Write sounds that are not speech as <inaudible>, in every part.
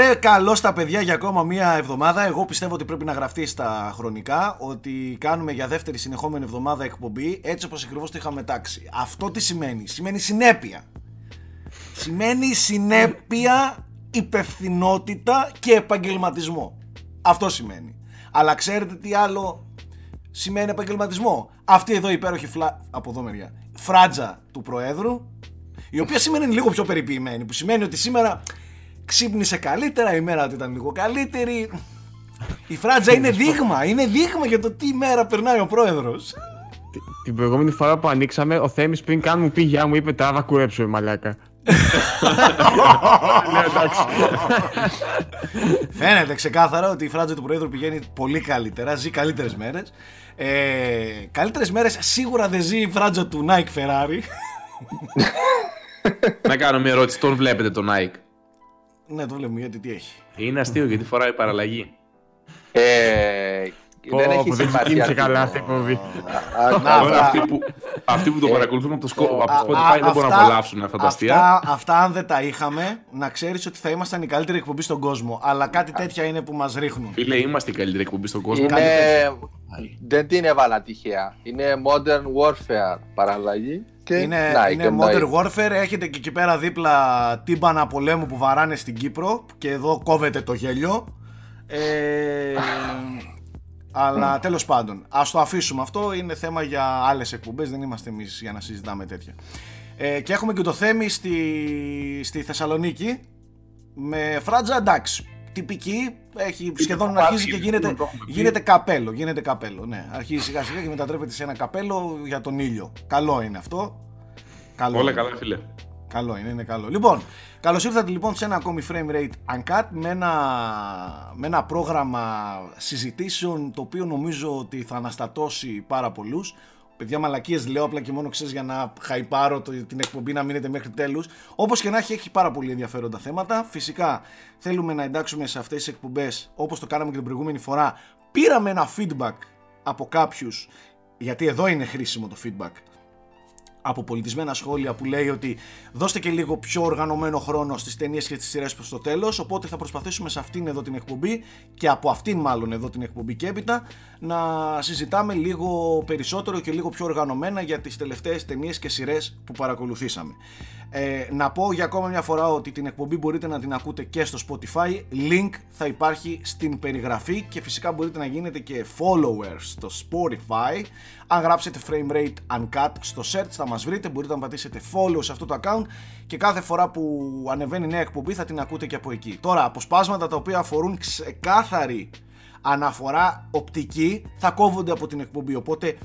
Βρε καλό στα παιδιά για ακόμα μία εβδομάδα. Εγώ πιστεύω ότι πρέπει να γραφτεί στα χρονικά ότι κάνουμε για δεύτερη συνεχόμενη εβδομάδα εκπομπή έτσι όπως ακριβώς το είχαμε τάξει. Αυτό τι σημαίνει; Σημαίνει συνέπεια. Σημαίνει συνέπεια, υπευθυνότητα και επαγγελματισμό. Αυτό σημαίνει. Αλλά ξέρετε τι άλλο σημαίνει επαγγελματισμό; Αυτή εδώ η υπέροχη φλα... από εδώ μεριά. φράτζα του Προέδρου, η οποία σημαίνει λίγο πιο περιποιημένη, που σημαίνει ότι σήμερα ξύπνησε καλύτερα, η μέρα του ήταν λίγο καλύτερη. Η φράτζα είναι δείγμα, είναι δείγμα για το τι μέρα περνάει ο πρόεδρος. Την προηγούμενη φορά που ανοίξαμε, ο Θέμης πριν καν μου πει γεια μου, είπε τράβα κουρέψω, μαλάκα. <laughs> Ναι, εντάξει. Φαίνεται ξεκάθαρα ότι η φράτζα του Προέδρου πηγαίνει πολύ καλύτερα, ζει καλύτερες μέρες. Ε, καλύτερες μέρες σίγουρα δεν ζει η φράτζα του Nike Ferrari. Να κάνω μια ερώτηση. Τον βλέπετε τον Nike; Ναι, το βλέπουμε γιατί τι έχει. Είναι αστείο γιατί φοράει παραλλαγή. Ε, δεν Πω, έχεις πω, δεν σημασία. κίνησε τι- καλά αυτή η εκπομπή. Α, Να, α, βρε, α, αυτοί, που, αυτοί που το παρακολουθούν από το, σκο- από το Α, Spotify δεν μπορούν να αυτά- απολαύσουν αυτά τα αστεία. Αυτά, αυτά αν δεν τα είχαμε, να ξέρεις ότι θα ήμασταν η καλύτερη εκπομπή στον κόσμο. Αλλά κάτι τέτοια είναι που μας ρίχνουν. Φίλε, είμαστε η καλύτερη εκπομπή στον κόσμο. Είναι... Δεν την έβαλα τυχαία. Είναι Modern Warfare παραλλαγή. Και Είναι, Nike, είναι εννοεί. Modern Warfare, έχετε και εκεί πέρα δίπλα τύμπανα πολέμου που βαράνε στην Κύπρο και εδώ κόβεται το γέλιο. Ε, αλλά τέλος πάντων, ας το αφήσουμε αυτό, είναι θέμα για άλλες εκπομπές, δεν είμαστε εμείς για να συζητάμε τέτοια. Ε, και έχουμε και το Θέμη στη, στη Θεσσαλονίκη με φράτζα εντάξει. Τυπική, έχει σχεδόν το αρχίζει και πάρτι, γίνεται, το έχουμε πει. γίνεται καπέλο. Γίνεται καπέλο, ναι. Αρχίζει σιγά σιγά και μετατρέπεται σε ένα καπέλο για τον ήλιο. Καλό είναι αυτό. Καλό Όλα είναι. καλά, φίλε. Καλό είναι, είναι καλό. Λοιπόν, καλώς ήρθατε λοιπόν σε ένα ακόμη frame rate uncut με ένα, με ένα πρόγραμμα συζητήσεων το οποίο νομίζω ότι θα αναστατώσει πάρα πολλούς. Παιδιά μαλακίες λέω απλά και μόνο ξέρεις για να χαϊπάρω το, την εκπομπή να μείνετε μέχρι τέλους. Όπως και να έχει, έχει πάρα πολύ ενδιαφέροντα θέματα. Φυσικά θέλουμε να εντάξουμε σε αυτές τις εκπομπές όπως το κάναμε και την προηγούμενη φορά. Πήραμε ένα feedback από κάποιους, γιατί εδώ είναι χρήσιμο το feedback από πολιτισμένα σχόλια που λέει ότι δώστε και λίγο πιο οργανωμένο χρόνο στις ταινίες και στις σειρές προς το τέλος οπότε θα προσπαθήσουμε σε αυτήν εδώ την εκπομπή και από αυτήν μάλλον εδώ την εκπομπή και έπειτα να συζητάμε λίγο περισσότερο και λίγο πιο οργανωμένα για τις τελευταίες ταινίες και σειρές που παρακολουθήσαμε. Ε, να πω για ακόμα μια φορά ότι την εκπομπή μπορείτε να την ακούτε και στο Spotify. Link θα υπάρχει στην περιγραφή και φυσικά μπορείτε να γίνετε και followers στο Spotify. Αν γράψετε frame rate uncut στο search θα μας βρείτε μπορείτε να πατήσετε follow σε αυτό το account και κάθε φορά που ανεβαίνει νέα εκπομπή θα την ακούτε και από εκεί. Τώρα αποσπάσματα τα οποία αφορούν ξεκάθαρη αναφορά οπτική θα κόβονται από την εκπομπή οπότε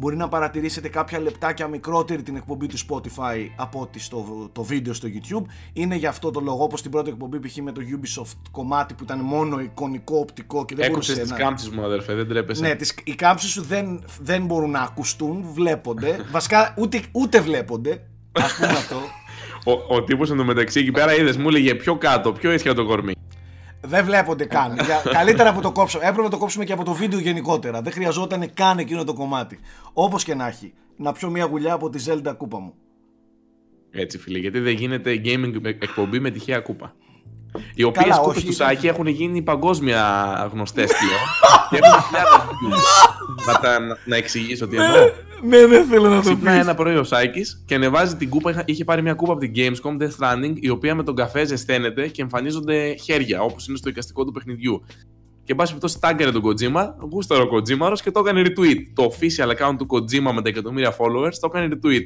μπορεί να παρατηρήσετε κάποια λεπτάκια μικρότερη την εκπομπή του Spotify από ότι στο το βίντεο στο YouTube είναι για αυτό το λόγο όπως την πρώτη εκπομπή π.χ. με το Ubisoft κομμάτι που ήταν μόνο εικονικό οπτικό και δεν Έκοψε μπορούσε τις να... κάμψεις μου, αδερφέ, δεν τρέπεσαι. Ναι, τις, οι κάμψεις σου δεν, δεν μπορούν να ακουστούν, βλέπονται. <laughs> Βασικά ούτε, ούτε βλέπονται. Ας πούμε αυτό. <laughs> Ο, ο τύπος εντωμεταξύ εκεί πέρα είδες, μου έλεγε πιο κάτω, πιο ίσια το κορμί. Δεν βλέπονται καν. <laughs> Για, καλύτερα που το κόψω. Έπρεπε να το κόψουμε και από το βίντεο γενικότερα. Δεν χρειαζόταν καν εκείνο το κομμάτι. Όπως και να έχει. Να πιω μια γουλιά από τη Zelda κούπα μου. Έτσι, φίλε, γιατί δεν γίνεται gaming εκπομπή με τυχαία κούπα. Οι οποίες Καλά, κούπε όχι. του Σάκη έχουν γίνει παγκόσμια γνωστές πλέον. <laughs> και έχουν χιλιάδες views. να, τα, να, να εξηγήσω τι εννοώ. Ναι, δεν θέλω να το Ξυπνάει πεις. ένα πρωί ο Σάκης και ανεβάζει την κούπα. Είχα- Είχε πάρει μια κούπα από την Gamescom Death Stranding, η οποία με τον καφέ ζεσταίνεται και εμφανίζονται χέρια, όπως είναι στο εικαστικό του παιχνιδιού. Και εν πάση περιπτώσει τάγκαρε τον Kojima, γούσταρο ο Kojima και το έκανε retweet. Το official account του Kojima με τα εκατομμύρια followers το έκανε retweet.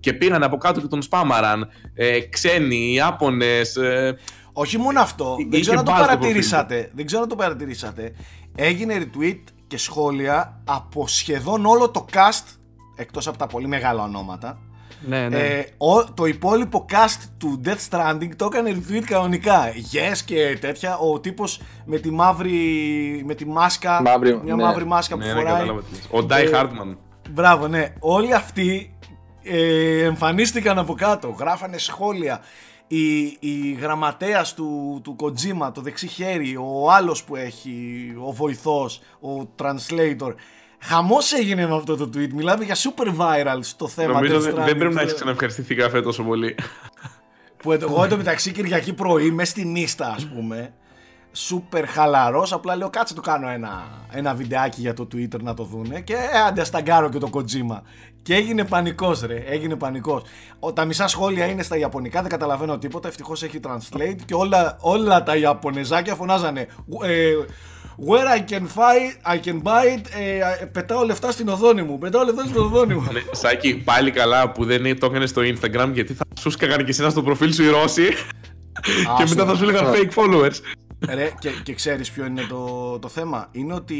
Και πήγαν από κάτω και τον σπάμαραν. Ε, ξένοι, Ιάπωνες. Ε, Όχι μόνο αυτό. Είχε Δεν ξέρω αν το buzz το παρατηρήσατε. Δεν ξέρω αν το παρατηρήσατε. Έγινε retweet και σχόλια από σχεδόν όλο το cast εκτός από τα πολύ μεγάλα ονόματα. Ναι, ναι. Ε, ο- το υπόλοιπο cast του Death Stranding το έκανε retweet κανονικά. Yes και τέτοια. Ο τύπος με τη μαύρη, με τη μάσκα, Μαύρη, μια ναι. μαύρη μάσκα που ναι, ναι, φοράει. κατάλαβα τι λες. Ο Ντάι Ε, Χάρτμαν. Μπράβο, ναι. Όλοι αυτοί ε, εμφανίστηκαν από κάτω. Γράφανε σχόλια. Η, η γραμματέας του, του Kojima, το δεξί χέρι, ο άλλος που έχει, ο βοηθός, ο translator. Χαμός έγινε με αυτό το tweet. Μιλάμε για super viral στο θέμα. Νομίζω Death δεν, Stranding. δεν πρέπει να έχει ξαναευχαριστηθεί καφέ τόσο πολύ. Που εγώ εντωμεταξύ Κυριακή πρωί, μες στην Ίστα, ας πούμε, σούπερ χαλαρός, απλά λέω κάτσε του κάνω ένα, ένα βιντεάκι για το Twitter να το δούνε και ε, άντε σταγκάρω και το Kojima. Και έγινε πανικός ρε, έγινε πανικός. Ο, τα μισά σχόλια είναι στα Ιαπωνικά, δεν καταλαβαίνω τίποτα, ευτυχώς έχει translate και όλα, όλα τα Ιαπωνεζάκια φωνάζανε ε, Where I can fight, I can buy it, ε, πετάω λεφτά στην οθόνη μου, πετάω λεφτά στην οθόνη μου. Ναι, Σάκη, πάλι καλά που δεν το έκανε στο Instagram γιατί θα σου σκαγαν και εσένα στο προφίλ σου οι Ρώσοι και μετά θα σου έλεγαν fake followers. Ρε, και, και ξέρεις ποιο είναι το, το θέμα; Είναι ότι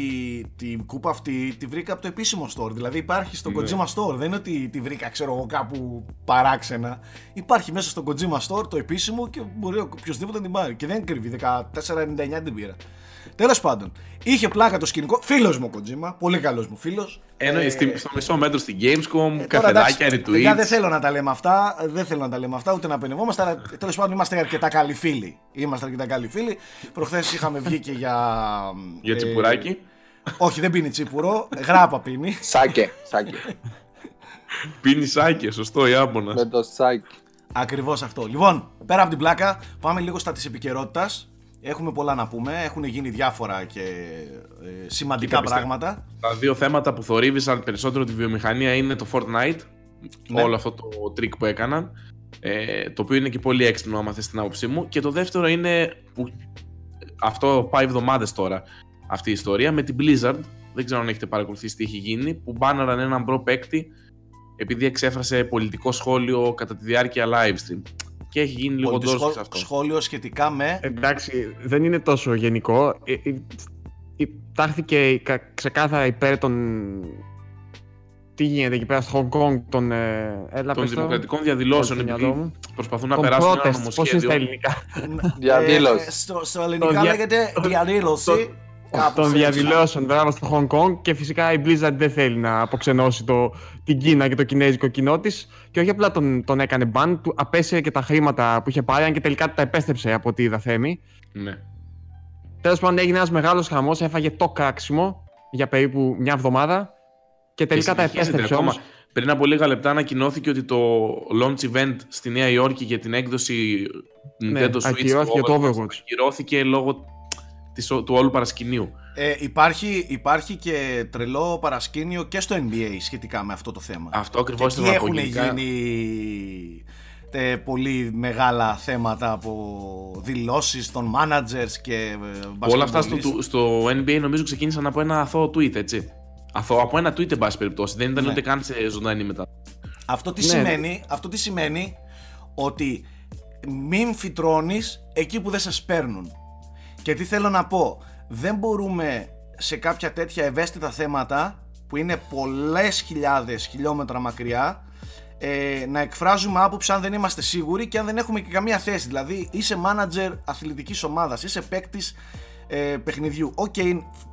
την κούπα αυτή τη βρήκα από το επίσημο store. Δηλαδή υπάρχει στο Ναι. Kojima Store. Δεν είναι ότι τη βρήκα, ξέρω εγώ, κάπου παράξενα. Υπάρχει μέσα στο Kojima Store το επίσημο και μπορεί οποιοδήποτε να την πάρει. Και δεν είναι κρυβή. 14,99 την πήρα. Τέλος πάντων, είχε πλάκα το σκηνικό. Φίλος μου ο Kojima, πολύ καλός μου φίλος. Ενώ στη- στο μισό μέτρο στην Gamescom, Ε, καφεδάκια, παιδιά, δεν retweets. θέλω να τα λέμε αυτά, δεν θέλω να τα λέμε αυτά, ούτε να πενευόμαστε, αλλά τέλος πάντων είμαστε αρκετά καλοί φίλοι. Είμαστε αρκετά καλοί φίλοι. Προχθές είχαμε βγει και για. <laughs> Για ε, τσιπουράκι. όχι, δεν πίνει τσίπουρο, γράπα πίνει. <laughs> Σάκε, σάκε. Πίνει σάκε, σωστό, Ιάπωνα. Με το σάκε. Ακριβώς αυτό. Λοιπόν, πέρα από την πλάκα, πάμε λίγο στα της επικαιρότητας. Έχουμε πολλά να πούμε. Έχουν γίνει διάφορα και ε, σημαντικά Κοίτα, πιστεύω. πράγματα. Τα δύο θέματα που θορύβησαν περισσότερο τη βιομηχανία είναι το Fortnite, Ναι. όλο αυτό το trick που έκαναν, ε, το οποίο είναι και πολύ έξυπνο άμα θες την άποψή μου. Και το δεύτερο είναι που αυτό πάει εβδομάδες τώρα αυτή η ιστορία με την Blizzard. Δεν ξέρω αν έχετε παρακολουθήσει τι έχει γίνει, που μπάναραν έναν pro παίκτη επειδή εξέφρασε πολιτικό σχόλιο κατά τη διάρκεια live stream. Και έχει γίνει λίγο Πολιτικό ντόρος σε αυτό. σχόλιο σχετικά με. Εντάξει, δεν είναι τόσο γενικό. Ε, ε, ε, Τάχθηκε κα- ξεκάθαρα υπέρ των. Τι γίνεται εκεί πέρα στο Hong Kong, των. ε, Έλα, Των πες το. δημοκρατικών διαδηλώσεων, Όχι, στο μυαλό επειδή μου. προσπαθούν να Των περάσουν ένα protest, πώς είναι στα νομοσχέδιο. ελληνικά. Διαδήλωση. Ε, στο, στο ελληνικά δια- λέγεται διαδήλωση. Κάπως των έτσι. διαδηλώσεων μπράβο στο Hong Kong και φυσικά η Blizzard δεν θέλει να αποξενώσει το, την Κίνα και το κινέζικο κοινό της. Και όχι απλά τον, τον έκανε ban, του απέσυρε και τα χρήματα που είχε πάρει, αν και τελικά τα επέστρεψε από ό,τι είδα Θέμη. Ναι. Τέλος πάντων έγινε ένας μεγάλος χαμός, έφαγε το κράξιμο για περίπου μια εβδομάδα και τελικά Και τα συνεχίζεται επέστρεψε ακόμα. όμως. Πριν από λίγα λεπτά ανακοινώθηκε ότι το launch event στη Νέα Υόρκη για την έκδοση Nintendo Switch Ναι, ακυρώθηκε του το Overwatch Overwatch. ακυρώθηκε λόγω της, του όλου παρασκηνίου. Ε, υπάρχει, υπάρχει και τρελό παρασκήνιο και στο NBA σχετικά με αυτό το θέμα. Αυτό και ακριβώς εκεί ήθελα να πω. έχουν γενικά. γίνει τε, πολύ μεγάλα θέματα από δηλώσεις των managers και ε, Όλα αυτά στο, basketballists. στο NBA νομίζω ξεκίνησαν από ένα αθώο tweet, έτσι. Αθώο, από ένα tweet, εν πάση περιπτώσει. Δεν ήταν Ναι. ούτε καν σε ζωντανή μετά. Αυτό τι, Ναι. σημαίνει, αυτό τι σημαίνει ότι μην φυτρώνεις εκεί που δεν σε παίρνουν. Και τι θέλω να πω, δεν μπορούμε σε κάποια τέτοια ευαίσθητα θέματα που είναι πολλές χιλιάδες χιλιόμετρα μακριά ε, να εκφράζουμε άποψη αν δεν είμαστε σίγουροι και αν δεν έχουμε και καμία θέση. Δηλαδή είσαι manager αθλητικής ομάδας, είσαι παίκτης ε, παιχνιδιού. Οκ,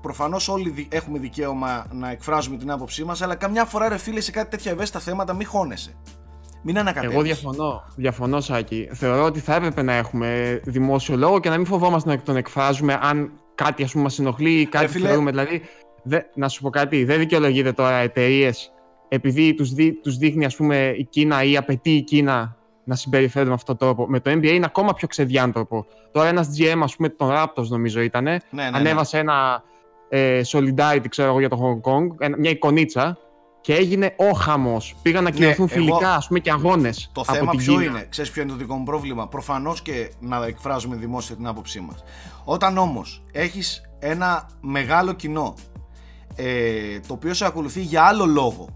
προφανώς όλοι δι- έχουμε δικαίωμα να εκφράζουμε την άποψή μας, αλλά καμιά φορά ρε φίλε σε κάτι τέτοια ευαίσθητα θέματα μη χώνεσαι. Μην ανακατεύεις. Εγώ διαφωνώ. Διαφωνώ, Σάκη. Θεωρώ ότι θα έπρεπε να έχουμε δημόσιο λόγο και να μην φοβόμαστε να τον εκφράζουμε αν κάτι ας πούμε μας ενοχλεί ή κάτι φίλε. θεωρούμε. Δηλαδή, δε, να σου πω κάτι, δεν δικαιολογείται τώρα εταιρείες επειδή τους, δει, τους δείχνει ας πούμε η Κίνα ή απαιτεί η Κίνα να συμπεριφέρονται με αυτόν τον τρόπο. Με το NBA είναι ακόμα πιο ξεδιάντροπο. Τώρα ένας GM, ας πούμε, τον Raptors νομίζω ήταν, ναι, ναι, ναι. ανέβασε ένα ε, solidarity, ξέρω εγώ, για το Hong Kong, ένα- μια εικονίτσα και έγινε ο χαμός. Πήγαν να κυρωθούν Ναι, εγώ- φιλικά, ας πούμε, και αγώνες Το από θέμα την ποιο Κίνα. είναι, ξέρεις ποιο είναι το δικό μου πρόβλημα; Προφανώς και να εκφράζουμε δημόσια την άποψή μας. Όταν όμως έχεις ένα μεγάλο κοινό ε, το οποίο σε ακολουθεί για άλλο λόγο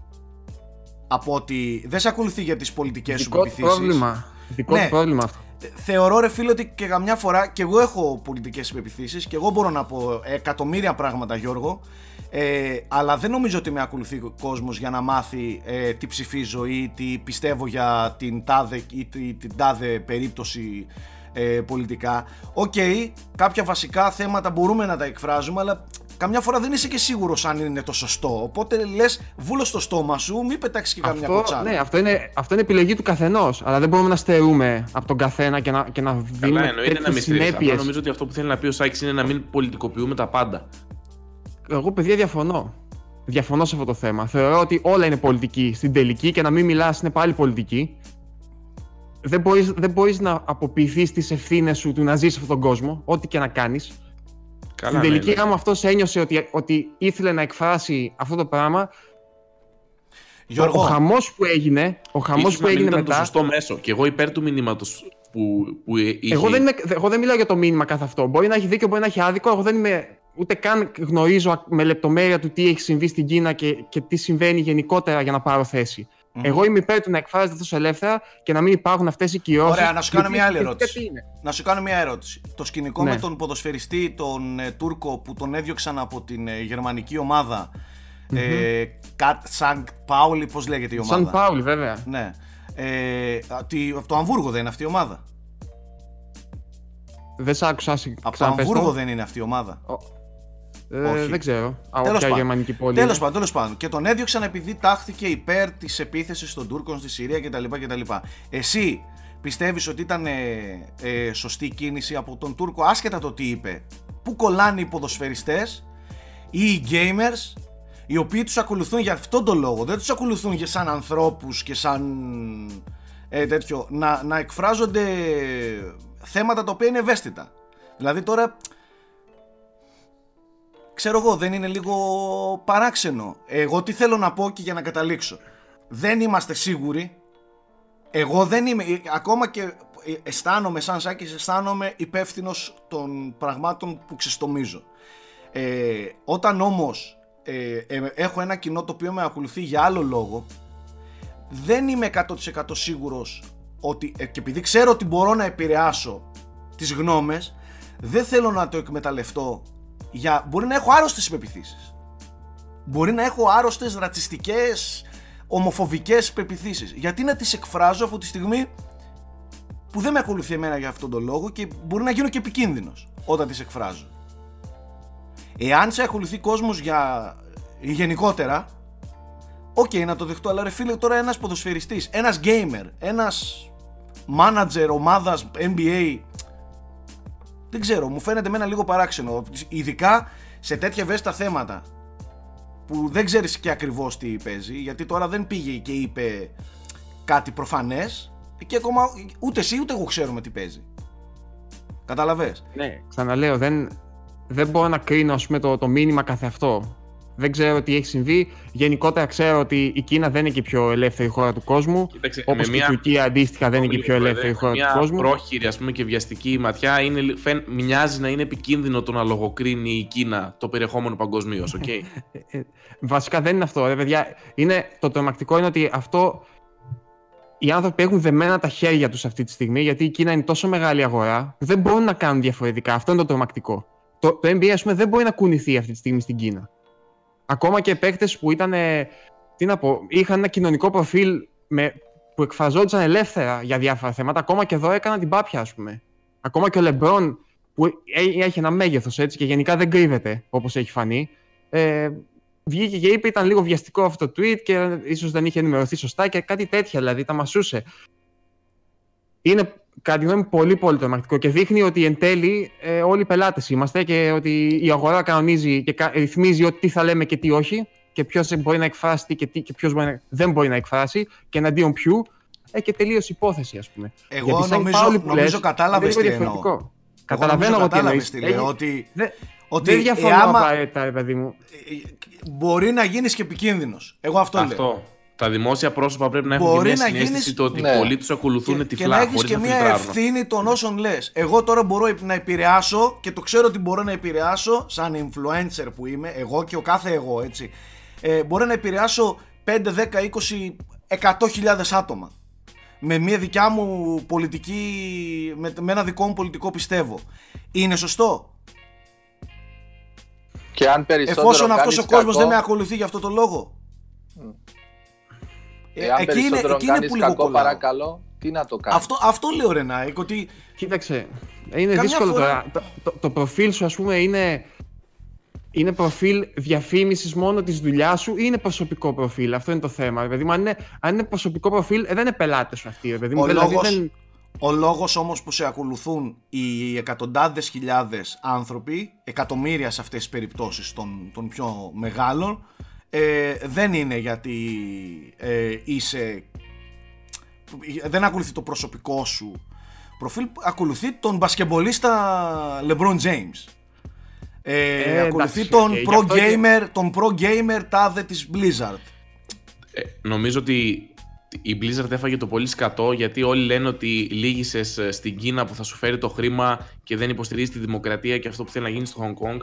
από ότι δεν σε ακολουθεί για τις πολιτικές σου Δικό του πεποιθήσεις πρόβλημα. Δικό Ναι. του πρόβλημα αυτό. Θεωρώ ρε φίλε ότι και καμιά φορά και εγώ έχω πολιτικές πεποιθήσεις και εγώ μπορώ να πω εκατομμύρια πράγματα Γιώργο ε, αλλά δεν νομίζω ότι με ακολουθεί ο κόσμος για να μάθει ε, τι ψηφίζω ή τι πιστεύω για την τάδε ή τη- την τάδε περίπτωση ε, πολιτικά. Οκ, κάποια βασικά θέματα μπορούμε να τα εκφράζουμε αλλά καμιά φορά δεν είσαι και σίγουρος αν είναι το σωστό οπότε λες βούλω στο στόμα σου μην πετάξεις και καμιά Αυτό, κοτσάρα. ναι, αυτό, είναι, αυτό είναι επιλογή του καθενός. Αλλά δεν μπορούμε να στερούμε από τον καθένα και να, και να Καλά, δίνουμε εννοείται να τέτοιες μην στηρίζεις. Απλά συνέπειες. νομίζω ότι αυτό που θέλει να πει ο Σάκης είναι να μην πολιτικοποιούμε τα πάντα. Εγώ, παιδιά, διαφωνώ. Διαφωνώ σε αυτό το θέμα. Θεωρώ ότι όλα είναι πολιτική στην τελική και να μην μιλάς είναι πάλι πολιτική. Δεν μπορείς, δεν μπορείς να αποποιηθείς τις ευθύνες σου του να ζεις σε αυτόν τον κόσμο, ό,τι και να κάνεις. Καλά, Στην ναι, τελική, ναι. άμα αυτός ένιωσε ότι, ότι ήθελε να εκφράσει αυτό το πράγμα, Γιώργο, ο χαμός που έγινε, ο χαμός Ίσως που να μην έγινε ήταν μετά. το σωστό μέσο. Και εγώ υπέρ του μηνύματος που, που είχε. Εγώ δεν, είμαι, εγώ δεν μιλάω για το μήνυμα καθ' αυτό. Μπορεί να έχει δίκιο, μπορεί να έχει άδικο. Εγώ δεν είμαι, ούτε καν γνωρίζω με λεπτομέρεια του τι έχει συμβεί στην Κίνα και, και τι συμβαίνει γενικότερα για να πάρω θέση. Μμμ. Εγώ είμαι υπέρ του να εκφράζεται τόσο ελεύθερα και να μην υπάρχουν αυτές οι κυρώσει. Ωραία, να σου κάνω μια άλλη ερώτηση. Είναι; να σου κάνω μια ερώτηση. Το σκηνικό Ναι. με τον ποδοσφαιριστή, τον ε, Τούρκο που τον έδιωξαν από την ε, γερμανική ομάδα. Ε, Κατ Σανκ Πάουλι, πώς λέγεται η ομάδα; Σαν Πάουλ, βέβαια. Ναι. Ε, α, τι- από το Αμβούργο δεν είναι αυτή η ομάδα; Δεν σ' άκουσα. συ- Από το ξαναπες το. Αμβούργο δεν είναι αυτή η ομάδα. Ε, Όχι. δεν ξέρω. Από Τέλος ποια πάντων. γερμανική πόλη. Τέλος είναι. πάντων, τέλος πάντων. Και τον έδιωξαν επειδή τάχθηκε υπέρ της επίθεσης των Τούρκων στη Συρία κτλ. κτλ. Εσύ πιστεύεις ότι ήταν ε, ε, σωστή κίνηση από τον Τούρκο, άσχετα το τι είπε, που κολλάνε οι ποδοσφαιριστές ή οι gamers, οι οποίοι τους ακολουθούν για αυτόν τον λόγο; Δεν τους ακολουθούν για σαν ανθρώπους και σαν ε, τέτοιο, να, να εκφράζονται θέματα τα οποία είναι ευαίσθητα. Δηλαδή τώρα ξέρω εγώ, δεν είναι λίγο παράξενο. Εγώ τι θέλω να πω και για να καταλήξω. Δεν είμαστε σίγουροι. Εγώ δεν είμαι, ε, ακόμα και ε, αισθάνομαι σαν Σάκης, αισθάνομαι υπεύθυνος των πραγμάτων που ξεστομίζω. Ε, όταν όμως ε, ε, έχω ένα κοινό το οποίο με ακολουθεί για άλλο λόγο, δεν είμαι 100% σίγουρος ότι, ε, και επειδή ξέρω ότι μπορώ να επηρεάσω τις γνώμες, δεν θέλω να το εκμεταλλευτώ για... Μπορεί να έχω άρρωστες πεπιθήσεις. Μπορεί να έχω άρρωστες ρατσιστικές, ομοφοβικές πεποιθήσεις. Γιατί να τις εκφράζω από τη στιγμή που δεν με ακολουθεί εμένα για αυτόν τον λόγο και μπορεί να γίνω και επικίνδυνος όταν τις εκφράζω. Εάν σε ακολουθεί κόσμος για γενικότερα, οκ, να το δεχτώ, αλλά ρε φίλε, τώρα ένας ποδοσφαιριστής, ένας gamer, ένας manager ομάδας NBA, δεν ξέρω, μου φαίνεται εμένα λίγο παράξενο, ειδικά σε τέτοια ευαίσθητα θέματα που δεν ξέρεις και ακριβώς τι παίζει, γιατί τώρα δεν πήγε και είπε κάτι προφανές και ακόμα ούτε εσύ ούτε εγώ ξέρουμε τι παίζει. Καταλαβες; Ναι, ξαναλέω, δεν, δεν μπορώ να κρίνω ας πούμε, το, το μήνυμα καθε αυτό. Δεν ξέρω τι έχει συμβεί. Γενικότερα ξέρω ότι η Κίνα δεν είναι και η πιο ελεύθερη χώρα του κόσμου. Κοίταξε, Όπως με και η μια- Τουρκία αντίστοιχα δεν είναι και η πιο Λίγο, ελεύθερη βέβαια, χώρα μια του κόσμου. πρόχειρη ας πούμε, και βιαστική ματιά είναι, λι- φαίν, μοιάζει να είναι επικίνδυνο το να λογοκρίνει η Κίνα το περιεχόμενο παγκοσμίως. Okay? Ε, ε, βασικά δεν είναι αυτό, ρε παιδιά. Είναι, το τρομακτικό είναι ότι αυτό. Οι άνθρωποι έχουν δεμένα τα χέρια τους αυτή τη στιγμή γιατί η Κίνα είναι τόσο μεγάλη αγορά που δεν μπορούν να κάνουν διαφορετικά. Αυτό είναι το τρομακτικό. Το, το NBA, ας πούμε, δεν μπορεί να κουνηθεί αυτή τη στιγμή στην Κίνα. Ακόμα και παίκτες που ήταν. ε, Τι να πω, είχαν ένα κοινωνικό προφίλ με, που εκφραζόντουσαν ελεύθερα για διάφορα θέματα. Ακόμα και εδώ έκαναν την πάπια, ας πούμε. Ακόμα και ο Λεμπρόν, που έ- έχει ένα μέγεθος έτσι και γενικά δεν κρύβεται όπως έχει φανεί. Ε, βγήκε και είπε ήταν λίγο βιαστικό αυτό το tweet και ίσως δεν είχε ενημερωθεί σωστά και κάτι τέτοια δηλαδή τα μασούσε. Είναι κατά τη γνώμη μου πολύ πολύ τρομακτικό και δείχνει ότι εν τέλει ε, όλοι οι πελάτες είμαστε και ότι η αγορά κανονίζει και κα- ρυθμίζει ότι τι θα λέμε και τι όχι και ποιος μπορεί να εκφράσει τι και, τι και ποιος δεν μπορεί να εκφράσει και εναντίον ποιου ε, και τελείως υπόθεση ας πούμε. Εγώ Γιατί σαν νομίζω, Πάολη που νομίζω λες, κατάλαβες είναι τι λίγο εννοώ. διαφορετικό. Εγώ Καταλαβαίνω νομίζω εγώ τι κατάλαβες εννοείς. τι λέω, Έχει- ότι, δεν- ότι δεν διαφωνώ εάμα- απαραίτητα, ρε παιδί μου. ε, μπορεί να γίνεις και επικίνδυνος. Εγώ αυτό, λέω. Αυτό. Τα δημόσια πρόσωπα πρέπει να έχουν Μπορεί και μια να συνέστηση γίνεις- το ότι Ναι. πολλοί τους ακολουθούν και, και τυφλά να έχεις χωρίς και να μια φιλτράρουν. ευθύνη των όσων λες. Εγώ τώρα μπορώ να επηρεάσω και το ξέρω ότι μπορώ να επηρεάσω σαν influencer που είμαι, εγώ και ο κάθε εγώ έτσι. Ε, μπορώ να επηρεάσω 5, 10, 20, 100.000 άτομα. Με μια δικιά μου πολιτική, με, με ένα δικό μου πολιτικό πιστεύω. Είναι σωστό; Και αν περισσότερο Εφόσον αυτός ο κάνεις κόσμος δεν κακό- με ακολουθεί για αυτό το λόγο. Ε, Εάν εκεί είναι, περισσότερο εκεί είναι κάνεις που λίγο κακό κολλάω. παρακαλώ, τι να το κάνεις; Αυτό, αυτό λέω ρε Νάικ, ότι Κοίταξε, είναι Καμιά δύσκολο φορά- τώρα. Το, το, το προφίλ σου, ας πούμε, είναι, είναι προφίλ διαφήμισης μόνο της δουλειάς σου ή είναι προσωπικό προφίλ; Αυτό είναι το θέμα. ρε παιδί μου. αν, είναι, αν είναι προσωπικό προφίλ, ε, δεν είναι πελάτες σου αυτοί. ρε παιδί μου. Ο Δηλαδή, λόγος- δεν- Ο λόγος όμως που σε ακολουθούν οι εκατοντάδες χιλιάδες άνθρωποι, εκατομμύρια σε αυτές τις περιπτώσεις των, των πιο μεγάλων, ε, δεν είναι γιατί ε, είσαι... Δεν ακολουθεί το προσωπικό σου προφίλ, ακολουθεί τον μπασκεμπολίστα LeBron James. Ε, Ε, ακολουθεί εντάξει, τον, οκ, γι' pro αυτό και- gamer, τον pro gamer τάδε της Blizzard. Ε, νομίζω ότι η Blizzard έφαγε το πολύ σκατό γιατί όλοι λένε ότι λύγησες στην Κίνα που θα σου φέρει το χρήμα και δεν υποστηρίζει τη δημοκρατία και αυτό που θέλει να γίνει στο Hong Kong.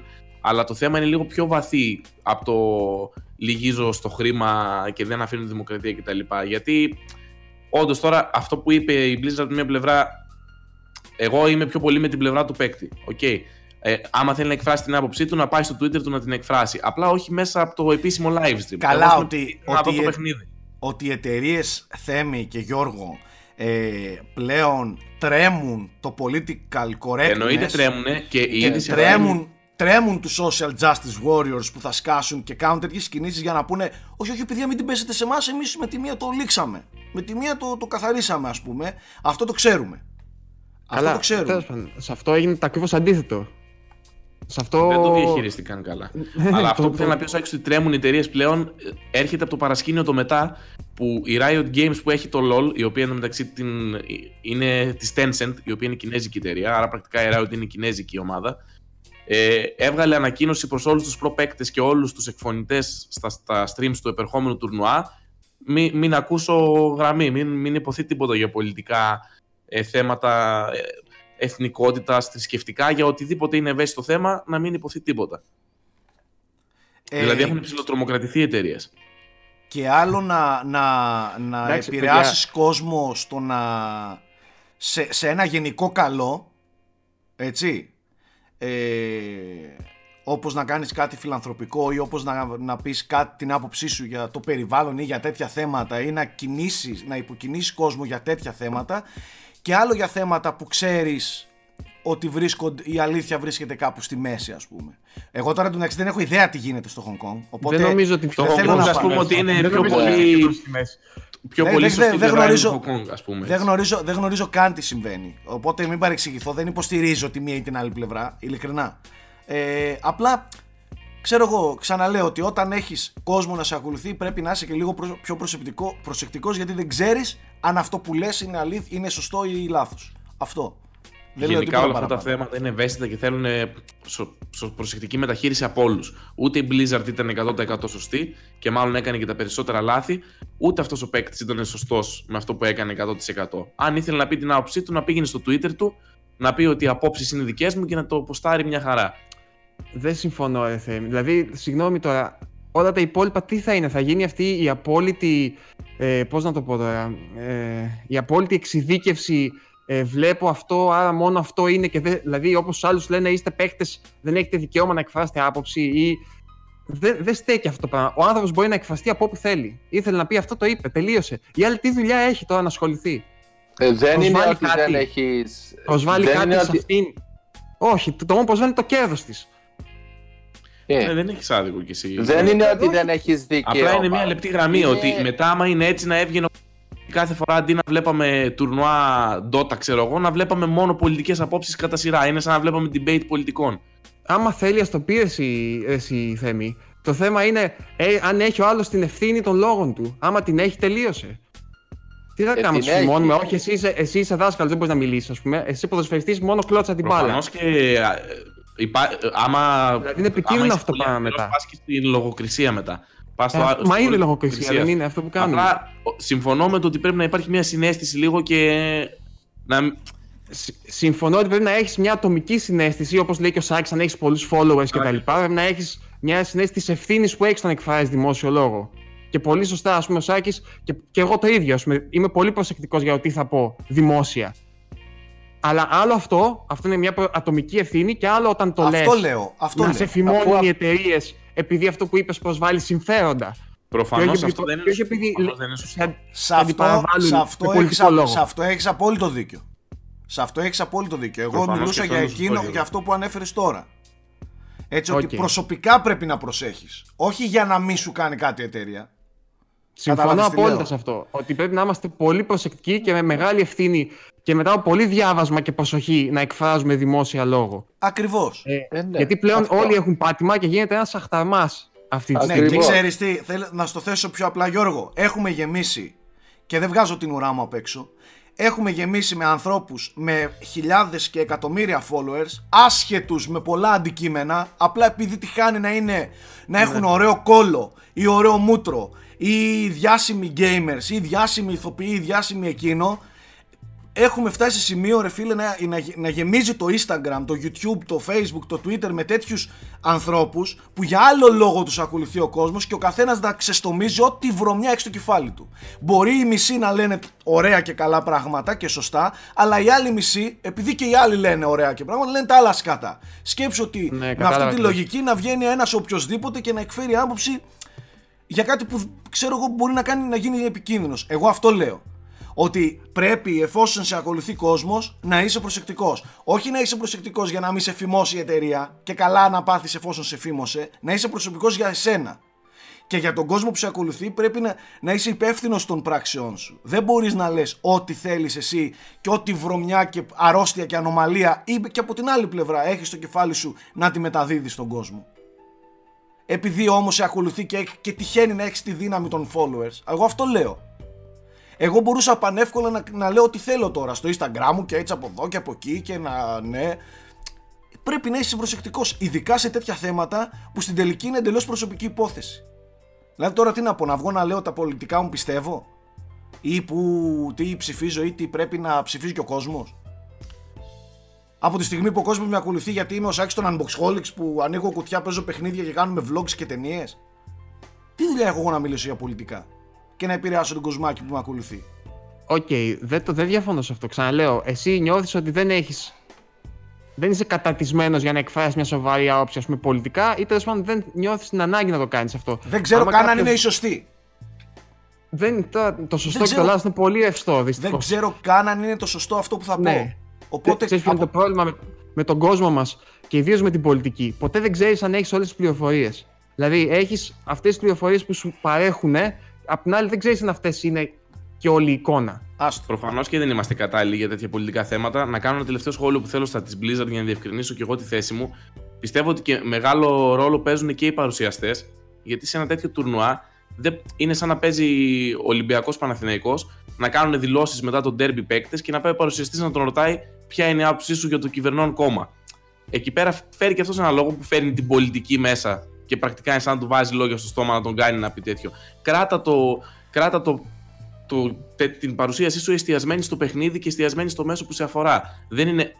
Αλλά το θέμα είναι λίγο πιο βαθύ από το λυγίζω στο χρήμα και δεν αφήνω τη δημοκρατία κτλ. Γιατί όντως τώρα αυτό που είπε η Blizzard από μια πλευρά, εγώ είμαι πιο πολύ με την πλευρά του παίκτη. Okay. Ε, άμα θέλει να εκφράσει την άποψή του, να πάει στο Twitter του να την εκφράσει. Απλά όχι μέσα από το επίσημο live stream. Καλά, Εγώ ότι- να δω ότι- το παιχνίδι. ότι οι εταιρείες Θέμη και Γιώργο ε, πλέον τρέμουν το political correctness Εννοείται τρέμουνε και η και είδηση αυτή είναι- τρέμουν, τρέμουν τους social justice warriors που θα σκάσουν και κάνουν τέτοιες κινήσεις για να πούνε όχι όχι παιδιά μην την πέσετε σε εμάς εμείς με τη μία το λήξαμε με τη μία το, το καθαρίσαμε ας πούμε αυτό το ξέρουμε αυτό το ξέρουμε τέλος πάντων, σε αυτό έγινε το ακριβώς αντίθετο. Σε αυτό... Δεν το διαχειριστήκαν καλά. <laughs> Αλλά αυτό Το- που θέλω να πει ως ότι τρέμουν οι εταιρείες πλέον ε, έρχεται από το παρασκήνιο το μετά που η Riot Games που έχει το LOL, η οποία εντωμεταξύ την, είναι της Tencent, η οποία είναι κινέζικη εταιρεία, άρα πρακτικά η Riot είναι κινέζικη ομάδα. Ε, έβγαλε ανακοίνωση προς όλους τους προπαίκτες και όλους τους εκφωνητές στα, στα streams του επερχόμενου τουρνουά μην, μην ακούσω γραμμή, μην, μην υποθεί τίποτα για πολιτικά ε, θέματα ε, εθνικότητας, θρησκευτικά, για οτιδήποτε είναι ευαίσθητο θέμα, να μην υποθεί τίποτα. Ε, δηλαδή έχουν ψηλοτρομοκρατηθεί οι εταιρείες. και άλλο να, να, να Εντάξει, επηρεάσεις κόσμο στο να σε, σε ένα γενικό καλό έτσι ε, όπως να κάνεις κάτι φιλανθρωπικό ή όπως να, να πεις κάτι την άποψή σου για το περιβάλλον ή για τέτοια θέματα ή να κινήσεις, να υποκινήσεις κόσμο για τέτοια θέματα και άλλο για θέματα που ξέρεις ότι βρίσκονται, η αλήθεια βρίσκεται κάπου στη μέση ας πούμε. Εγώ τώρα εντάξει δεν έχω ιδέα τι γίνεται στο Hong Kong οπότε δεν νομίζω ότι Το δεν Hong θέλω Kong, να ας πούμε, πάμε. ότι είναι Δεν πιο νομίζω ότι πολύ, είναι στη μέση. Πιο Δεν- πολύ δεν- σωστή δεν πλευρά γνωρίζω- είναι το Hong Kong, ας πούμε. Δεν γνωρίζω, δεν γνωρίζω καν τι συμβαίνει. Οπότε μην παρεξηγηθώ, δεν υποστηρίζω τη μία ή την άλλη πλευρά, ειλικρινά. Ε, απλά ξέρω εγώ, ξαναλέω ότι όταν έχεις κόσμο να σε ακολουθεί, πρέπει να είσαι και λίγο προσ- πιο προσεκτικό, προσεκτικός γιατί δεν ξέρεις αν αυτό που λες είναι, αλήθ, είναι σωστό ή λάθος. Αυτό. Δεν λέω Γενικά τίποτα όλα αυτά τα παραπάνω. θέματα είναι ευαίσθητα και θέλουν ε, σο- σο- προσεκτική μεταχείριση από όλους. Ούτε η Blizzard ήταν 100% σωστή και μάλλον έκανε και τα περισσότερα λάθη, ούτε αυτός ο παίκτης ήταν σωστός με αυτό που έκανε 100%. Αν ήθελε να πει την άποψή του, να πήγαινε στο Twitter του, να πει ότι οι απόψεις είναι δικές μου και να το ποστάρει μια χαρά. Δεν συμφωνώ, ρε Θέμη. Δηλαδή, συγγνώμη τώρα, όλα τα υπόλοιπα τι θα είναι, θα γίνει αυτή η απόλυτη. Ε, Πώς να το πω τώρα. Ε, η απόλυτη εξειδίκευση. Ε, βλέπω αυτό, άρα μόνο αυτό είναι. Και δεν, δηλαδή, όπως τους άλλους λένε, είστε παίχτε, δεν έχετε δικαίωμα να εκφράσετε άποψη ή. Δεν, δεν στέκει αυτό το πράγμα. Ο άνθρωπος μπορεί να εκφραστεί από όπου θέλει. Ήθελε να πει αυτό, το είπε. Τελείωσε. Η άλλη τι δουλειά έχει τώρα να ασχοληθεί; Ε, δεν είναι Προσβάλλει ότι κάτι. δεν έχεις... Προσβάλλει δεν κάτι είναι σε ότι- αυτήν; Όχι, το, το μόνο προσβάλλει το κέρδος της. Ε, Ε, δεν έχεις άδικο κι εσύ. δεν είναι ότι όχι. δεν έχεις δικαίωμα. Απλά είναι μια λεπτή γραμμή Είναι- ότι μετά, άμα είναι έτσι να έβγαινε ο- κάθε φορά αντί να βλέπαμε τουρνουά Dota, ξέρω εγώ, να βλέπαμε μόνο πολιτικές απόψεις κατά σειρά. Είναι σαν να βλέπαμε debate πολιτικών. άμα θέλει, ας το πει εσύ, εσύ Θέμη. Το θέμα είναι ε, αν έχει ο άλλος την ευθύνη των λόγων του. Άμα την έχει, τελείωσε. Τι θα Ε, κάνουμε, την τους φημώνουμε. έχει. Όχι, εσύ είσαι, εσύ είσαι δάσκαλος, δεν μπορείς να μιλήσεις, ας πούμε. Εσύ ποδοσφαιριστής, μόνο κλώτσα την μπάλα. Προφανώς και. α, ε, υπά- ε, άμα. Δηλαδή είναι επικίνδυνο άμα είσαι αυτό πολύ πράγμα αυστηρός, μετά. Πας και στην λογοκρισία μετά. Πας Ε, στο- αυτό- στο μα είναι όριο λογοκρισία, λογοκρισίας. δεν είναι αυτό που κάνουμε. Απλά ο- συμφωνώ με το ότι πρέπει να υπάρχει μια συνέστηση λίγο και. Να... Συ- Συμφωνώ ότι πρέπει να έχεις μια ατομική συνέστηση, όπως λέει και ο Σάκης, αν έχεις πολλούς followers κτλ. Πρέπει να έχεις μια συνέστηση της ευθύνης που έχεις όταν εκφράζεις δημόσιο λόγο. Και πολύ σωστά, ας πούμε, ο Σάκης και, και εγώ το ίδιο. Ας πούμε, είμαι πολύ προσεκτικός για το τι θα πω δημόσια. Αλλά άλλο αυτό, αυτό είναι μια προ- ατομική ευθύνη, και άλλο όταν το λες. Αυτό λέω. Αυτό να λέω. σε φημώνουν Αφού- οι εταιρείες επειδή αυτό που είπες προσβάλλει συμφέροντα. Προφανώς Και όχι αυτό επί- δεν είναι και όχι σωστό. επειδή- Προφανώς δεν είναι σωστό. Θα- Σε θα αυτό, αντιπαραβάλλουν σε, με αυτό πολιτικό έχεις, α- λόγο. σε αυτό έχεις απόλυτο δίκιο. Σε αυτό έχεις απόλυτο δίκιο. Εγώ Προφανώς μιλούσα και αυτό για είναι σωστό, εκείνο, Γιώργο. για αυτό που ανέφερες τώρα. Έτσι ότι Οκ. προσωπικά πρέπει να προσέχεις. Όχι για να μην σου κάνει κάτι η εταιρεία. Συμφωνώ Καταλάβεις τι απόλυτα λέω. σε αυτό. Ότι πρέπει να είμαστε πολύ προσεκτικοί και με μεγάλη ευθύνη και μετά από πολύ διάβασμα και προσοχή να εκφράζουμε δημόσια λόγο. Ακριβώς. Ε, Ε, ναι, γιατί πλέον αυτό. όλοι έχουν πάτημα και γίνεται ένας αχταρμάς αυτή τη Ναι, στιγμή. και Ακριβώς. ξέρεις τι, θέλω να στο θέσω πιο απλά Γιώργο. Έχουμε γεμίσει, και δεν βγάζω την ουρά μου απ' έξω, έχουμε γεμίσει με ανθρώπους με χιλιάδες και εκατομμύρια followers, άσχετους με πολλά αντικείμενα, απλά επειδή τυχάνει να, είναι, να έχουν Ναι. ωραίο κόλλο ή ωραίο μούτρο ή διάσημοι gamers ή διάσημοι ηθοποιοί ή διάσημοι εκείνο, έχουμε φτάσει σε σημείο ρε φίλε να, να, να γεμίζει το Instagram, το YouTube, το Facebook, το Twitter με τέτοιους ανθρώπους που για άλλο λόγο τους ακολουθεί ο κόσμος και ο καθένας να ξεστομίζει ό,τι βρωμιά έχει στο κεφάλι του. Μπορεί οι μισοί να λένε ωραία και καλά πράγματα και σωστά, αλλά οι άλλοι μισοί, επειδή και οι άλλοι λένε ωραία και πράγματα, λένε τα άλλα σκάτα. Σκέψου ότι Ναι, με αυτή κατάλαβα τη τι λογική να βγαίνει ένας οποιοδήποτε και να εκφέρει άποψη για κάτι που ξέρω εγώ μπορεί να κάνει να γίνει επικίνδυνος. Εγώ αυτό λέω. Ότι πρέπει εφόσον σε ακολουθεί κόσμος να είσαι προσεκτικός. Όχι να είσαι προσεκτικός για να μην σε φημώσει η εταιρεία και καλά να πάθεις εφόσον σε φήμωσε, να είσαι προσωπικός για εσένα. Και για τον κόσμο που σε ακολουθεί πρέπει να, να είσαι υπεύθυνος των πράξεών σου. Δεν μπορείς να λες ό,τι θέλεις εσύ και ό,τι βρωμιά και αρρώστια και ανομαλία ή και από την άλλη πλευρά έχεις στο κεφάλι σου να τη μεταδίδεις στον κόσμο επειδή όμως σε ακολουθεί και, και τυχαίνει να έχει τη δύναμη των followers. Εγώ αυτό λέω. Εγώ μπορούσα πανεύκολα να, να λέω ό,τι θέλω τώρα στο Instagram μου και έτσι από εδώ και από εκεί και να ναι. Πρέπει να είσαι προσεκτικός, ειδικά σε τέτοια θέματα που στην τελική είναι εντελώς προσωπική υπόθεση. Δηλαδή τώρα τι να πω, να βγω να λέω τα πολιτικά μου πιστεύω; Ή που τι ψηφίζω ή τι πρέπει να ψηφίζει και ο κόσμος; Από τη στιγμή που ο κόσμος με ακολουθεί γιατί είμαι ο Σάκης των Unboxholics που ανοίγω κουτιά, παίζω παιχνίδια και κάνουμε vlogs και ταινίες. Τι δουλειά έχω εγώ να μιλήσω για πολιτικά και να επηρεάσω τον κοσμάκι που με ακολουθεί; Οκ, δεν, το, δεν διαφωνώ σε αυτό. Ξαναλέω, εσύ νιώθεις ότι δεν έχει. Δεν είσαι καταρτισμένος για να εκφράσεις μια σοβαρή άποψη, ας πούμε, πολιτικά, ή τέλος πάντων δεν νιώθεις την ανάγκη να το κάνεις αυτό. Δεν ξέρω Άμα καν αν κάποιος- είναι η σωστή. Δεν, το, το σωστό Δεν και το ξέρω- λάθος είναι πολύ ευστό, δυστυχώς. Δεν ξέρω καν αν είναι το σωστό αυτό που θα πω. Ναι. Οπότε Ξέρεις ποιο είναι από- το πρόβλημα με, με τον κόσμο μας και ιδίως με την πολιτική. Ποτέ δεν ξέρεις αν έχεις όλες τις πληροφορίες. Δηλαδή, έχεις αυτές τις πληροφορίες που σου παρέχουν, απ' την άλλη δεν ξέρεις αν αυτές είναι και όλη η εικόνα. Άστο. Προφανώς και δεν είμαστε κατάλληλοι για τέτοια πολιτικά θέματα. Να κάνω ένα τελευταίο σχόλιο που θέλω στα της Blizzard για να διευκρινίσω και εγώ τη θέση μου. Πιστεύω ότι και μεγάλο ρόλο παίζουν και οι παρουσιαστές, γιατί σε ένα τέτοιο τουρνουά δεν... είναι σαν να παίζει Ολυμπιακός Παναθηναϊκός να κάνουν δηλώσεις μετά τον derby παίκτες και να πάει ο παρουσιαστής να τον ρωτάει ποια είναι η άποψή σου για το κυβερνών κόμμα. Εκεί πέρα φέρει και αυτός ένα λόγο που φέρνει την πολιτική μέσα και πρακτικά είναι σαν να του βάζει λόγια στο στόμα να τον κάνει να πει τέτοιο. Κράτα το, κράτα το, το, τε- την παρουσίασή σου εστιασμένη στο παιχνίδι και εστιασμένη στο μέσο που σε αφορά. Δεν είναι.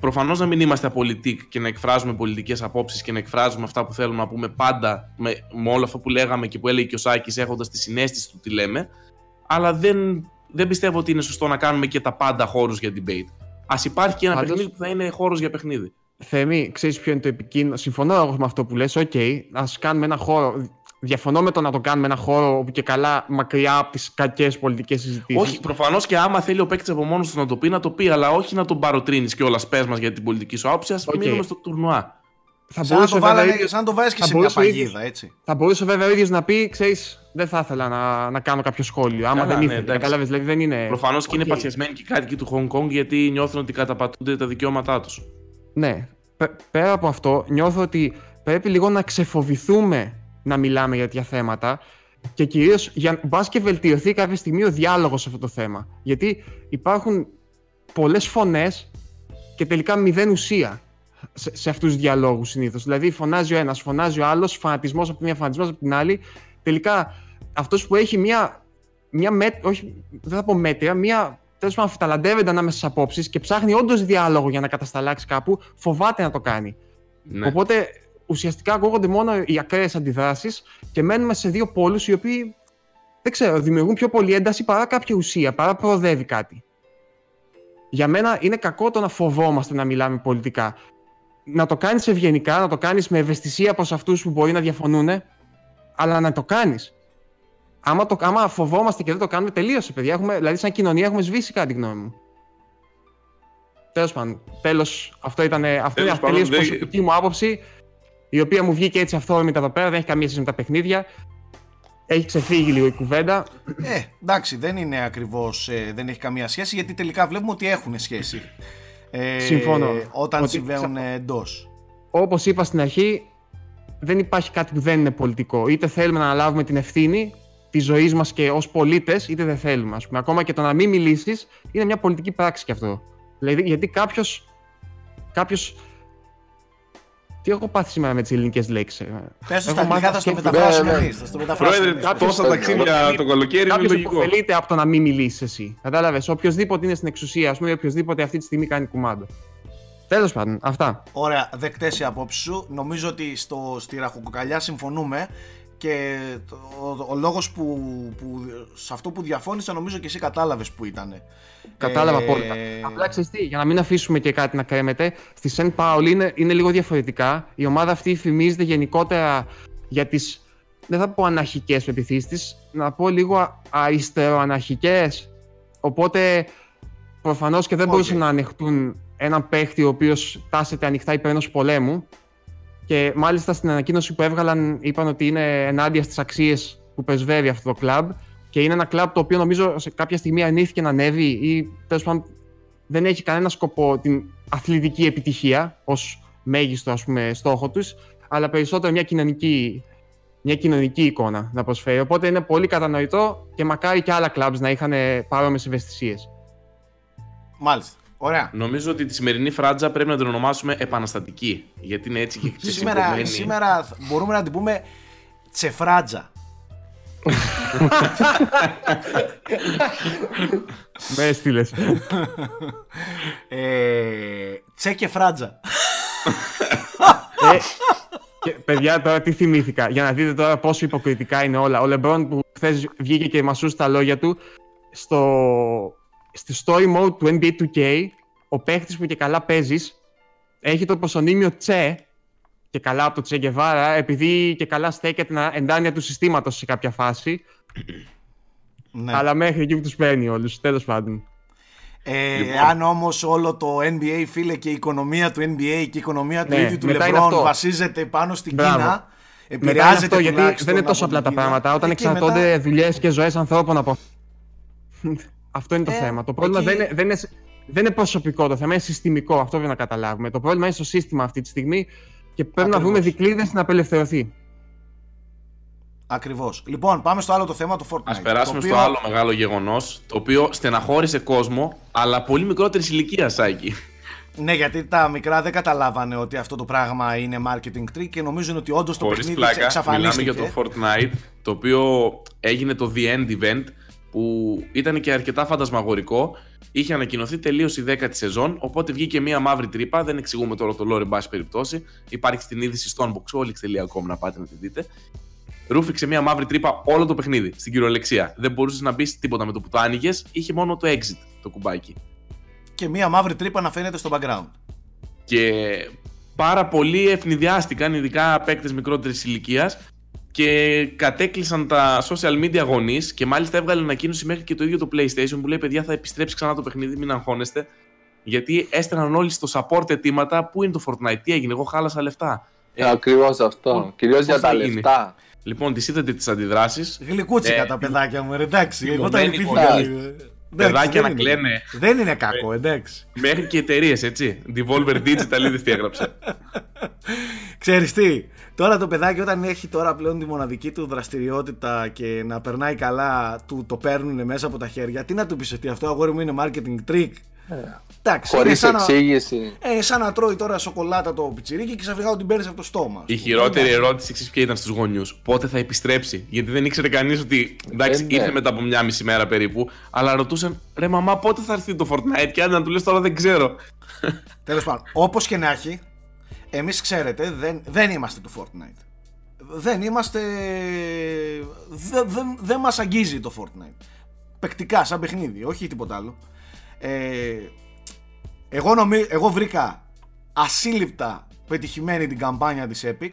Προφανώς να μην είμαστε απολυτικοί και να εκφράζουμε πολιτικές απόψεις και να εκφράζουμε αυτά που θέλουμε να πούμε πάντα με, με όλο αυτό που λέγαμε και που έλεγε και ο Σάκης έχοντας τη συναίσθηση του τι λέμε. Αλλά δεν, δεν πιστεύω ότι είναι σωστό να κάνουμε και τα πάντα χώρους για debate. Ας υπάρχει και ένα Πάντως- παιχνίδι που θα είναι χώρος για παιχνίδι. Θέμη, ξέρεις ποιο είναι το επικίνδυνο. Συμφωνώ εγώ με αυτό που λες. Οκ, ας κάνουμε ένα χώρο. Διαφωνώ με το να το κάνουμε ένα χώρο όπου και καλά μακριά από τις κακές πολιτικές συζητήσεις. Όχι, προφανώς και άμα θέλει ο παίκτης από μόνος του να το πει, να το πει, αλλά όχι να τον παροτρύνεις κιόλας. Πες μας για την πολιτική σου άποψη, ας Οκ. μείνουμε στο τουρνουά. θα Σαν να, μπορούσε, το βέβαια, βάλανε, ίδιος- σαν να το βάζεις και θα σε μια μπορούσε ο ίδιος- παγίδα, έτσι. θα μπορούσε βέβαια ο ίδιος να πει, ξέρεις, δεν θα ήθελα να, να κάνω κάποιο σχόλιο. Άμα Καλά, δεν ναι, ήθελε. εντάξει. Κατάλαβε, δηλαδή δεν είναι. Προφανώς και είναι οκ. παθιασμένοι και οι κάτοικοι του Hong Kong γιατί νιώθουν ότι καταπατούνται τα δικαιώματά τους. Ναι. Πε- Πέρα από αυτό, νιώθω ότι πρέπει λίγο να ξεφοβηθούμε να μιλάμε για τέτοια θέματα και κυρίως για μπας και βελτιωθεί κάποια στιγμή ο διάλογος σε αυτό το θέμα. Γιατί υπάρχουν πολλές φωνές και τελικά μηδέν ουσία σε, σε αυτούς τους διαλόγους συνήθως. Δηλαδή, φωνάζει ο ένας, φωνάζει ο άλλος, φανατισμός από τη μία, φανατισμός από την άλλη. Τελικά, αυτός που έχει μία. μία με, όχι, δεν θα πω μέτρια, μία τέλος πάντων ταλαντεύεται ανάμεσα στις απόψεις και ψάχνει όντως διάλογο για να κατασταλάξει κάπου, φοβάται να το κάνει. Ναι. Οπότε ουσιαστικά ακούγονται μόνο οι ακραίες αντιδράσεις και μένουμε σε δύο πόλου οι οποίοι δεν ξέρω, δημιουργούν πιο πολύ ένταση παρά κάποια ουσία, παρά προοδεύει κάτι. Για μένα είναι κακό το να φοβόμαστε να μιλάμε πολιτικά. Να το κάνεις ευγενικά, να το κάνεις με ευαισθησία προς αυτούς που μπορεί να διαφωνούν, αλλά να το κάνεις. Άμα, το, άμα φοβόμαστε και δεν το κάνουμε, τελείωσε, παιδιά. Έχουμε, δηλαδή, σαν κοινωνία έχουμε σβήσει κάτι γνώμη μου. Τέλος πάντων. Τέλος, αυτό ήταν αυτό Τέλος είναι πάντων, τελείω δεν- προσωπική μου άποψη, η οποία μου βγήκε έτσι αυθόρμητα εδώ πέρα, δεν έχει καμία σχέση με τα παιχνίδια. Έχει ξεφύγει λίγο η κουβέντα. Ε, εντάξει, δεν είναι ακριβώς. δεν έχει καμία σχέση γιατί τελικά βλέπουμε ότι έχουν σχέση. Ε, Συμφωνώ. Όταν Ότι συμβαίνουν εντός. Όπως είπα στην αρχή, δεν υπάρχει κάτι που δεν είναι πολιτικό. Είτε θέλουμε να αναλάβουμε την ευθύνη, τη ζωή μας και ως πολίτες, είτε δεν θέλουμε. Ας πούμε. Ακόμα και το να μην μιλήσεις είναι μια πολιτική πράξη κι αυτό. Δηλαδή, γιατί κάποιος. Κάποιος... Τι έχω πάθει σήμερα με τις ελληνικές λέξεις. Πες το στα αγγλικά, θα στο μεταφράσουμε εμείς. Πρόεδρε, τόσα ταξίδια το καλοκαίρι είναι λογικό. Κάποιο ωφελείται από το να μην μιλήσεις εσύ. Κατάλαβες. Οποιοδήποτε είναι στην εξουσία, ας πούμε, οποιοδήποτε αυτή τη στιγμή κάνει κουμάντο. Τέλος πάντων, αυτά. Ωραία, δεκτέ οι απόψεις σου. Νομίζω ότι στο, στη ραχοκοκαλιά συμφωνούμε και ο, ο λόγος που, που, σε αυτό που διαφώνησα νομίζω και εσύ κατάλαβες που ήταν. Κατάλαβα ε... απόλυτα. Απλά ξέρεις τι, για να μην αφήσουμε και κάτι να κρέμεται, στη Σεν Πάολ είναι, είναι λίγο διαφορετικά. Η ομάδα αυτή φημίζεται γενικότερα για τις, δεν θα πω αναρχικές πεπιθήσεις, να πω λίγο αριστεροαναρχικές. Οπότε προφανώς και δεν okay. μπορούσαν να ανεχτούν έναν παίχτη ο οποίος τάσεται ανοιχτά υπέρ ενός πολέμου και μάλιστα στην ανακοίνωση που έβγαλαν είπαν ότι είναι ενάντια στις αξίες που πρεσβεύει αυτό το κλαμπ και είναι ένα κλαμπ το οποίο νομίζω σε κάποια στιγμή αρνήθηκε να ανέβει ή τέλος πάντων δεν έχει κανένα σκοπό την αθλητική επιτυχία ως μέγιστο ας πούμε, στόχο τους αλλά περισσότερο μια κοινωνική, μια κοινωνική εικόνα να προσφέρει. Οπότε είναι πολύ κατανοητό και μακάρι και άλλα clubs να είχαν παρόμοιες ευαισθησίες. Μάλιστα. Ωραία. Νομίζω ότι τη σημερινή φράτζα πρέπει να την ονομάσουμε επαναστατική. Γιατί είναι έτσι και σήμερα, σήμερα μπορούμε να την πούμε τσεφράτζα. <laughs> Με έστειλες. Ε, τσέκε φράτζα. Ε, και, παιδιά, τώρα τι θυμήθηκα; Για να δείτε τώρα πόσο υποκριτικά είναι όλα. Ο Λεμπρόν που χθες βγήκε και μασούσε τα λόγια του στο στη story mode του NBA 2K, ο παίχτης που και καλά παίζεις έχει το προσωνύμιο Τσε και καλά από το Τσε Γκεβάρα, επειδή και καλά στέκεται να εντάνεια του συστήματος σε κάποια φάση. Ναι. Αλλά μέχρι εκεί που τους παίρνει όλους. Τέλος πάντων. Ε, λοιπόν. Αν όμως όλο το NBA, φίλε, και η οικονομία του NBA και η οικονομία του ναι, ίδιου του LeBron βασίζεται πάνω στην Μπράβο. Κίνα. Επηρεάζεται αυτό, γιατί δεν είναι τόσο απλά τα πράγματα. Όταν εξαρτώνται μετά... δουλειές και ζωές ανθρώπων από. Αυτό είναι το ε, θέμα. Το πρόβλημα δεν, είναι, δεν, είναι, δεν είναι προσωπικό το θέμα, είναι συστημικό. Αυτό πρέπει να καταλάβουμε. Το πρόβλημα είναι στο σύστημα αυτή τη στιγμή και πρέπει Ακριβώς. να βρούμε δικλείδες να απελευθερωθεί. Ακριβώς. Λοιπόν, πάμε στο άλλο το θέμα, το Fortnite. Α περάσουμε στο άλλο μεγάλο γεγονός, το οποίο στεναχώρησε κόσμο, αλλά πολύ μικρότερης ηλικίας, Σάκη. Ναι, γιατί τα μικρά δεν καταλάβανε ότι αυτό το πράγμα είναι marketing trick και νομίζουν ότι όντως το παιχνίδι πλάκα, εξαφανίστηκε. Μιλάμε για το Fortnite, το οποίο έγινε το The End Event που ήταν και αρκετά φαντασμαγορικό. Είχε ανακοινωθεί τελείως η 10η σεζόν, οπότε βγήκε μια μαύρη τρύπα. Δεν εξηγούμε τώρα το lore, εν πάση περιπτώσει. Υπάρχει στην είδηση στο unboxolix.com να πάτε να τη δείτε. Ρούφηξε μια μαύρη τρύπα όλο το παιχνίδι, στην κυριολεξία. Δεν μπορούσες να μπεις τίποτα με το που το άνοιγες, είχε μόνο το exit το κουμπάκι. Και μια μαύρη τρύπα να φαίνεται στο background. Και πάρα πολλοί ευνηδιάστηκαν, ειδικά παίκτες μικρότερης ηλικίας, και κατέκλυσαν τα social media γονείς και μάλιστα έβγαλε ανακοίνωση μέχρι και το ίδιο το PlayStation που λέει: Παιδιά, θα επιστρέψει ξανά το παιχνίδι, μην αγχώνεστε. Γιατί έστελναν όλοι στο support αιτήματα. Πού είναι το Fortnite, τι έγινε, εγώ χάλασα λεφτά. Ε, Ακριβώς αυτό. Κυρίως για τα λεφτά. Λοιπόν, τις είδατε τις αντιδράσεις. Γλυκούτσικα ε, τα παιδάκια μου, εντάξει. Εγώ τα λυπήθηκα λίγο. Παιδάκια να κλαίνε. Δεν είναι κακό, εντάξει. Μέχρι και εταιρείες, έτσι. Devolver Digital, είδες τι έγραψε. <laughs> Ξέρεις τι, Τώρα το παιδάκι όταν έχει τώρα πλέον τη μοναδική του δραστηριότητα και να περνάει καλά, του το παίρνουν μέσα από τα χέρια. Τι να του πεις ότι αυτό αγόρι μου είναι marketing trick. Ε, Εντάξει, Χωρίς εξήγηση. Να, ε, σαν να τρώει τώρα σοκολάτα το πιτσιρίκι και ξαφνικά την παίρνεις από το στόμα. Η χειρότερη ναι. ερώτηση εξή ποια ήταν στους γονιούς. Πότε θα επιστρέψει. Γιατί δεν ήξερε κανείς ότι. Εντάξει, ε, ήρθε ναι. μετά από μια μισή μέρα περίπου. Αλλά ρωτούσαν, ρε μαμά, πότε θα έρθει το Fortnite. Και αν να του λες τώρα δεν ξέρω. <laughs> Τέλος πάντων, όπως και να έχει, εμείς ξέρετε δεν, δεν είμαστε του Fortnite. Δεν είμαστε... Δεν, δεν, δεν μας αγγίζει το Fortnite. Πεκτικά, σαν παιχνίδι, όχι τίποτα άλλο. Ε, εγώ, νομί, εγώ βρήκα ασύλληπτα πετυχημένη την καμπάνια της Epic.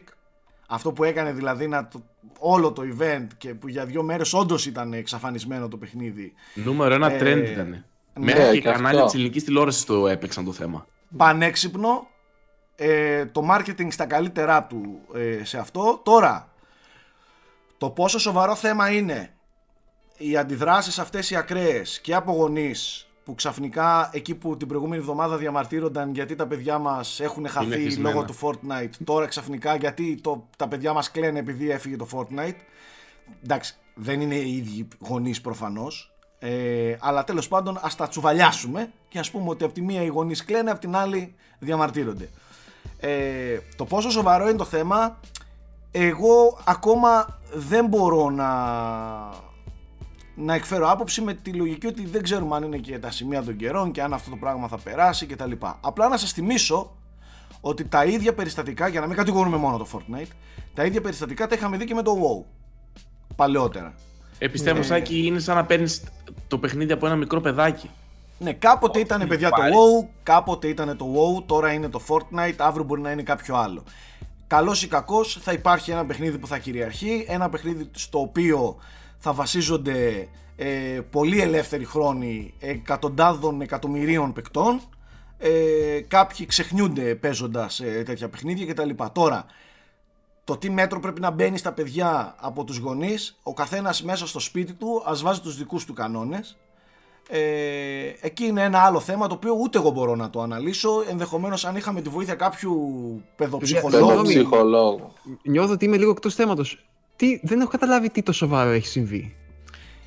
Αυτό που έκανε δηλαδή να το, όλο το event και που για δύο μέρες όντως ήταν εξαφανισμένο το παιχνίδι. Νούμερο ένα ε, trend ήταν. Ναι, Μέχρι και, και κανάλια της ελληνικής τηλεόρασης το έπαιξαν το θέμα. Πανέξυπνο, ε, το marketing στα καλύτερά του ε, σε αυτό. Τώρα, το πόσο σοβαρό θέμα είναι οι αντιδράσεις αυτές οι ακραίες και από γονείς που ξαφνικά εκεί που την προηγούμενη εβδομάδα διαμαρτύρονταν γιατί τα παιδιά μας έχουν χαθεί λόγω του Fortnite τώρα ξαφνικά γιατί το, τα παιδιά μας κλαίνε επειδή έφυγε το Fortnite. Εντάξει, δεν είναι οι ίδιοι γονείς προφανώς, ε, αλλά τέλος πάντων ας τα τσουβαλιάσουμε και ας πούμε ότι από τη μία οι γονείς κλαίνε, από την άλλη διαμαρτύρονται. Ε, το πόσο σοβαρό είναι το θέμα, εγώ ακόμα δεν μπορώ να, να εκφέρω άποψη με τη λογική ότι δεν ξέρουμε αν είναι και τα σημεία των καιρών και αν αυτό το πράγμα θα περάσει κτλ. Απλά να σας θυμίσω ότι τα ίδια περιστατικά, για να μην κατηγορούμε μόνο το Fortnite, τα ίδια περιστατικά τα είχαμε δει και με το WoW. Παλαιότερα. Επιστεύω, ναι. Σάκη, είναι σαν να παίρνεις το παιχνίδι από ένα μικρό παιδάκι. Ναι, κάποτε oh, ήταν παιδιά το WoW, κάποτε ήταν το WoW, τώρα είναι το Fortnite, αύριο μπορεί να είναι κάποιο άλλο. Καλός ή κακός, θα υπάρχει ένα παιχνίδι που θα κυριαρχεί, ένα παιχνίδι στο οποίο θα βασίζονται ε, πολύ ελεύθεροι χρόνοι εκατοντάδων εκατομμυρίων παικτών. Ε, κάποιοι ξεχνιούνται παίζοντας ε, τέτοια παιχνίδια κτλ. Τώρα, το τι μέτρο πρέπει να μπαίνει στα παιδιά από τους γονείς, ο καθένας μέσα στο σπίτι του ας βάζει τους δικούς του κανόνες. Ε, εκεί είναι ένα άλλο θέμα το οποίο ούτε εγώ μπορώ να το αναλύσω. Ενδεχομένως αν είχαμε τη βοήθεια κάποιου παιδοψυχολόγου. Νιώθω ότι είμαι λίγο εκτός θέματος. Τι, δεν έχω καταλάβει τι το σοβαρό έχει συμβεί.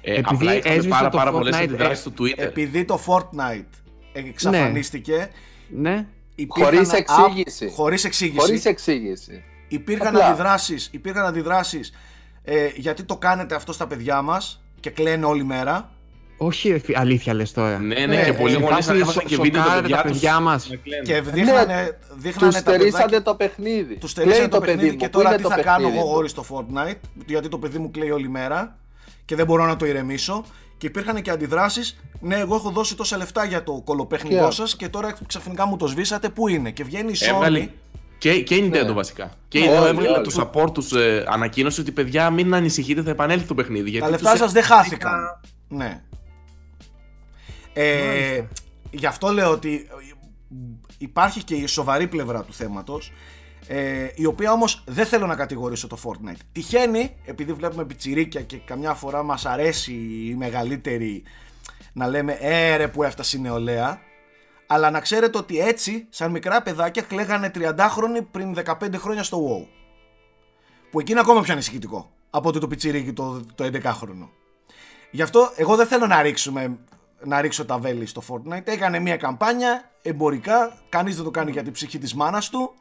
Ε, επειδή έσβησε πάρα, το πάρα πολλές αντιδράσεις του Twitter. Επειδή το Fortnite εξαφανίστηκε. Ναι. ναι. Χωρίς εξήγηση. Χωρίς εξήγηση. Χωρίς εξήγηση. Υπήρχαν αντιδράσεις, υπήρχαν αντιδράσεις ε, γιατί το κάνετε αυτό στα παιδιά μας και κλαίνε όλη μέρα. Όχι, αλήθεια λες τώρα. Ναι, ναι, ναι και πολλοί γονείς έβασαν και βίντεο τα παιδιά, παιδιά μας. Και δείχνανε, ναι, δείχνανε τους στερήσατε το παιχνίδι. Τους στερήσατε το, παιχνίδι και τώρα τι θα κάνω εγώ γόρι στο Fortnite, γιατί το παιδί μου κλαίει όλη μέρα και δεν μπορώ να το ηρεμήσω. Και υπήρχαν και αντιδράσεις. Ναι, εγώ έχω δώσει τόσα λεφτά για το κολοπέχνητό σας και τώρα ξαφνικά μου το σβήσατε. Πού είναι; Και βγαίνει η Sony. Και, και η Nintendo ναι. βασικά. Και η Nintendo έβγαλε τους support τους, ε, ανακοίνωσε ότι παιδιά μην ανησυχείτε, θα επανέλθει το παιχνίδι. Γιατί Τα λεφτά σας δεν χάθηκαν. Ναι. Ε, γι' αυτό λέω ότι υπάρχει και η σοβαρή πλευρά του θέματος ε, η οποία όμως δεν θέλω να κατηγορήσω το Fortnite. Τυχαίνει, επειδή βλέπουμε πιτσιρίκια και καμιά φορά μας αρέσει η μεγαλύτερη να λέμε «Ε ρε που έφτασε η νεολαία», αλλά να ξέρετε ότι έτσι, σαν μικρά παιδάκια, κλαίγανε 30χρονοι πριν 15 χρόνια στο WoW. Που εκεί είναι ακόμα πιο ανησυχητικό από ότι το πιτσιρίκι το, το 11χρονο. Γι' αυτό εγώ δεν θέλω να ρίξουμε να ρίξω τα βέλη στο Fortnite. Έκανε μια καμπάνια εμπορικά, κανείς δεν το κάνει για την ψυχή της μάνας του.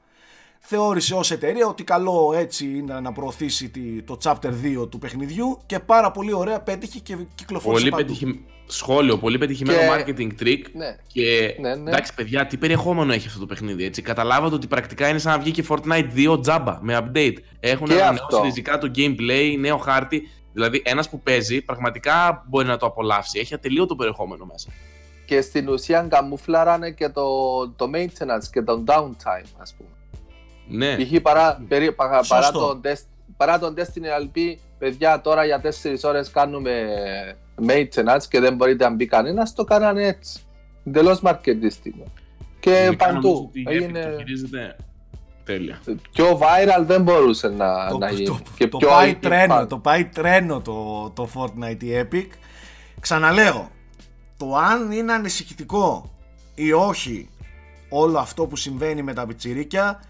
Θεώρησε ως εταιρεία ότι καλό έτσι είναι να προωθήσει το chapter 2 του παιχνιδιού και πάρα πολύ ωραία πέτυχε και κυκλοφόρησε πολύ πετυχη... Σχόλιο, πολύ πετυχημένο και... marketing trick ναι. και ναι, ναι. εντάξει παιδιά, τι περιεχόμενο έχει αυτό το παιχνίδι έτσι. Καταλάβατε ότι πρακτικά είναι σαν να βγει και Fortnite 2 τζάμπα με update. Έχουν ανανεώσει ριζικά το gameplay, νέο χάρτη. Δηλαδή, ένας που παίζει πραγματικά μπορεί να το απολαύσει. Έχει ατελείωτο περιεχόμενο μέσα. Και στην ουσία καμούφλαρανε και το, το maintenance και το downtime, ας πούμε. Ναι. Π.χ. παρά, περί, παρά, παρά, τον, παρά τον Destiny LP, παιδιά, τώρα για 4 ώρες κάνουμε maintenance και δεν μπορείτε να μπει κανένας, το κάνανε έτσι. Εντελώς μαρκετίστικο. Και παντού. Έγινε... Το χειρίζεται Τέλεια. Πιο viral δεν μπορούσε να, το, να γίνει. Το, και το, πιο πάει τρένο, το πάει τρένο το, το Fortnite η Epic. Ξαναλέω, το αν είναι ανησυχητικό ή όχι όλο αυτό που συμβαίνει με τα πιτσιρίκια,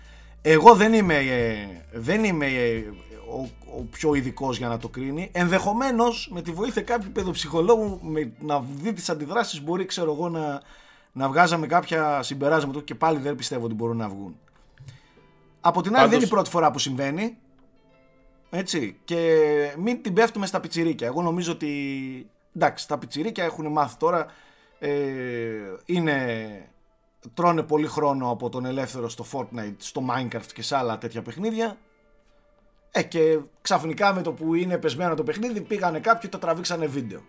εγώ δεν είμαι, ε, δεν είμαι ε, ο, ο, πιο ειδικός για να το κρίνει. Ενδεχομένως με τη βοήθεια κάποιου παιδοψυχολόγου με, να δει τις αντιδράσεις μπορεί, ξέρω εγώ, να, να βγάζαμε κάποια συμπεράσματα και πάλι δεν πιστεύω ότι μπορούν να βγουν. Από την άλλη δεν είναι η πρώτη φορά που συμβαίνει. Έτσι. Και μην την πέφτουμε στα πιτσιρίκια. Εγώ νομίζω ότι εντάξει, τα πιτσιρίκια έχουν μάθει τώρα. Ε, είναι, τρώνε πολύ χρόνο από τον ελεύθερο στο Fortnite, στο Minecraft και σε άλλα τέτοια παιχνίδια. Ε, και ξαφνικά με το που είναι πεσμένο το παιχνίδι πήγανε κάποιοι και το τραβήξανε βίντεο.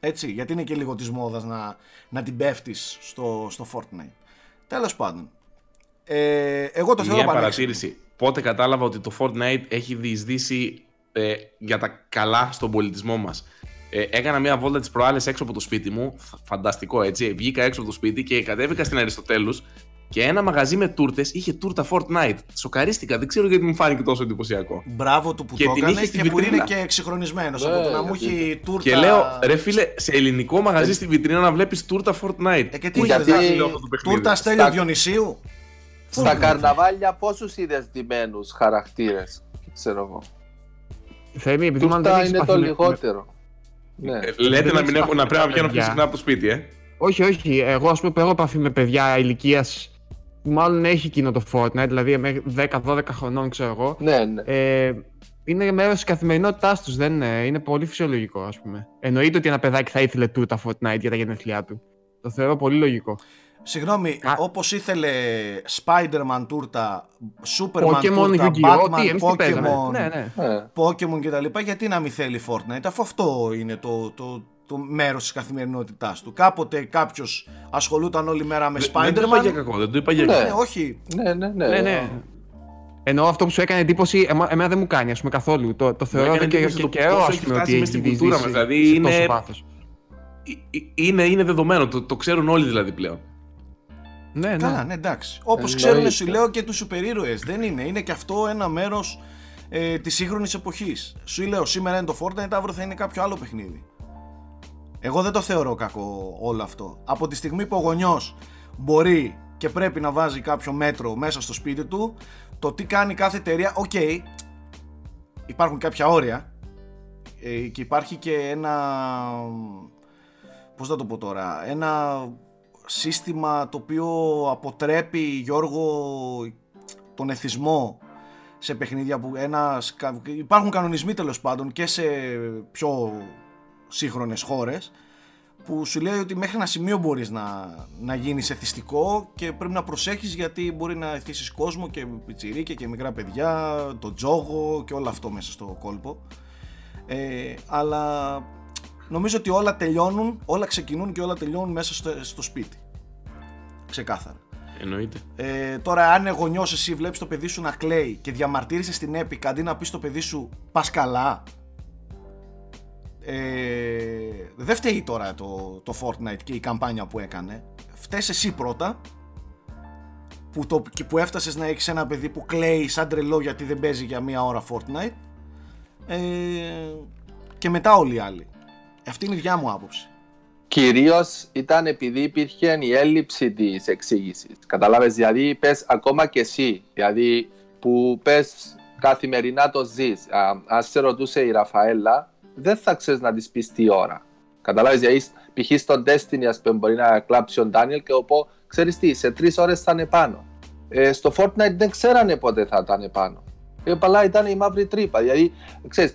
Έτσι, γιατί είναι και λίγο της μόδας να, να την πέφτεις στο, στο Fortnite. Τέλος πάντων, ε, εγώ το θέλω Μια παρατήρηση. Πότε κατάλαβα ότι το Fortnite έχει διεισδύσει ε, για τα καλά στον πολιτισμό μας. Ε, έκανα μια βόλτα τις προάλλες έξω από το σπίτι μου. Φανταστικό έτσι. Βγήκα έξω από το σπίτι και κατέβηκα στην Αριστοτέλους και ένα μαγαζί με τούρτες είχε τούρτα Fortnite. Σοκαρίστηκα, δεν ξέρω γιατί μου φάνηκε τόσο εντυπωσιακό. Μπράβο του που και το έκανες και που είναι και εξυγχρονισμένος. Ναι, από το να μου έχει τούρτα. Και λέω, ρε φίλε, σε ελληνικό μαγαζί στη βιτρίνα να βλέπεις τούρτα Fortnite. Ε, και τι γιατί... Τούρτα Στέλιο Διονυσίου; Στα καρναβάλια πόσους είδες ντυμένους χαρακτήρες, ξέρω εγώ. Θέμη, επειδή μάλλον δεν Τούτα έχεις είναι το επαφή με- λιγότερο. Ναι. Ε, Λέτε δεν να, έχεις μην έχω, να επαφή πρέπει να με βγαίνω πιο παιδιά. συχνά από το σπίτι, ε. Όχι, όχι. Εγώ, ας πούμε, που έχω επαφή με παιδιά ηλικίας που μάλλον έχει εκείνο το Fortnite, δηλαδή μέχρι 10-12 χρονών, ξέρω εγώ. ναι, ναι. Ε, είναι μέρος της καθημερινότητάς τους. Δεν είναι, είναι πολύ φυσιολογικό, ας πούμε. Εννοείται ότι ένα παιδάκι θα ήθελε τούτα Fortnite για τα γενέθλιά του. Το θεωρώ πολύ λογικό. Συγγνώμη, Α. όπως ήθελε Spider-Man τούρτα, Superman Pokemon, τούρτα, Yu-Gi-Oh! Τι, Batman, εμείς τι παίζαμε. Pokemon, Ναι, ναι. ναι. Pokemon κτλ. Γιατί να μην θέλει Fortnite, αφού αυτό είναι το, το, το μέρος της καθημερινότητάς του. Κάποτε κάποιος ασχολούταν όλη μέρα με Δεν δεν το είπα για Spider-Man. κακό, δεν το είπα για Ναι. κακό. Ναι, όχι. Ναι, ναι, ναι. Ναι, ναι. Εννοώ αυτό που σου έκανε εντύπωση, εμά, εμένα δεν μου κάνει ας πούμε, καθόλου. Το, το θεωρώ έκανε εδώ και, εντύπωση και το καιρό πόσο ας έχει πούμε, φτάσει ότι μες έχει στην κουλτούρα διεισδύσει μας, δηλαδή σε είναι- τόσο βάθος. Ε, ε, Είναι, είναι δεδομένο, το, το ξέρουν όλοι δηλαδή πλέον. Ναι, ναι. Καλά, ναι, εντάξει. Όπως Εννοείται. ξέρουν, σου λέω και τους σούπερ ήρωες. Δεν είναι. Είναι και αυτό ένα μέρος ε, της σύγχρονης εποχής. Σου λέω, σήμερα είναι το Fortnite, αύριο θα είναι κάποιο άλλο παιχνίδι. Εγώ δεν το θεωρώ κακό όλο αυτό. Από τη στιγμή που ο γονιός μπορεί και πρέπει να βάζει κάποιο μέτρο μέσα στο σπίτι του, το τι κάνει κάθε εταιρεία, οκ, υπάρχουν κάποια όρια ε, και υπάρχει και ένα, πώς θα το πω τώρα, ένα σύστημα το οποίο αποτρέπει Γιώργο τον εθισμό σε παιχνίδια που ένας, κα- υπάρχουν κανονισμοί τέλος πάντων και σε πιο σύγχρονες χώρες που σου λέει ότι μέχρι ένα σημείο μπορείς να, να γίνεις εθιστικό και πρέπει να προσέχεις γιατί μπορεί να εθίσεις κόσμο και πιτσιρίκια και μικρά παιδιά, το τζόγο και όλο αυτό μέσα στο κόλπο. Ε, αλλά νομίζω ότι όλα τελειώνουν, όλα ξεκινούν και όλα τελειώνουν μέσα στο, στο σπίτι. Ξεκάθαρα. Εννοείται. Ε, τώρα, αν γονιό εσύ βλέπεις το παιδί σου να κλαίει και διαμαρτύρεσαι στην Epic αντί να πεις στο παιδί σου πας καλά. Ε, δεν φταίει τώρα το, το Fortnite και η καμπάνια που έκανε. Φταίει εσύ πρώτα που, το, και που έφτασες να έχεις ένα παιδί που κλαίει σαν τρελό γιατί δεν παίζει για μία ώρα Fortnite ε, και μετά όλοι οι άλλοι. Αυτή είναι η δικιά μου άποψη. Κυρίως ήταν επειδή υπήρχε η έλλειψη της εξήγησης. Κατάλαβε, δηλαδή πες ακόμα και εσύ, δηλαδή που πες καθημερινά το ζεις. Αν σε ρωτούσε η Ραφαέλα, δεν θα ξέρεις να της πεις τι ώρα. Κατάλαβε, δηλαδή π.χ. στον Destiny, ας πούμε, μπορεί να κλάψει ο Ντάνιελ και όπου ξέρεις τι, σε τρεις ώρες θα είναι πάνω. Ε, στο Fortnite δεν ξέρανε πότε θα ήταν πάνω. Ε, απλά ήταν η μαύρη τρύπα. Δηλαδή, ξέρεις, ε,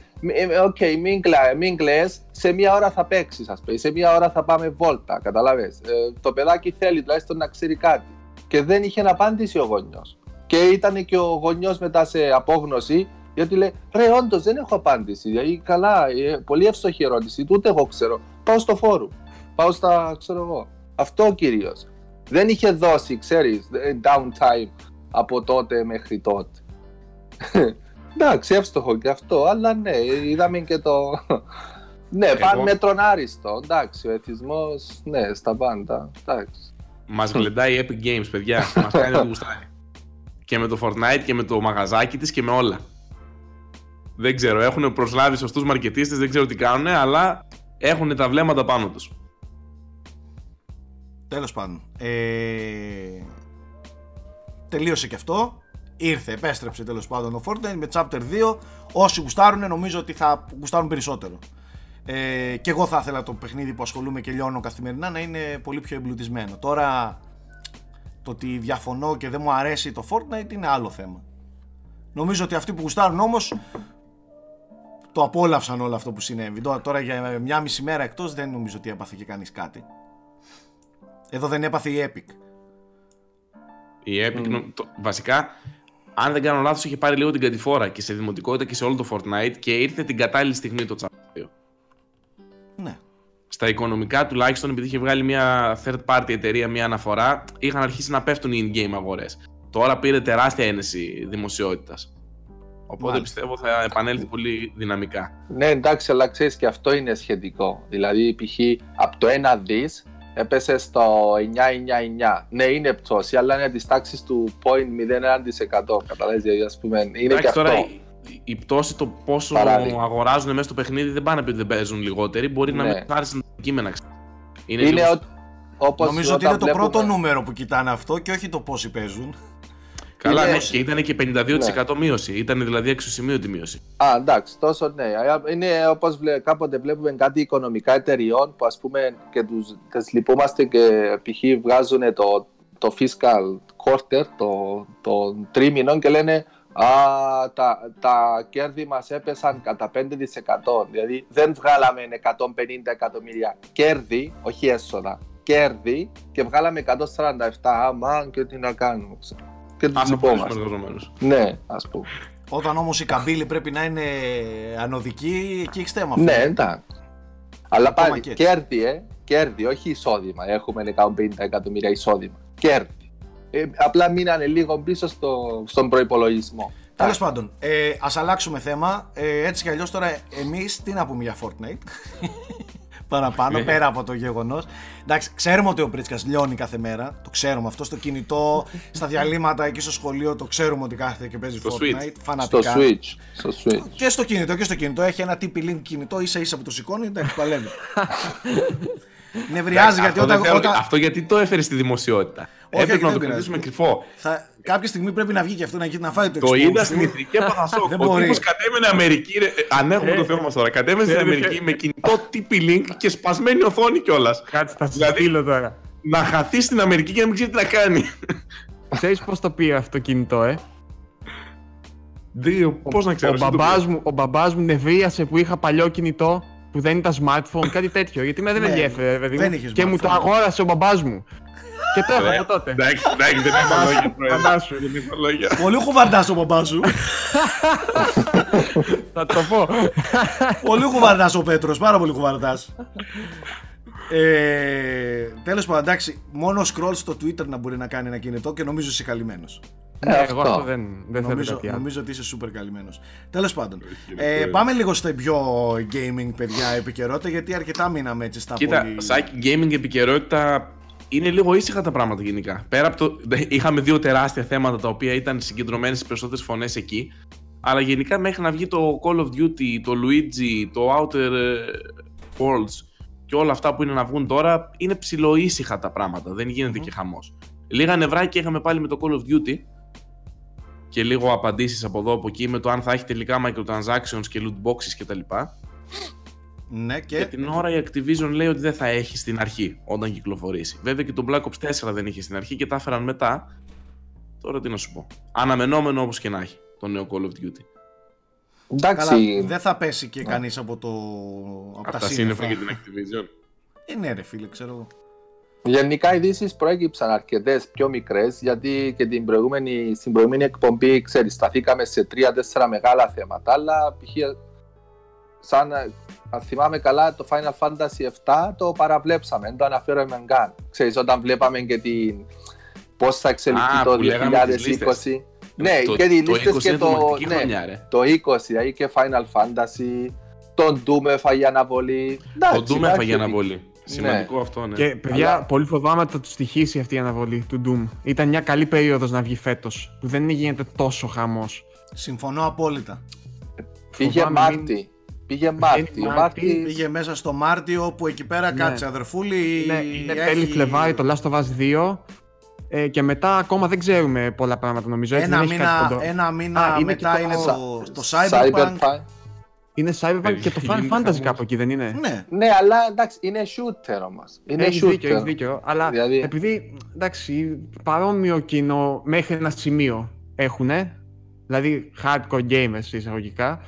OK, okay, μην, κλα, μην κλαις, σε μία ώρα θα παίξεις, ας πούμε, σε μία ώρα θα πάμε βόλτα, καταλαβες. Ε, το παιδάκι θέλει τουλάχιστον να ξέρει κάτι. Και δεν είχε να απάντηση ο γονιός. Και ήταν και ο γονιός μετά σε απόγνωση, γιατί λέει, ρε, όντως δεν έχω απάντηση. Δηλαδή, καλά, ε, πολύ εύστοχη ερώτηση, ούτε εγώ ξέρω. Πάω στο φόρουμ, πάω στα, ξέρω εγώ. Αυτό κυρίως. Δεν είχε δώσει, ξέρεις, downtime από τότε μέχρι τότε. <laughs> Εντάξει, εύστοχο και αυτό, αλλά ναι, είδαμε και το. ναι, Εγώ- πάνε μέτρον άριστο. Εντάξει, ο εθισμός, ναι, στα πάντα. Εντάξει. Μας γλεντάει η Epic Games, παιδιά. <laughs> Μας κάνει ό,τι γουστάρει. Και με το Fortnite και με το μαγαζάκι της και με όλα. Δεν ξέρω, έχουν προσλάβει σωστούς μαρκετίστες, δεν ξέρω τι κάνουν, αλλά έχουν τα βλέμματα πάνω τους. Τέλος πάντων. Ε, τελείωσε και αυτό. Ήρθε, επέστρεψε τέλος πάντων το Fortnite με Chapter 2. Όσοι γουστάρουν νομίζω ότι θα γουστάρουν περισσότερο. Ε, και εγώ θα ήθελα το παιχνίδι που ασχολούμαι και λιώνω καθημερινά να είναι πολύ πιο εμπλουτισμένο. Τώρα το ότι διαφωνώ και δεν μου αρέσει το Fortnite είναι άλλο θέμα. Νομίζω ότι αυτοί που γουστάρουν όμως το απόλαυσαν όλο αυτό που συνέβη. Τώρα, τώρα για μια μισή μέρα εκτός δεν νομίζω ότι έπαθε και κανείς κάτι. Εδώ δεν έπαθε η Epic. Η Epic, νο- το- βασικά, αν δεν κάνω λάθος, είχε πάρει λίγο την κατηφόρα και σε δημοτικότητα και σε όλο το Fortnite και ήρθε την κατάλληλη στιγμή το Chapter 2. Ναι. Στα οικονομικά τουλάχιστον, επειδή είχε βγάλει μια third party εταιρεία μια αναφορά, είχαν αρχίσει να πέφτουν οι in-game αγορές. Τώρα πήρε τεράστια ένεση δημοσιότητας. Οπότε Μάλιστα. πιστεύω θα επανέλθει πολύ δυναμικά. Ναι, εντάξει, αλλά ξέρεις και αυτό είναι σχετικό. Δηλαδή, π.χ. από το 1 δις έπεσε στο 999. Ναι, είναι πτώση, αλλά είναι της τάξης του 0,01%. Καταλάβει, δηλαδή, ας πούμε, είναι και Εντάξει, αυτό. τώρα η, η πτώση το πόσο Παράδειγμα. αγοράζουν μέσα στο παιχνίδι δεν πάνε να πει ότι δεν παίζουν λιγότεροι. Μπορεί να Ναι. μην άρεσαν τα κείμενα. ξέρω. Είναι, Είναι λίγο- ο- όπως Νομίζω ότι όταν είναι το βλέπουμε- πρώτο νούμερο που κοιτάνε αυτό και όχι το πόσοι παίζουν. Καλά, Είναι- ναι, και ήταν και 52% μείωση. Ήταν δηλαδή εξωσημείωτη μείωση. Α, εντάξει, τόσο ναι. Είναι όπως κάποτε βλέπουμε κάτι οικονομικά εταιριών που ας πούμε και τους τις λυπούμαστε και π.χ. βγάζουν το, το fiscal quarter, το, το τρίμηνο και λένε Α, τα, τα κέρδη μας έπεσαν κατά 5%. Δηλαδή δεν βγάλαμε 150 εκατομμύρια κέρδη, όχι έσοδα, κέρδη και βγάλαμε 147. Αμάν και τι να κάνουμε. ξέρω. Και τους Ας απολύσουμε λυπόμαστε. εργαζομένους. Ναι, ας πούμε. Όταν όμως η καμπύλη πρέπει να είναι ανωδική, εκεί έχει θέμα. αυτό. Ναι, εντάξει. Αλλά Ακόμα πάλι και έτσι. κέρδη, ε. Κέρδη, όχι εισόδημα. Έχουμε 150 εκατομμύρια εισόδημα. Κέρδη. Ε, απλά μείνανε λίγο πίσω στο, στον προπολογισμό. Τέλος πάντων, ε, ας αλλάξουμε θέμα. Ε, έτσι κι αλλιώς τώρα εμείς τι να πούμε για Fortnite. Παραπάνω, Ναι. πέρα από το γεγονός. Εντάξει, ξέρουμε ότι ο Πρίτσκα λιώνει κάθε μέρα. Το ξέρουμε αυτό στο κινητό, στα διαλύματα εκεί στο σχολείο. Το ξέρουμε ότι κάθεται και παίζει Στο Fortnite. Switch. Στο Φανατικά. Switch. Στο Switch. Και στο κινητό και στο κινητό. Έχει ένα TP-Link κινητό ίσα ίσα που το σηκώνει. Εντάξει, παλεύει. <laughs> Νευριάζει γιατί αυτό, όταν. δεν θέλω- όταν αυτό γιατί το έφερε στη δημοσιότητα. Όχι, Έπρεπε δεν να το πειράζει. κρατήσουμε κρυφό. θα, κάποια στιγμή πρέπει να βγει και αυτό να, γίνει- να φάει το Το expose είδα του. στην ηθική έπαθα <laughs> Δεν Ο μπορεί. τύπος κατέβαινε Αμερική. Ρε, ε, ανέχουμε Ε, το θέμα μας τώρα. Κατέβαινε στην ε, Αμερική ε, με κινητό TP-Link και σπασμένη οθόνη κιόλας. Κάτσε, θα σου Δηλαδή- στείλω τώρα. Να χαθεί στην Αμερική και να μην ξέρει τι να κάνει. <laughs> Ξέρεις πώς το πήρα αυτό το κινητό, ε; Δύο, πώς να ξέρω. ο, εσύ το μπαμπάς μου, ο μπαμπάς μου νευρίασε που είχα παλιό κινητό που δεν ήταν smartphone, κάτι τέτοιο. Γιατί με δεν με Ναι, ενδιαφέρε, παιδί δεν μου. είχες Και μου το smartphone. αγόρασε ο μπαμπάς μου. Και το έχω Ε, από τότε. Εντάξει, εντάξει, δεν είπα λόγια, πρόεδρε. Φαντάσου. Δεν είπα λόγια. Πολύ κουβαντά ο μπαμπά σου. Θα το πω. πολύ κουβαντά ο Πέτρος, πάρα πολύ κουβαντά. Ε, Τέλος πάντων, εντάξει, μόνο scroll στο Twitter να μπορεί να κάνει ένα κινητό και νομίζω είσαι καλυμμένος. Ε, Ναι, αυτό. εγώ αυτό δεν, δεν θέλω Νομίζω, κάτι άλλο. νομίζω ότι είσαι super καλυμμένος. Τέλος πάντων, κύριε ε, Πρόεδρε. πάμε λίγο στο πιο gaming, παιδιά, επικαιρότητα, γιατί αρκετά μείναμε έτσι στα Κοίτα, πολύ. σαν gaming επικαιρότητα είναι λίγο ήσυχα τα πράγματα γενικά. Πέρα από το. Είχαμε δύο τεράστια θέματα τα οποία ήταν συγκεντρωμένες στις περισσότερες φωνές εκεί. Αλλά γενικά μέχρι να βγει το Call of Duty, το Luigi, το Outer ε, Worlds και όλα αυτά που είναι να βγουν τώρα, είναι ψιλοήσυχα τα πράγματα. Δεν γίνεται και χαμός. Λίγα νευράκια είχαμε πάλι με το Call of Duty και λίγο απαντήσεις από εδώ από εκεί με το αν θα έχει τελικά microtransactions και loot boxes κτλ. Ναι, και. Για την ώρα η Activision λέει ότι δεν θα έχει στην αρχή όταν κυκλοφορήσει. Βέβαια και το Black Ops 4 δεν είχε στην αρχή και τα έφεραν μετά. Τώρα τι να σου πω. Αναμενόμενο όπως και να έχει το νέο Call of Duty. Καλά, Εντάξει, δεν θα πέσει και κανείς από, το, από Από τα τα σύννεφα. σύννεφα για την Activision. Ε, ναι, ρε φίλε, ξέρω εγώ. γενικά οι ειδήσεις προέκυψαν αρκετές πιο μικρές γιατί και την προηγούμενη, στην προηγούμενη εκπομπή ξέρεις, σταθήκαμε σε τρία-τέσσερα μεγάλα θέματα. Αλλά π.χ. σαν αν θυμάμαι καλά, το Final Fantasy 7 το παραβλέψαμε, δεν το αναφέραμε καν. Ξέρεις, όταν βλέπαμε και την... πώς θα εξελιχθεί Α, το που λέγαμε 2020. τις λίστες. Ναι, το, και οι το λίστες 20 και είναι το, τρομακτική ναι, χρονιά, ρε. το 20, δηλαδή και Final Fantasy, τον Doom έφαγε αναβολή. Το Εντάξει, Doom εντάξει, έφαγε αναβολή. Σημαντικό αυτό, ναι. Και παιδιά, Αλλά- πολύ φοβάμαι ότι θα του στοιχήσει αυτή η αναβολή του Doom. Ήταν μια καλή περίοδος να βγει φέτος, που δεν γίνεται τόσο χαμός. Συμφωνώ απόλυτα. Πήγε Φοβάμαι Μάρτι. Πήγε Μάρτι. Ο Μάρτι, Μάρτι. Πήγε μέσα στο Μάρτιο που εκεί πέρα Ναι. κάτσε αδερφούλη. Είναι, είναι έχει τέλη Φλεβάρι το Last of Us 2. Ε, και μετά ακόμα δεν ξέρουμε πολλά πράγματα νομίζω. Έτσι, Ένα δεν έχει κάτι μήνα, κοντό. ένα μήνα Α, είναι μετά και το- είναι το, το Cyberpunk. Cyberpunk. Είναι Cyberpunk και το Final Γίνεται Fantasy χαμός. κάπου εκεί, δεν είναι; Ναι, Ναι, αλλά εντάξει, είναι shooter όμως. Είναι Έχεις shooter. δίκιο, έχεις δίκιο. Αλλά Δηλαδή- επειδή εντάξει, παρόμοιο κοινό μέχρι ένα σημείο έχουν, δηλαδή hardcore gamers εισαγωγικά.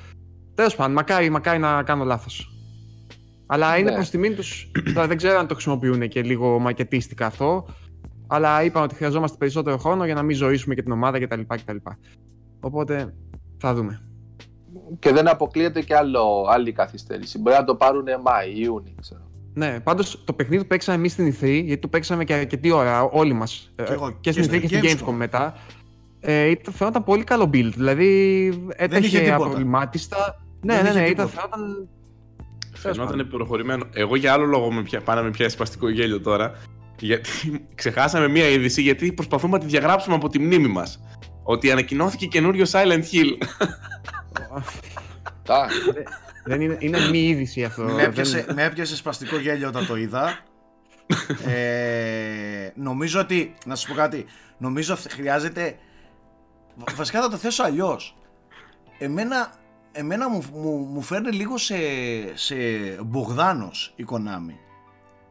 Τέλος πάντων, μακάρι, μακάρι να κάνω λάθος. Αλλά είναι Ναι. προς τιμήν του. <clears throat> Τώρα δεν ξέρω αν το χρησιμοποιούν και λίγο μακετίστικα αυτό. Αλλά είπαν ότι χρειαζόμαστε περισσότερο χρόνο για να μην ζωήσουμε και την ομάδα κτλ. κτλ. Οπότε θα δούμε. Και δεν αποκλείεται και άλλο, άλλη καθυστέρηση. Μπορεί να το πάρουν Μάη, Ιούνι, ξέρω. Ναι, πάντως το παιχνίδι το παίξαμε εμείς στην E3, γιατί το παίξαμε και αρκετή ώρα όλοι μας. Και εγώ, και στην και E3 και στο στην Gamescom. Gamescom μετά. Ε, ήταν, φαινόταν πολύ καλό build. Δηλαδή είχε έτρεχε τίποτα. απροβλημάτιστα. Ναι, Δεν ναι, είχε ναι, ήταν, τίποτα. φαινόταν. Φαινόταν προχωρημένο. Εγώ για άλλο λόγο με πια, πάνε με πιάσει σπαστικό γέλιο τώρα. Γιατί <laughs> ξεχάσαμε μία είδηση, γιατί προσπαθούμε να τη διαγράψουμε από τη μνήμη μας. Ότι ανακοινώθηκε καινούριο Silent Hill. Τα, δεν είναι, είναι μη είδηση αυτό. με, δεν- έπιασε, με έπιασε σπαστικό γέλιο όταν το είδα. ε, νομίζω ότι, να σας πω κάτι, νομίζω ότι χρειάζεται βασικά θα το θέσω αλλιώς. Εμένα, εμένα μου, μου, μου φέρνει λίγο σε, σε Μπογδάνος η Konami.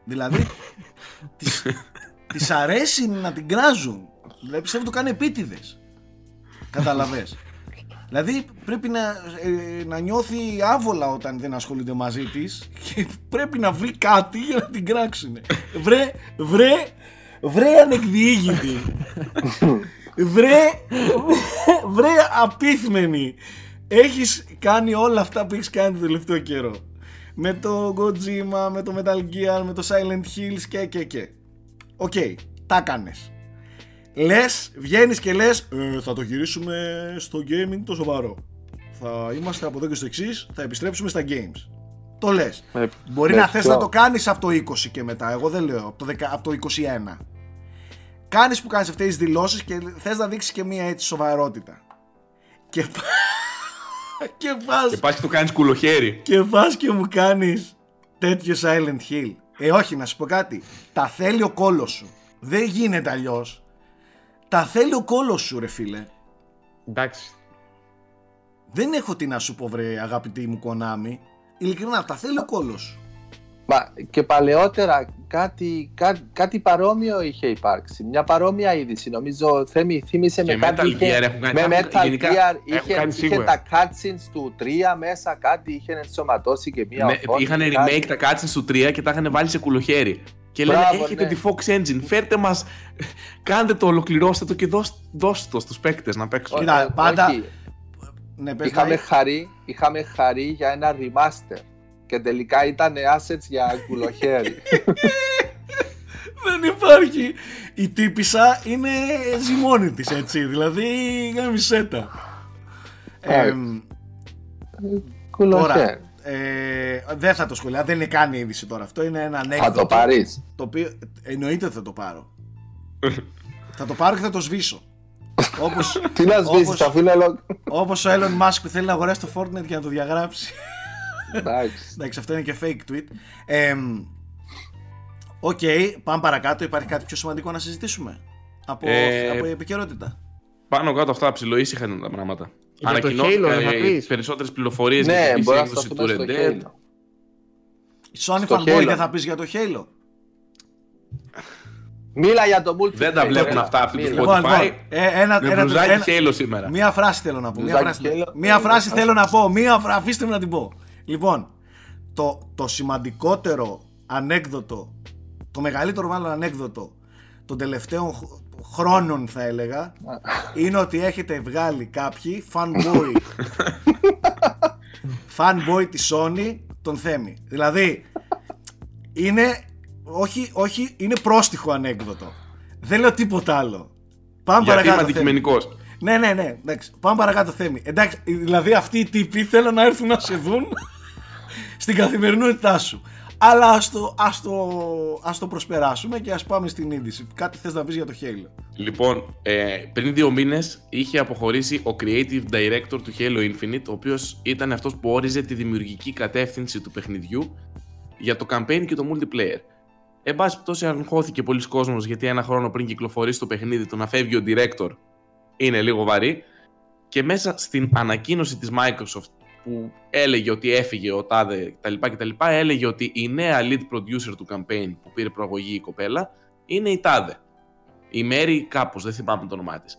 Δηλαδή, <laughs> της, της αρέσει να την κράζουν. Δηλαδή πιστεύω το κάνει επίτηδες. Καταλαβες. Δηλαδή πρέπει να, ε, να νιώθει άβολα όταν δεν ασχολείται μαζί της και πρέπει να βρει κάτι για να την κράξουν. Βρε, βρε, βρε ανεκδιήγητη. <laughs> βρε, βρε απίθμενη. Έχεις κάνει όλα αυτά που έχεις κάνει το τελευταίο καιρό. Με το Kojima, με το Metal Gear, με το Silent Hills και και και. OK, okay, τα κάνες. Λες, βγαίνεις και λες ε, θα το γυρίσουμε στο gaming το σοβαρό. Θα είμαστε από εδώ και στο εξής, θα επιστρέψουμε στα games. Το λες. Ε, Μπορεί ε, να θες ποιο; να το κάνεις από το 20 και μετά. Εγώ δεν λέω από το, 10, από το 21. Κάνεις που κάνεις αυτές τις δηλώσεις και θες να δείξεις και μία έτσι σοβαρότητα. Και, πα- και πας Και πας και το κάνεις κουλοχέρι. και πας και μου κάνεις τέτοιο Silent Hill. Ε, όχι, να σου πω κάτι. Τα θέλει ο κόλος σου. Δεν γίνεται αλλιώς. Τα θέλει ο κόλος σου, ρε φίλε. Εντάξει. Δεν έχω τι να σου πω, βρε αγαπητή μου Konami. Ειλικρινά, τα θέλει ο κόλος σου. Μα και παλαιότερα κάτι, κά, κάτι παρόμοιο είχε υπάρξει. Μια παρόμοια είδηση. Νομίζω θέμη, θύμισε Και με κάτι. Metal Gear έχουν κάνει- με έχουν- Metal γενικά Gear έχουν είχε, κάνει είχε σίγουρα. τα cutscenes του 3 μέσα, κάτι είχε ενσωματώσει και μια Ναι, οθόνη, είχαν κάτι. remake τα cutscenes του 3 και τα είχαν βάλει σε κουλοχέρι. Και λένε Μπράβο, έχετε ναι. τη Fox Engine, φέρτε μας, κάντε το, ολοκληρώστε το και δώσ- δώστε το στους παίκτες να παίξουν. Ω- Κοίτα, ε, πάντα- όχι. Ναι, πες Είχαμε να- χαρεί, είχαμε χαρεί για ένα remaster. Και τελικά ήταν assets για κουλοχέρι. <laughs> Δεν υπάρχει. Η τύπησα είναι ζυμώνη της, έτσι. Δηλαδή, γαμισέτα. Ε, Ε, κουλοχέρι. τώρα, ε, δεν θα το σχολιάσω, δεν είναι καν είδηση τώρα. Αυτό είναι ένα Θα ανέκδοτο. το πάρεις. Το οποίο εννοείται ότι θα το πάρω. θα το πάρω και θα το σβήσω. όπως, <laughs> Τι να σβήσεις, όπως, αφού είναι λόγο. όπως ο Elon Musk που θέλει να αγοράσει το Fortnite για να το διαγράψει. Εντάξει. Εντάξει, αυτό είναι και fake tweet. Ε, Οκ, πάμε παρακάτω. Υπάρχει κάτι πιο σημαντικό να συζητήσουμε από, Ε, από επικαιρότητα; Πάνω κάτω αυτά ψηλό ήσυχα ήταν τα πράγματα. Για το Ανακοινώθηκαν Halo δεν θα ε, πεις; περισσότερες πληροφορίες Ναι, για την μπορεί να έκδοση του σταθούμε στο Red Dead. Halo. Sony στο fanboy Halo. δεν θα πεις για το Halo; Μίλα για το multiplayer. Δεν τα βλέπουν έλα, αυτά αυτοί του μίλα. Λοιπόν, Spotify. λοιπόν, ε, ένα, Με ένα, μπλουζάκι ένα- Halo σήμερα. Μία φράση θέλω να πω. Μία Μπλουζάκι φράση, Halo. μία φράση θέλω να πω. Μία φράση, αφήστε με να την πω. Λοιπόν, το, το σημαντικότερο ανέκδοτο, το μεγαλύτερο μάλλον ανέκδοτο των τελευταίων χ- χρόνων θα έλεγα, είναι ότι έχετε βγάλει κάποιοι fanboy, <laughs> fanboy της Sony τον Θέμη. Δηλαδή, είναι, όχι, όχι, είναι πρόστιχο ανέκδοτο. Δεν λέω τίποτα άλλο. Πάμε Γιατί είμαι παρακάτω. Θέμη. αντικειμενικός. Ναι, ναι, ναι. Εντάξει. Πάμε παρακάτω, Θέμη. Εντάξει, δηλαδή αυτοί οι τύποι θέλουν να έρθουν να σε δουν στην καθημερινότητά σου. Αλλά ας το, ας, το, ας το προσπεράσουμε και ας πάμε στην είδηση. Κάτι θες να πεις για το Halo. Λοιπόν, ε, πριν δύο μήνες είχε αποχωρήσει ο creative director του Halo Infinite, ο οποίος ήταν αυτός που όριζε τη δημιουργική κατεύθυνση του παιχνιδιού για το campaign και το multiplayer. Εν πάση περιπτώσει, αγχώθηκε πολλοί κόσμος γιατί ένα χρόνο πριν κυκλοφορήσει το παιχνίδι, το να φεύγει ο director είναι λίγο βαρύ. Και μέσα στην ανακοίνωση της Microsoft που έλεγε ότι έφυγε ο Τάδε κτλ. κτλ έλεγε ότι η νέα lead producer του campaign που πήρε προαγωγή η κοπέλα είναι η Τάδε. Η Μέρη κάπως, δεν θυμάμαι το όνομά της.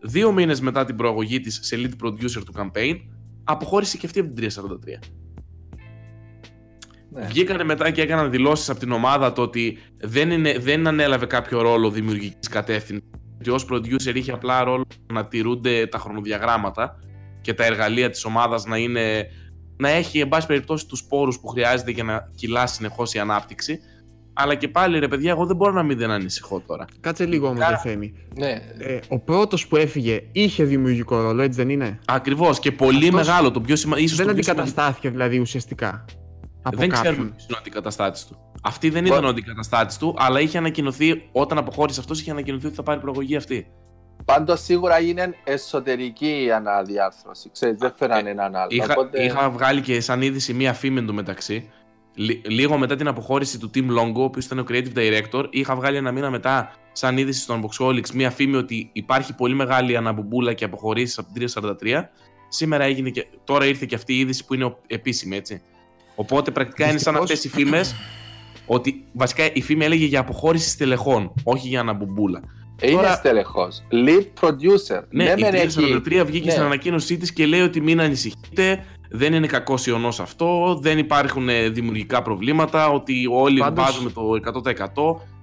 Δύο μήνες μετά την προαγωγή της σε lead producer του campaign, αποχώρησε και αυτή από την 343. Ναι. Βγήκανε μετά και έκαναν δηλώσεις από την ομάδα το ότι δεν, είναι, δεν ανέλαβε κάποιο ρόλο δημιουργικής κατεύθυνσης. Ότι ως producer είχε απλά ρόλο να τηρούνται τα χρονοδιαγράμματα και τα εργαλεία της ομάδας να είναι να έχει εν πάση περιπτώσει τους πόρους που χρειάζεται για να κυλά συνεχώς η ανάπτυξη. Αλλά και πάλι ρε παιδιά, εγώ δεν μπορώ να μην δεν ανησυχώ τώρα. Κάτσε λίγο όμως, ρε Θέμη. Ναι. Ε, ο πρώτος που έφυγε είχε δημιουργικό ρόλο, έτσι δεν είναι; Ακριβώς και πολύ Αυτός μεγάλο. Το πιο σημα... ίσως δεν το πιο σημαντικό. αντικαταστάθηκε δηλαδή ουσιαστικά. Από Δεν κάποιον. ξέρουμε ποιος είναι ο αντικαταστάτης του. Αυτή δεν Μπο- ήταν ο αντικαταστάτης του, αλλά είχε ανακοινωθεί, όταν αποχώρησε αυτός, είχε ανακοινωθεί ότι θα πάρει προαγωγή αυτή. Πάντως σίγουρα είναι εσωτερική η αναδιάρθρωση. Ξέρεις, δεν φέρανε έναν άλλο. Είχα, Οπότε- είχα βγάλει και σαν είδηση μία φήμη εντωμεταξύ. λίγο μετά την αποχώρηση του Team Longo, ο οποίος ήταν ο creative director, είχα βγάλει ένα μήνα μετά, σαν είδηση στον Unboxholics, μία φήμη ότι υπάρχει πολύ μεγάλη αναμπουμπούλα και αποχωρήσεις από την 343. Σήμερα έγινε και. Τώρα ήρθε και αυτή η είδηση που είναι επίσημη, έτσι. Οπότε πρακτικά είναι σαν αυτές οι φήμες. Ότι βασικά η φήμη έλεγε για αποχώρηση στελεχών, όχι για αναμπουμπούλα. Είναι Τώρα... στελεχό. Lead producer. Ναι, η 343 βγήκε ναι. στην ανακοίνωσή της και λέει ότι μην ανησυχείτε, δεν είναι κακός ιονό αυτό, δεν υπάρχουν ε, δημιουργικά προβλήματα, ότι όλοι Πάντως... βάζουμε το 100%.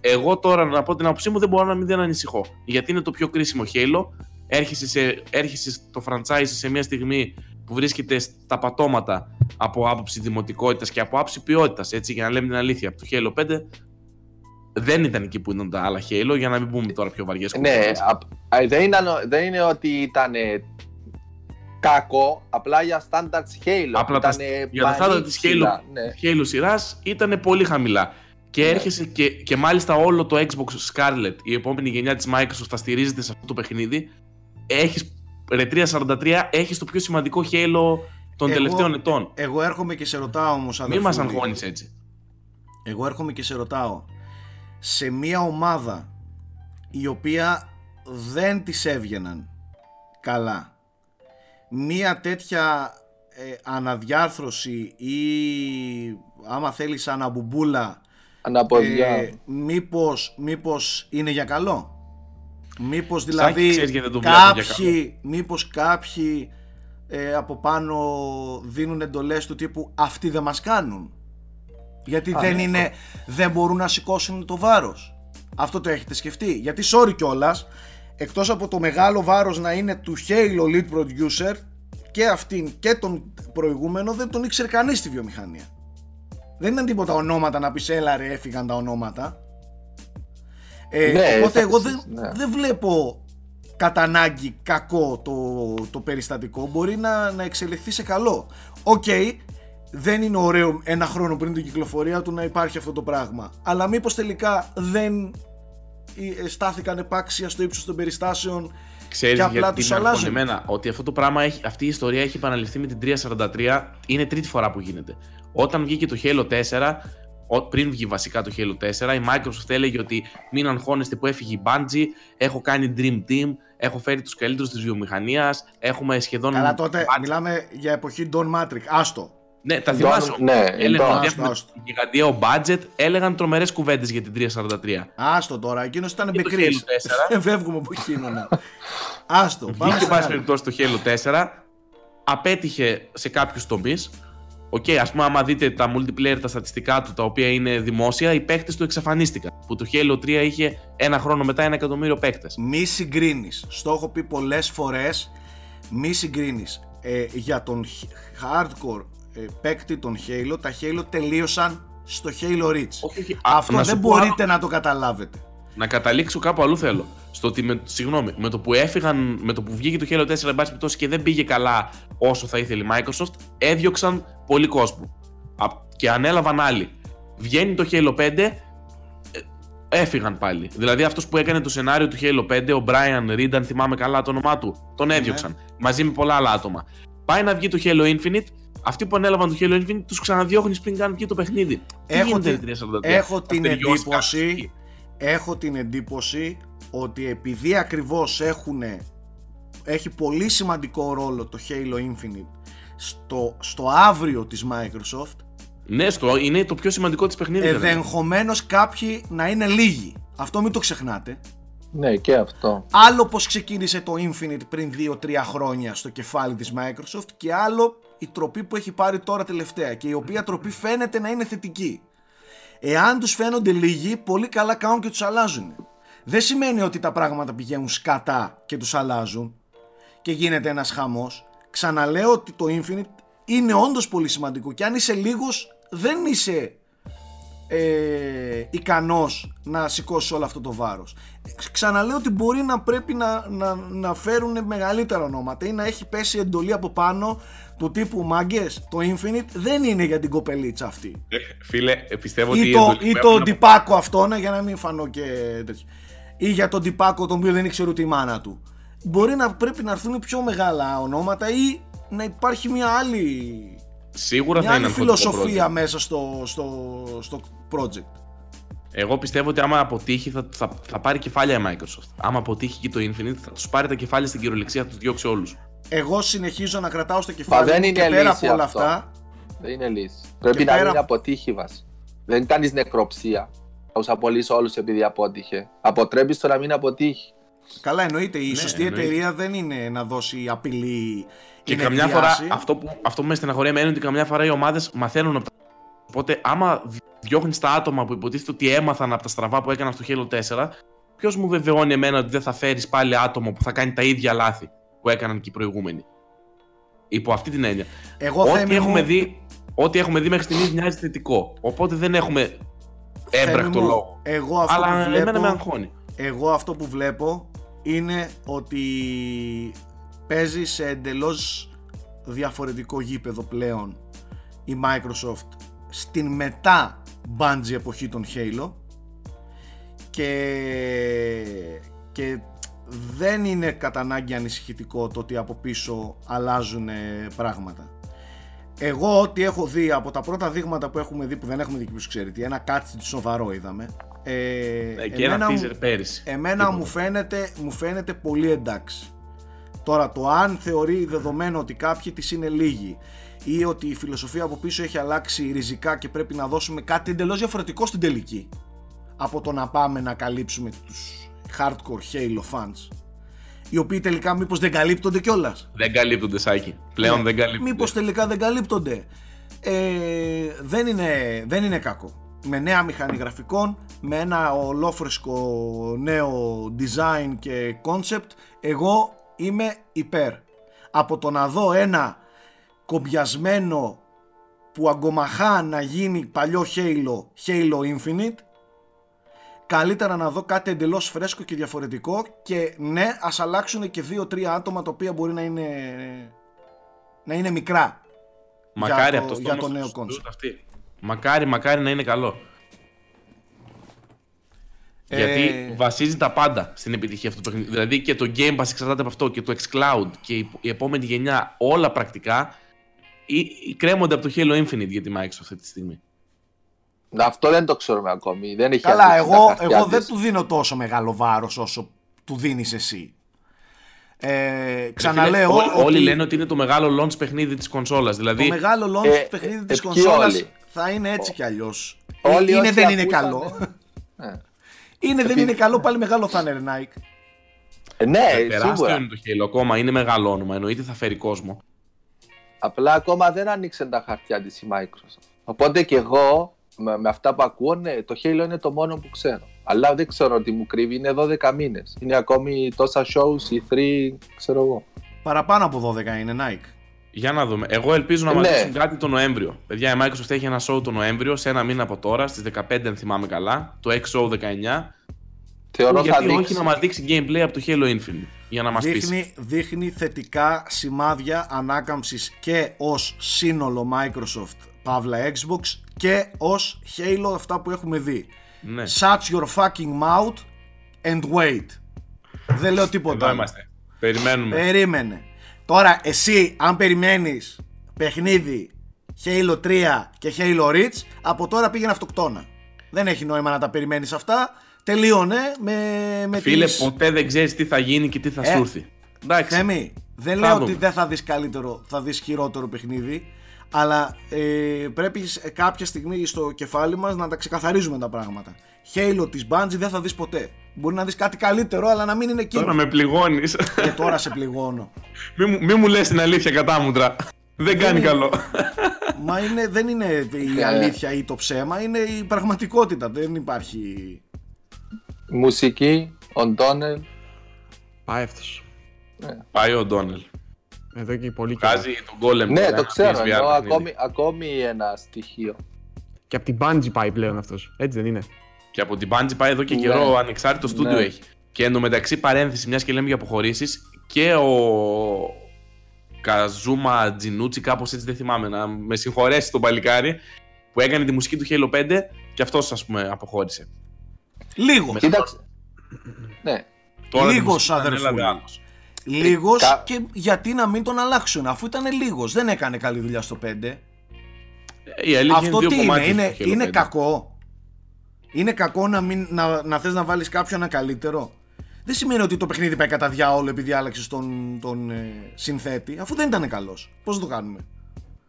Εγώ τώρα να πω την άποψή μου δεν μπορώ να μην δεν ανησυχώ. Γιατί είναι το πιο κρίσιμο Halo. Έρχεσαι, σε, έρχεσαι το franchise σε μια στιγμή που βρίσκεται στα πατώματα από άποψη δημοτικότητας και από άποψη ποιότητας. Έτσι, για να λέμε την αλήθεια, από το Halo 5 δεν ήταν εκεί που ήταν τα άλλα Halo, για να μην πούμε τώρα πιο βαριές Ναι, δεν, δεν είναι ότι ήταν κακό, απλά για standards Halo. Απλά τα, για τα standards της Halo, ναι. Halo σειράς ήταν πολύ χαμηλά. Και ναι. έρχεσαι και, και μάλιστα όλο το Xbox Scarlet, η επόμενη γενιά της Microsoft θα στηρίζεται σε αυτό το παιχνίδι. Έχεις, ρε 343, έχεις το πιο σημαντικό Halo των εγώ, τελευταίων ετών. Εγώ έρχομαι και σε ρωτάω όμως, Μην μας αγχώνεις έτσι. Εγώ έρχομαι και σε ρωτάω. Σε μια ομάδα η οποία δεν τις έβγαιναν καλά. Μία τέτοια ε, αναδιάρθρωση ή άμα θέλεις αναμπουμπούλα ε, μήπως, μήπως είναι για καλό; Μήπως δηλαδή κάποιοι, μήπως κάποιοι ε, από πάνω δίνουν εντολές του τύπου αυτοί δεν μας κάνουν γιατί δεν, ναι. είναι, δεν μπορούν να σηκώσουν το βάρος. Αυτό το έχετε σκεφτεί. Γιατί sorry κιόλας εκτός από το μεγάλο βάρος να είναι του Halo Lead Producer και αυτήν και τον προηγούμενο δεν τον ήξερε κανείς στη βιομηχανία. Δεν ήταν τίποτα ονόματα να πεις έλα ρε έφυγαν τα ονόματα ε, ναι, οπότε εγώ δεν, ναι. δεν βλέπω κατά ανάγκη κακό το, το περιστατικό. Μπορεί να, να εξελιχθεί σε καλό. Οκ, δεν είναι ωραίο ένα χρόνο πριν την κυκλοφορία του να υπάρχει αυτό το πράγμα αλλά μήπως τελικά δεν ε, στάθηκαν επάξια στο ύψος των περιστάσεων Ξέρεις, και απλά τους αλλάζουν; Εμένα, ότι αυτό το πράγμα, έχει, αυτή η ιστορία έχει επαναληφθεί με την 343, είναι τρίτη φορά που γίνεται. Όταν βγήκε το Halo 4, πριν βγει βασικά το Halo 4, η Microsoft έλεγε ότι μην αγχώνεστε που έφυγε η Bungie, έχω κάνει Dream Team, έχω φέρει τους καλύτερους της βιομηχανίας, έχουμε σχεδόν... Καλά τότε, μιλάμε για εποχή Don Matrix, άστο. Ναι, τα θυμάσαι. Ναι, έλεγαν ότι έχουν γιγαντιαίο budget, έλεγαν τρομερές κουβέντες για την 343. Άστο τώρα, εκείνος ήταν μικρής. Δεν <laughs> φεύγουμε από εκείνο. Άστο. Βγήκε πάση περιπτώσει το Halo 4, απέτυχε σε κάποιους τομείς. OK, okay, ας πούμε, άμα δείτε τα multiplayer, τα στατιστικά του, τα οποία είναι δημόσια, οι παίκτες του εξαφανίστηκαν. Που το Halo 3 είχε ένα χρόνο μετά ένα εκατομμύριο παίκτες. Μη συγκρίνεις. Στο έχω πει πολλές φορές. Μη συγκρίνεις. Ε, για τον hardcore ε, παίκτη των Halo, τα Halo τελείωσαν στο Halo Reach. Αυτό δεν μπορείτε να το καταλάβετε. Να καταλήξω κάπου αλλού θέλω. Στο ότι με, συγγνώμη, με το που έφυγαν, με το που βγήκε το Halo 4 εν πάση και δεν πήγε καλά όσο θα ήθελε η Microsoft, έδιωξαν πολύ κόσμο. Και ανέλαβαν άλλοι. Βγαίνει το Halo 5, ε, έφυγαν πάλι. Δηλαδή αυτός που έκανε το σενάριο του Halo 5, ο Brian Reed, αν θυμάμαι καλά το όνομά του, τον έδιωξαν. Ναι. Μαζί με πολλά άλλα άτομα. Πάει να βγει το Halo Infinite, αυτοί που ανέλαβαν το Halo Infinite τους ξαναδιώχνεις πριν κάνουν και το παιχνίδι. Έχω, την, έχω την εντύπωση. Έχω την εντύπωση ότι επειδή ακριβώς έχουν έχει πολύ σημαντικό ρόλο το Halo Infinite στο, στο αύριο της Microsoft ναι, στο, είναι το πιο σημαντικό της παιχνίδι. Ενδεχομένως κάποιοι να είναι λίγοι. Αυτό μην το ξεχνάτε. Ναι, και αυτό. Άλλο πως ξεκίνησε το Infinite πριν 2-3 χρόνια στο κεφάλι της Microsoft και άλλο η τροπή που έχει πάρει τώρα τελευταία και η οποία τροπή φαίνεται να είναι θετική. Εάν τους φαίνονται λίγοι, πολύ καλά κάνουν και τους αλλάζουν. Δεν σημαίνει ότι τα πράγματα πηγαίνουν σκατά και τους αλλάζουν και γίνεται ένας χαμός. Ξαναλέω ότι το Infinite είναι όντως πολύ σημαντικό και αν είσαι λίγος δεν είσαι ε, ικανός να σηκώσει όλο αυτό το βάρος. Ξαναλέω ότι μπορεί να πρέπει να, να, να φέρουν μεγαλύτερα ονόματα ή να έχει πέσει εντολή από πάνω του τύπου μάγκες, το Infinite δεν είναι για την κοπελίτσα αυτή. Ε, φίλε, πιστεύω ή ότι. Το, ή το ντυπάκο αυτό, ναι, για να μην φανώ και τέτοιο. Ή για τον ντυπάκο τον οποίο δεν ήξερε ούτε η μάνα του. Μπορεί να πρέπει να έρθουν πιο μεγάλα ονόματα ή να υπάρχει μια άλλη Σίγουρα Μια θα είναι άλλη αγχωτικό φιλοσοφία project. μέσα στο, στο, στο project. Εγώ πιστεύω ότι άμα αποτύχει θα, θα, θα πάρει κεφάλια η Microsoft. Άμα αποτύχει και το Infinite θα τους πάρει τα κεφάλια στην κυριολεξία, θα τους διώξει όλους. Εγώ συνεχίζω να κρατάω στο κεφάλι δεν μου είναι και πέρα λύση από όλα αυτό. αυτά. Δεν είναι λύση. Πρέπει να πέρα- μην αποτύχει βάση. Δεν κάνεις νεκροψία. Θα του απολύσει όλους επειδή απότυχε. Αποτρέπεις το να μην αποτύχει. Καλά, εννοείται. Η Ναι, σωστή εννοείται. εταιρεία δεν είναι να δώσει απειλή. Και ή να καμιά εκβιάσει. φορά αυτό που, αυτό που με στεναχωρεί εμένα είναι ότι καμιά φορά οι ομάδες μαθαίνουν από τα. Οπότε, άμα διώχνει τα άτομα που υποτίθεται ότι έμαθαν από τα στραβά που έκαναν στο Halo 4, ποιος μου βεβαιώνει εμένα ότι δεν θα φέρεις πάλι άτομο που θα κάνει τα ίδια λάθη που έκαναν και οι προηγούμενοι; Υπό αυτή την έννοια. Εγώ ό,τι, Θέμη μου, έχουμε δει, ό,τι έχουμε δει μέχρι στιγμής μοιάζει θετικό. Οπότε δεν έχουμε Θέμη έμπρακτο μου, λόγο. Εγώ αυτό, Αλλά που εμένα με βλέπω, αγχώνει. εγώ αυτό που βλέπω είναι ότι παίζει σε εντελώς διαφορετικό γήπεδο πλέον η Microsoft στην μετά Bungie εποχή των Halo και, και δεν είναι κατά ανάγκη ανησυχητικό το ότι από πίσω αλλάζουν πράγματα. Εγώ ό,τι έχω δει από τα πρώτα δείγματα που έχουμε δει που δεν έχουμε δει και ποιος ξέρει τι, ένα κάτι σοβαρό είδαμε. Ε, Ε, και ένα εμένα μου- teaser πέρυσι. Εμένα Τίποτα. μου φαίνεται, μου φαίνεται πολύ εντάξει. Τώρα το αν θεωρεί δεδομένο ότι κάποιοι της είναι λίγοι ή ότι η φιλοσοφία από πίσω έχει αλλάξει ριζικά και πρέπει να δώσουμε κάτι εντελώς διαφορετικό στην τελική από το να πάμε να καλύψουμε τους hardcore Halo fans οι οποίοι τελικά μήπως δεν καλύπτονται κιόλας. Δεν καλύπτονται, Σάκη. Πλέον δεν καλύπτονται. Ναι. Μήπως τελικά δεν καλύπτονται. Ε, δεν, είναι, δεν είναι κακό. Με νέα μηχανή γραφικών, με ένα ολόφρεσκο νέο design και concept, εγώ είμαι υπέρ. Από το να δω ένα κομπιασμένο που αγκομαχά να γίνει παλιό Halo, Halo Infinite, καλύτερα να δω κάτι εντελώς φρέσκο και διαφορετικό και ναι, ας αλλάξουν και δύο-τρία άτομα τα οποία μπορεί να είναι, να είναι μικρά. Μακάρι για από το- το για στόμα το νέο στους concept. τους αυτή. Μακάρι, μακάρι να είναι καλό. Ε, Γιατί βασίζει τα πάντα στην επιτυχία αυτού του παιχνιδιού. Δηλαδή και το Game Pass εξαρτάται από αυτό και το xCloud και η, η επόμενη γενιά, όλα πρακτικά ή, ή κρέμονται από το Halo Infinite για τη Microsoft αυτή τη στιγμή. Αυτό δεν το ξέρουμε ακόμη. Δεν έχει Καλά, ανοίξει τα εγώ, χαρτιά εγώ δεν της. του δίνω τόσο μεγάλο βάρος όσο του δίνεις εσύ. Ε, ξαναλέω Φίλε, ό- ότι Όλοι λένε ότι είναι το μεγάλο launch παιχνίδι της κονσόλας. το Δηλαδή, μεγάλο launch Ε, παιχνίδι ε, της ποιοι κονσόλας όλοι; Θα είναι έτσι κι αλλιώς. Όλοι είναι όσοι δεν είναι ακούσανε- καλό. Ε. <laughs> Είναι δεν Επειδή- είναι καλό, πάλι μεγάλο θα είναι ρε Nike. Ε, ναι, τεράστιο σίγουρα. είναι το Halo ακόμα, είναι μεγάλο όνομα, εννοείται θα φέρει κόσμο. Απλά ακόμα δεν άνοιξε τα χαρτιά της η Microsoft. Οπότε και εγώ με, με αυτά που ακούω, ναι, το Halo είναι το μόνο που ξέρω. Αλλά δεν ξέρω τι μου κρύβει, είναι 12 μήνες. Είναι ακόμη τόσα shows, οι 3, ξέρω εγώ. Παραπάνω από 12 είναι Nike. Για να δούμε. Εγώ ελπίζω να Ναι. μας δείξουν κάτι το Νοέμβριο. Παιδιά, η Microsoft έχει ένα show το Νοέμβριο, σε ένα μήνα από τώρα, στις 15 αν θυμάμαι καλά, το XO 19. Θεωρώ θα γιατί όχι δείξει. να μας δείξει gameplay από το Halo Infinite, για να μας πείσει. Δείχνει, δείχνει θετικά σημάδια ανάκαμψης και ως σύνολο Microsoft Παύλα Xbox και ως Halo αυτά που έχουμε δει. Ναι, Shut your fucking mouth and wait. Δεν λέω τίποτα. εδώ άλλο. είμαστε. Περιμένουμε. Περίμενε. Τώρα εσύ αν περιμένεις παιχνίδι Halo 3 και Halo Reach από τώρα πήγαινε αυτοκτόνα. Δεν έχει νόημα να τα περιμένεις αυτά. Τελείωνε με, με Φίλε, τις... ποτέ δεν ξέρεις τι θα γίνει και τι θα Ε, σου έρθει. Εντάξει. Θέμη, δεν Θα λέω δούμε. ότι δεν θα δεις καλύτερο, θα δεις χειρότερο παιχνίδι, αλλά ε, πρέπει σε κάποια στιγμή στο κεφάλι μας να τα ξεκαθαρίζουμε τα πράγματα. Halo της Bungie δεν θα δεις ποτέ. Μπορεί να δεις κάτι καλύτερο, αλλά να μην είναι εκείνο. Τώρα με πληγώνεις. Και τώρα σε πληγώνω. μη, μου- μη μου λες την αλήθεια κατάμουτρα. Δεν κάνει είναι. καλό. Μα είναι, δεν είναι η Ε. αλήθεια ή το ψέμα, είναι η πραγματικότητα. Δεν υπάρχει. Μουσική, ο Ντόνελ. Πάει αυτός. Πάει ο Ντόνελ. Εδώ και πολύ καιρό. Βγάζει τον Golem. Ναι, τώρα, το ξέρω. PSVR Εννοώ παιχνίδι. ακόμη, ακόμη ένα στοιχείο. Και από την Bungie πάει πλέον αυτός. Έτσι δεν είναι. Και από την Bungie πάει εδώ και Ναι. καιρό ανεξάρτητο στούντιο Ναι. έχει. Και εντωμεταξύ παρένθεση, μιας και λέμε για αποχωρήσεις, και ο Καζούμα Τζινούτσι, κάπως έτσι δεν θυμάμαι, να με συγχωρέσει τον παλικάρι, που έκανε τη μουσική του Halo 5 και αυτός ας πούμε αποχώρησε. Λίγο. Κοίταξε. Ναι, Τώρα τη Λίγος, μουσική την αδερφούλη. ανέλαβε άλλος. Λίγος Κα- και γιατί να μην τον αλλάξουν, αφού ήταν λίγος. Δεν έκανε καλή δουλειά στο 5. Η αλήθεια Αυτό είναι τι δύο είναι, κομμάτια είναι, στο Halo είναι 5. κακό. Είναι κακό να, μην, να, να θες να βάλεις κάποιον ένα καλύτερο. Δεν σημαίνει ότι το παιχνίδι πάει κατά διάολο επειδή άλλαξες τον, τον ε, συνθέτη, αφού δεν ήταν καλός. Πώς το κάνουμε;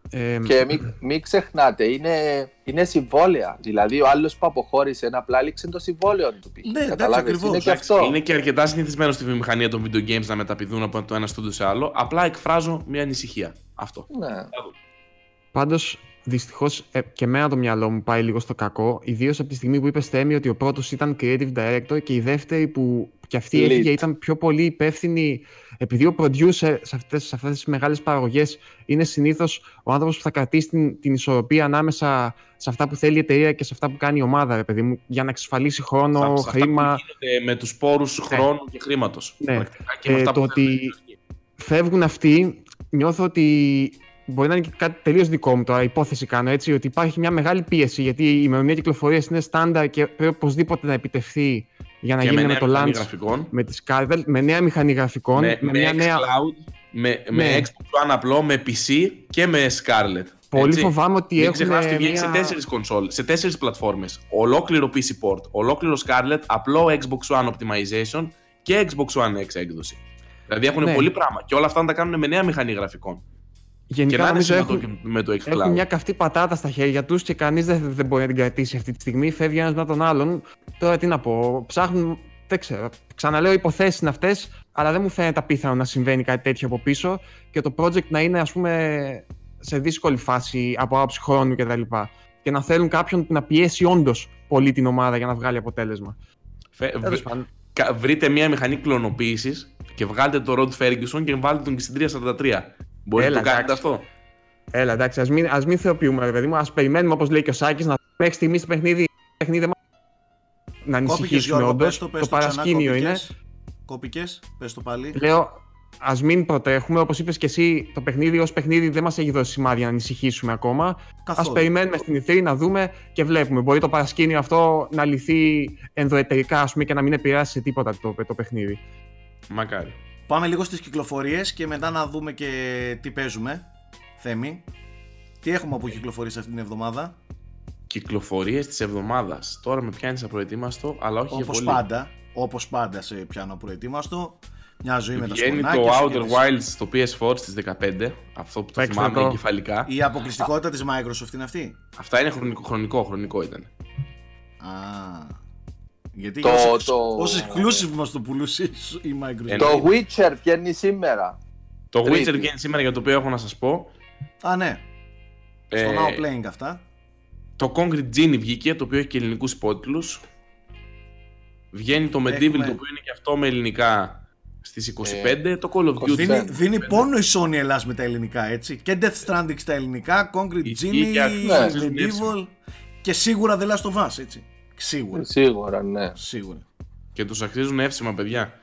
Ε, Και μην μη ξεχνάτε, είναι, είναι συμβόλαια. Δηλαδή, ο άλλος που αποχώρησε να απλά λήξει το συμβόλαιο του. π.χ. Ναι, εντάξει, Καταλάβες, ακριβώς. Είναι και Εντάξει, αυτό. Είναι και αρκετά συνηθισμένο στη βιομηχανία των video games να μεταπηδούν από το ένα στούντιο σε άλλο. Απλά εκφράζω μια ανησυχία. Αυτό. Ναι. Πάντως, δυστυχώς ε, και εμένα το μυαλό μου πάει λίγο στο κακό, ιδίως από τη στιγμή που είπες Θέμη ότι ο πρώτος ήταν creative director και η δεύτερη που και αυτή Lead. έφυγε ήταν πιο πολύ υπεύθυνη επειδή ο producer σε αυτές, σε αυτές τις μεγάλες παραγωγές είναι συνήθως ο άνθρωπος που θα κρατήσει την, την ισορροπία ανάμεσα σε αυτά που θέλει η εταιρεία και σε αυτά που κάνει η ομάδα, ρε παιδί μου, για να εξασφαλίσει χρόνο, Σε- σε αυτά που χρήμα. γίνονται με τους πόρους χρόνου και χρήματος. Ναι. Πρακτικά και με Ε, αυτά το που ότι- θέλουν. φεύγουν αυτοί, νιώθω ότι μπορεί να είναι και κάτι τελείως δικό μου τώρα, υπόθεση κάνω έτσι, ότι υπάρχει μια μεγάλη πίεση γιατί η ημερομηνία κυκλοφορίας είναι στάνταρ και πρέπει οπωσδήποτε να επιτευχθεί για να Και γίνει με, νέα το μηχανή launch γραφικών. με τη Scarvel, με νέα μηχανή γραφικών, με, με, με μια νέα. xCloud, με, με Ναι. Xbox One απλό, με PC και με Scarlett. Πολύ έτσι. φοβάμαι ότι Μην έχουν ξεχνάς ότι βγαίνει μια... σε τέσσερις κονσόλ, σε τέσσερις πλατφόρμες. Ολόκληρο PC port, ολόκληρο Scarlett, απλό Xbox One optimization και Xbox One X έκδοση. Δηλαδή έχουν Ναι. πολύ πράγμα και όλα αυτά να τα κάνουν με νέα μηχανή γραφικών. Και Γενικά να είναι νομίζω συμβατό έχουν, και με το έχουν xCloud. μια καυτή πατάτα στα χέρια τους και κανείς δεν, δεν μπορεί να την κρατήσει αυτή τη στιγμή. Φεύγει ένας με τον άλλον. Τώρα τι να πω, ψάχνουν, δεν ξέρω. Ξαναλέω υποθέσεις είναι αυτές, αλλά δεν μου φαίνεται απίθανο να συμβαίνει κάτι τέτοιο από πίσω και το project να είναι ας πούμε σε δύσκολη φάση από άποψη χρόνου κτλ. Και να θέλουν κάποιον να πιέσει όντως πολύ την ομάδα για να βγάλει αποτέλεσμα. Φε- Τέλος β- πάντων. κα- Βρείτε μια μηχανή κλωνοποίησης και βγάλτε το Rod Ferguson και βάλτε τον και στην 343. Μπορείτε να Έλα, το κάνετε εντάξει. αυτό. Έλα, εντάξει, ας μην, ας μην θεοποιούμε, ρε παιδί μου. Ας περιμένουμε, όπως λέει και ο Σάκης, να μέχρι στιγμής το παιχνίδι, παιχνίδι δεν μας- να Κόπηκες ανησυχήσουμε Γιώργο, όντως. πες το, πες Το το ξανά, παρασκήνιο είναι. κόπηκες. Κόπηκες, πες το πάλι. Λέω, ας μην προτρέχουμε. Όπως είπες και εσύ, το παιχνίδι ως παιχνίδι δεν μας έχει δώσει σημάδια να ανησυχήσουμε ακόμα. Α Καθόλου. περιμένουμε στην E3 να δούμε και βλέπουμε. Μπορεί το παρασκήνιο αυτό να λυθεί ενδοετερικά ας πούμε, και να μην επηρεάσει σε τίποτα το, το παιχνίδι. Μακάρι. Πάμε λίγο στις κυκλοφορίες και μετά να δούμε και τι παίζουμε. Θέμη. Τι έχουμε από κυκλοφορίες αυτή την εβδομάδα; Κυκλοφορίες της εβδομάδας. Τώρα με πιάνεις απροετοίμαστο, αλλά όχι Όπως για πολύ. πάντα. Όπως πάντα σε πιάνω προετοίμαστο. Μια ζωή με τα Βγαίνει σκονάκια το σου Outer και τις- Wilds στο PS4 στις 15. Αυτό που το Παίξτε θυμάμαι το. εγκεφαλικά. Η αποκλειστικότητα της Microsoft είναι αυτή; Αυτά είναι χρονικό, χρονικό, χρονικό ήταν. Α, γιατί Το- ως, το- ως exclusive μας το πουλούσε η Microsoft. Ε, Το Witcher βγαίνει σήμερα. Το Τρίτη. Witcher βγαίνει σήμερα για το οποίο έχω να σας πω. Α, ναι. Στο Ε, Now Playing αυτά. Το Concrete Genie βγήκε, το οποίο έχει και ελληνικούς υπότιτλους. Βγαίνει το Medieval, Έχουμε- το οποίο είναι και αυτό με ελληνικά στις 25. το Call of 25. Duty. Δίνει, δίνει πόνο η Sony Ελλάς με τα ελληνικά, έτσι. Και Death Stranding στα ελληνικά, Concrete Ισχύει και Genie, αξίζει Ναι. Medieval και σίγουρα The Last of Us, έτσι. Σίγουρα. Σίγουρα, ναι. Σίγουρα. Και τους αξίζουν εύσημα, παιδιά.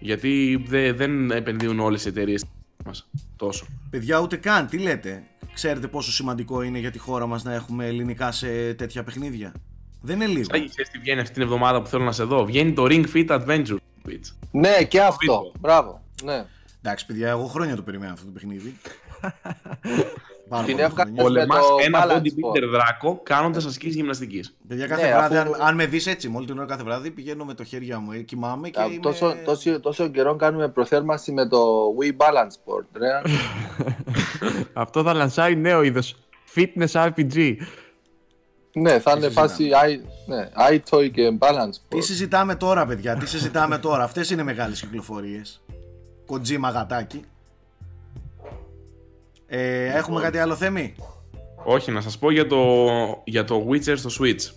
Γιατί δε- δεν επενδύουν όλες οι εταιρείες μας τόσο. Παιδιά, ούτε καν, τι λέτε; Ξέρετε πόσο σημαντικό είναι για τη χώρα μας να έχουμε ελληνικά σε τέτοια παιχνίδια; Δεν είναι λίγο. Σάγη, ξέρεις τι βγαίνει αυτή την εβδομάδα που θέλω να σε δω; Βγαίνει το Ring Fit Adventure. Switch. Ναι, και αυτό. βίντεο. Μπράβο. Ναι. Εντάξει, παιδιά, εγώ χρόνια το περιμένω αυτό το παιχνίδι. <laughs> Πάρα Την πολλά έβγαλε χρόνια. με Πολεμάς το ένα balance bodybuilder board. δράκο κάνοντας ασκήσεις γυμναστικής. Παιδιά, κάθε Ναι, βράδυ, αφού- αν, αν με δεις έτσι, μόλις την ώρα κάθε βράδυ, πηγαίνω με το χέρια μου, ε, κοιμάμαι και Α, είμαι... Τόσο, τόσο, τόσο καιρό κάνουμε προθέρμανση με το Wii Balance Board, ρε. <laughs> Αυτό θα λανσάρει νέο είδος. Fitness RPG. ναι, θα είναι συζητάμε; φάση i- ναι, iToy και Balance Τι Board. συζητάμε τώρα, παιδιά, τι συζητάμε τώρα; Αυτές είναι μεγάλες κυκλοφορίες. Κοτζίμα γατάκι. Ε, έχουμε κάτι άλλο θέμη; Όχι, να σας πω για το, για το Witcher στο Switch.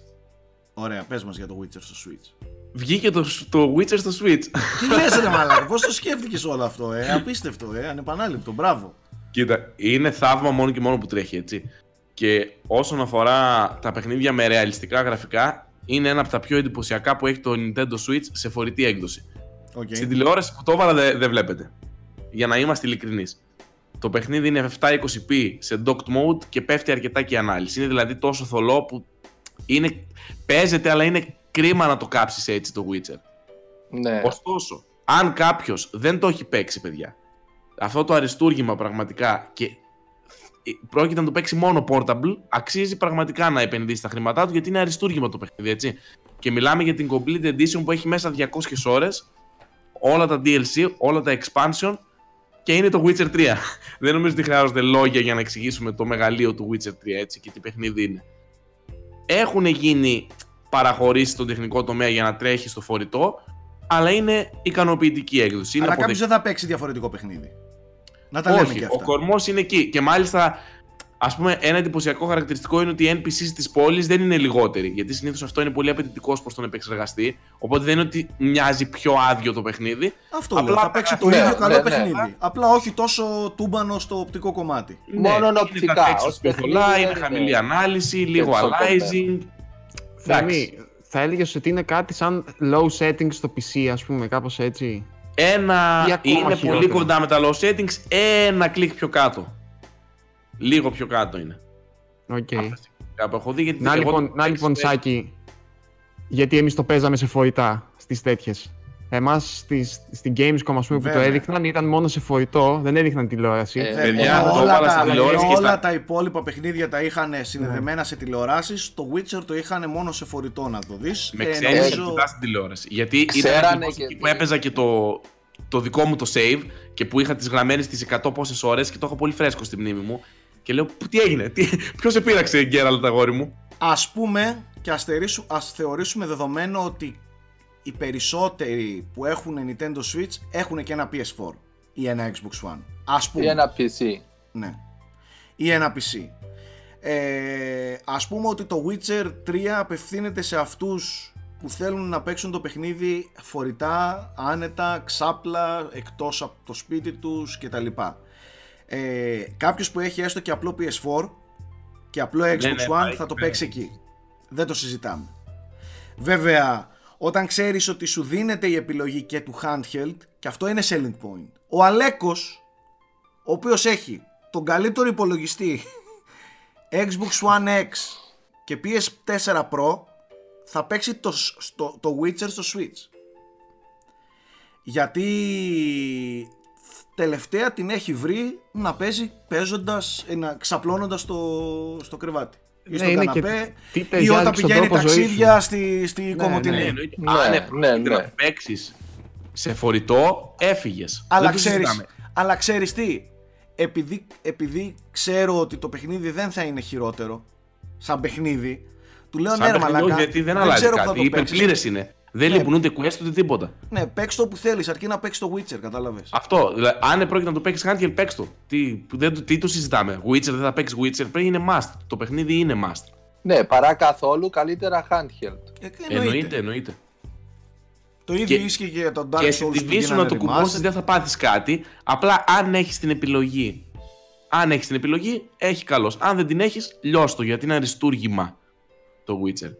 Ωραία, πες μας για το Witcher στο Switch. Βγήκε το, το Witcher στο Switch. Τι λες ρε <laughs> μαλάκα, πώς το σκέφτηκες όλο αυτό, ε, απίστευτο, ε, ανεπανάληπτο, μπράβο. Κοίτα, είναι θαύμα μόνο και μόνο που τρέχει, έτσι. Και όσον αφορά τα παιχνίδια με ρεαλιστικά γραφικά, είναι ένα από τα πιο εντυπωσιακά που έχει το Nintendo Switch σε φορητή έκδοση. Οκ. Στην τηλεόραση που το έβαλα δεν δεν βλέπετε. Για να είμαστε ειλικρινείς. Το παιχνίδι είναι 720p σε docked mode και πέφτει αρκετά και η ανάλυση. Είναι δηλαδή τόσο θολό που είναι, παίζεται, αλλά είναι κρίμα να το κάψεις έτσι το Witcher. Ναι. Ωστόσο, αν κάποιος δεν το έχει παίξει, παιδιά, αυτό το αριστούργημα πραγματικά και πρόκειται να το παίξει μόνο portable, αξίζει πραγματικά να επενδύσει τα χρήματά του γιατί είναι αριστούργημα το παιχνίδι, έτσι. Και μιλάμε για την Complete Edition που έχει μέσα 200 ώρες, όλα τα DLC, όλα τα expansion και είναι το Witcher 3. Δεν νομίζω ότι χρειάζονται λόγια για να εξηγήσουμε το μεγαλείο του Witcher 3 έτσι και τι παιχνίδι είναι. Έχουν γίνει παραχωρήσεις στον τεχνικό τομέα για να τρέχει στο φορητό, αλλά είναι ικανοποιητική έκδοση. Αλλά Είναι κάποιος δεν θα παίξει διαφορετικό παιχνίδι. Να τα Όχι, λέμε και αυτά. ο κορμός είναι εκεί. Και μάλιστα, ας πούμε, ένα εντυπωσιακό χαρακτηριστικό είναι ότι οι NPCs της πόλης δεν είναι λιγότεροι. Γιατί συνήθως αυτό είναι πολύ απαιτητικός προς τον επεξεργαστή. Οπότε δεν είναι ότι μοιάζει πιο άδειο το παιχνίδι. Αυτό Απλά λέω, θα παίξει το ναι, ίδιο ναι, καλό ναι. παιχνίδι. Απλά όχι τόσο τούμπανο στο οπτικό κομμάτι. Μόνο Ναι, είναι οπτικά, τα textures ως πιο παιχνίδι πολλά, δεν είναι είναι. χαμηλή ανάλυση, λίγο στο aliasing. Θέμη, θα έλεγες ότι είναι κάτι σαν low settings στο PC, ας πούμε, κάπως έτσι; Ένα Ή ακόμα είναι πολύ χειρότερο. κοντά με τα low settings, ένα κλικ πιο κάτω. Λίγο πιο κάτω είναι. Οκ. Κάπου έχω δει γιατί Να εγώ λοιπόν, το να λοιπόν παίξα- Σάκη, γιατί εμείς το παίζαμε σε φορητά στις τέτοιες. Εμάς στις, στην Gamescom ας πούμε, που το Βέβαια. έδειχναν ήταν μόνο σε φορητό, δεν έδειχναν τηλεόραση. Ε, παιδιά, Ενώ το όλα, έβαλα τα, στην τηλεόραση και όλα στα- τα υπόλοιπα παιχνίδια τα είχαν συνδεδεμένα σε τηλεοράσεις, το Witcher το είχαν μόνο σε φορητό να το δεις. Με Ε, ξέρεις νομίζω- νομίζω... στην τηλεόραση. Γιατί ήταν Ξέρανε ακριβώς και εκεί που τι. έπαιζα και το, το δικό μου το save και που είχα τις γραμμένες τις 100 πόσες ώρες και το έχω πολύ φρέσκο στη μνήμη μου. Και λέω, «Πού- τι έγινε, τι, ποιος σε πείραξε Γκέραλτ αγόρι μου; Ας πούμε και ας, θερήσου- ας θεωρήσουμε δεδομένο ότι οι περισσότεροι που έχουν Nintendo Switch έχουν και ένα PS4 ή ένα Xbox One. Ας πούμε. Ή ένα PC. Ναι. Ή ένα PC. Ε, ας πούμε ότι το Witcher 3 απευθύνεται σε αυτούς που θέλουν να παίξουν το παιχνίδι φορητά, άνετα, ξάπλα, εκτός από το σπίτι τους κτλ. Ε, κάποιος που έχει έστω και απλό PS4 και απλό Xbox ναι, One πάει, θα το ναι. παίξει εκεί. Δεν το συζητάμε. Βέβαια, όταν ξέρεις ότι σου δίνεται η επιλογή και του handheld, και αυτό είναι selling point, ο Αλέκος, ο οποίος έχει τον καλύτερο υπολογιστή <laughs> Xbox One X και PS4 Pro, θα παίξει το, στο, το Witcher στο Switch. Γιατί τελευταία την έχει βρει να παίζει παίζοντας, ε, να ξαπλώνοντας στο, στο κρεβάτι. Ή Ναι, στον είναι και καναπέ, τι ή ταιριάζει όταν στον πηγαίνει τρόπο ζωής ταξίδια σου. στη, στη Ναι, Κομωτινή. ναι. εννοείται. Ναι, Αν ναι, έπρεπε ναι. να παίξεις σε φορητό, έφυγες. Αλλά Δεν το ξέρεις, συζητάμε. αλλά ξέρεις τι, επειδή, επειδή ξέρω ότι το παιχνίδι δεν θα είναι χειρότερο, σαν παιχνίδι, του λέω ναι Σαν ρε παιχνίδι, μαλάκα, όχι, γιατί δεν αλλάζει ξέρω που θα κάτι. το παίξεις. Υπερπλήρες είναι. Δεν Ναι. λείπουν ούτε quest ούτε τίποτα. Ναι, παίξ το που θέλεις, αρκεί να παίξει το Witcher, κατάλαβες. Αυτό. Δηλαδή, αν πρόκειται να το παίξεις handheld, παίξει το. Τι, που δεν, το- τι το συζητάμε. Witcher δεν θα παίξεις Witcher. Πρέπει είναι must. Το παιχνίδι είναι must. Ναι, παρά καθόλου καλύτερα handheld. Ε, Εννοείται, εννοείται. Το ίδιο Και- ίσχυε και για τον Dark Και Souls στη που TV σου γίνανε να το remaster. κουμπώσεις δεν θα πάθεις κάτι. Απλά αν έχεις την επιλογή. Αν έχεις την επιλογή, έχει καλώ. Αν δεν την έχεις, λιώστο γιατί είναι αριστούργημα το Witcher.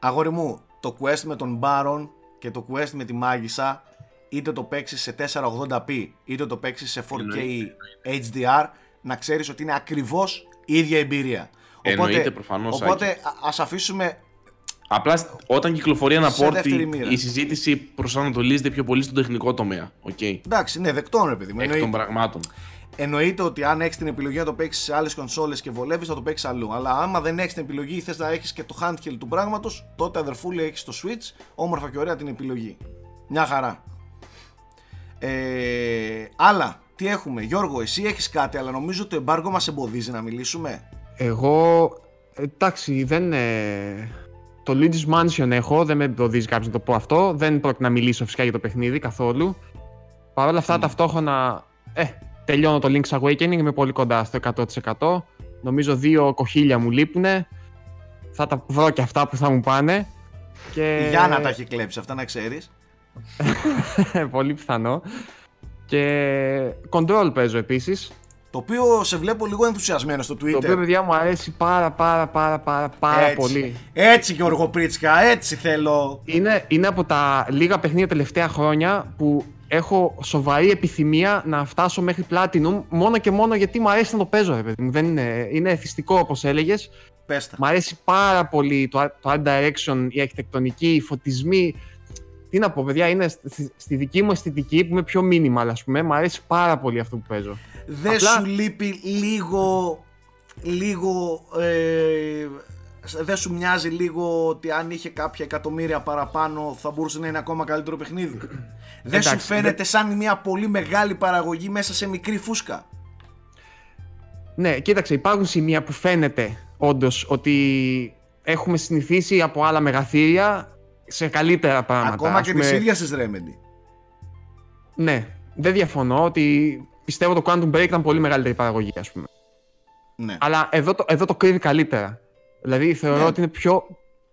Αγόρι μου, το quest με τον Baron και το quest με τη Μάγισσα είτε το παίξει σε 480p είτε το παίξει σε 4K HDR να ξέρεις ότι είναι ακριβώς η ίδια εμπειρία. Εννοείται προφανώς, Οπότε Άκη. α- ας αφήσουμε Απλά σ- όταν κυκλοφορεί ένα Σε δεύτερη port, μοίρα. η συζήτηση προσανατολίζεται πιο πολύ στον τεχνικό τομέα. Οκ. εντάξει ναι δεκτόν ρε παιδί μου Εκ των εννοείται, πραγμάτων. Εννοείται ότι αν έχεις την επιλογή να το παίξεις σε άλλες κονσόλες και βολεύεις θα το παίξεις αλλού αλλά άμα δεν έχεις την επιλογή ή θες να έχεις και το handheld του πράγματος τότε αδερφούλη έχεις το Switch όμορφα και ωραία την επιλογή μια χαρά ε, άλλα τι έχουμε; Γιώργο εσύ έχεις κάτι αλλά νομίζω το εμπάργο μας εμποδίζει να μιλήσουμε; Εγώ, εντάξει, δεν... Ε, το Luigi's Mansion έχω, δεν με εμποδίζει κάποιος να το πω αυτό. Δεν πρόκειται να μιλήσω φυσικά για το παιχνίδι καθόλου. Παρ' όλα αυτά, ταυτόχρονα, ε, τελειώνω το Link's Awakening, είμαι πολύ κοντά στο 100%. Νομίζω δύο κοχύλια μου λείπουν. Θα τα βρω και αυτά που θα μου πάνε. Και... η Γιάννα τα έχει κλέψει αυτά να ξέρεις <laughs> πολύ πιθανό. Και Control παίζω επίσης. το οποίο σε βλέπω λίγο ενθουσιασμένο στο Twitter Το οποίο, παιδιά, μου αρέσει πάρα πάρα πάρα πάρα, πάρα έτσι, πολύ. έτσι Γιώργο Πρίτσκα έτσι θέλω Είναι, είναι από τα λίγα παιχνίδια τελευταία χρόνια που έχω σοβαρή επιθυμία να φτάσω μέχρι Platinum μόνο και μόνο γιατί μου αρέσει να το παίζω, ρε παιδί μου. Δεν είναι, είναι εθιστικό όπως έλεγες. πες τα Μ' αρέσει πάρα πολύ το, το art direction, η αρχιτεκτονική, οι φωτισμοί. Τι να πω, παιδιά, είναι στη, στη δική μου αισθητική που είμαι πιο minimal, ας πούμε. Μ' αρέσει πάρα πολύ αυτό που παίζω. δεν Απλά- σου λείπει λίγο, λίγο, ε, δεν σου μοιάζει λίγο ότι αν είχε κάποια εκατομμύρια παραπάνω θα μπορούσε να είναι ακόμα καλύτερο παιχνίδι; <clears throat> δεν σου Εντάξει, φαίνεται σαν μια πολύ μεγάλη παραγωγή μέσα σε μικρή φούσκα; Ναι, κοίταξε, υπάρχουν σημεία που φαίνεται όντως ότι έχουμε συνηθίσει από άλλα μεγαθύρια σε καλύτερα πράγματα. Ακόμα Ας και πούμε, της ίδιας της Remedy. Ναι, δεν διαφωνώ ότι πιστεύω το Quantum Break ήταν πολύ μεγαλύτερη παραγωγή, ας πούμε. Ναι. Αλλά εδώ το, εδώ το κρύβει καλύτερα. Δηλαδή θεωρώ Ναι. ότι είναι πιο,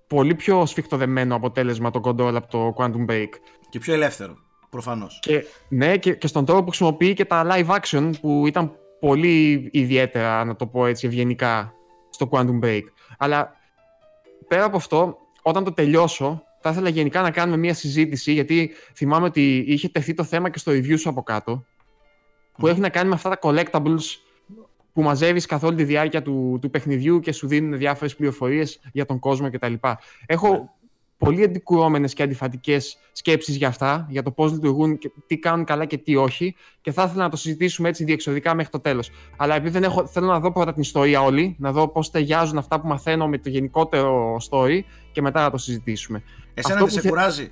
πολύ πιο σφιχτοδεμένο αποτέλεσμα το control από το Quantum Break. Και πιο ελεύθερο, προφανώς. Και, ναι, και, και στον τρόπο που χρησιμοποιεί και τα live action που ήταν πολύ ιδιαίτερα, να το πω έτσι ευγενικά, στο Quantum Break. Αλλά πέρα από αυτό, όταν το τελειώσω, θα ήθελα γενικά να κάνουμε μια συζήτηση, γιατί θυμάμαι ότι είχε τεθεί το θέμα και στο review σου από κάτω, που έχει να κάνει με αυτά τα collectables που μαζεύεις καθ' όλη τη διάρκεια του, του παιχνιδιού και σου δίνουν διάφορες πληροφορίες για τον κόσμο κτλ. Έχω πολύ αντικρουόμενες και αντιφατικές σκέψεις για αυτά, για το πώς λειτουργούν και τι κάνουν καλά και τι όχι και θα ήθελα να το συζητήσουμε έτσι διεξοδικά μέχρι το τέλος. Αλλά επειδή δεν έχω, θέλω να δω πρώτα την ιστορία όλη, να δω πώς ταιριάζουν αυτά που μαθαίνω με το γενικότερο story και μετά να το συζητήσουμε. Εσένα Αυτό δεν σε που θε- κουράζει;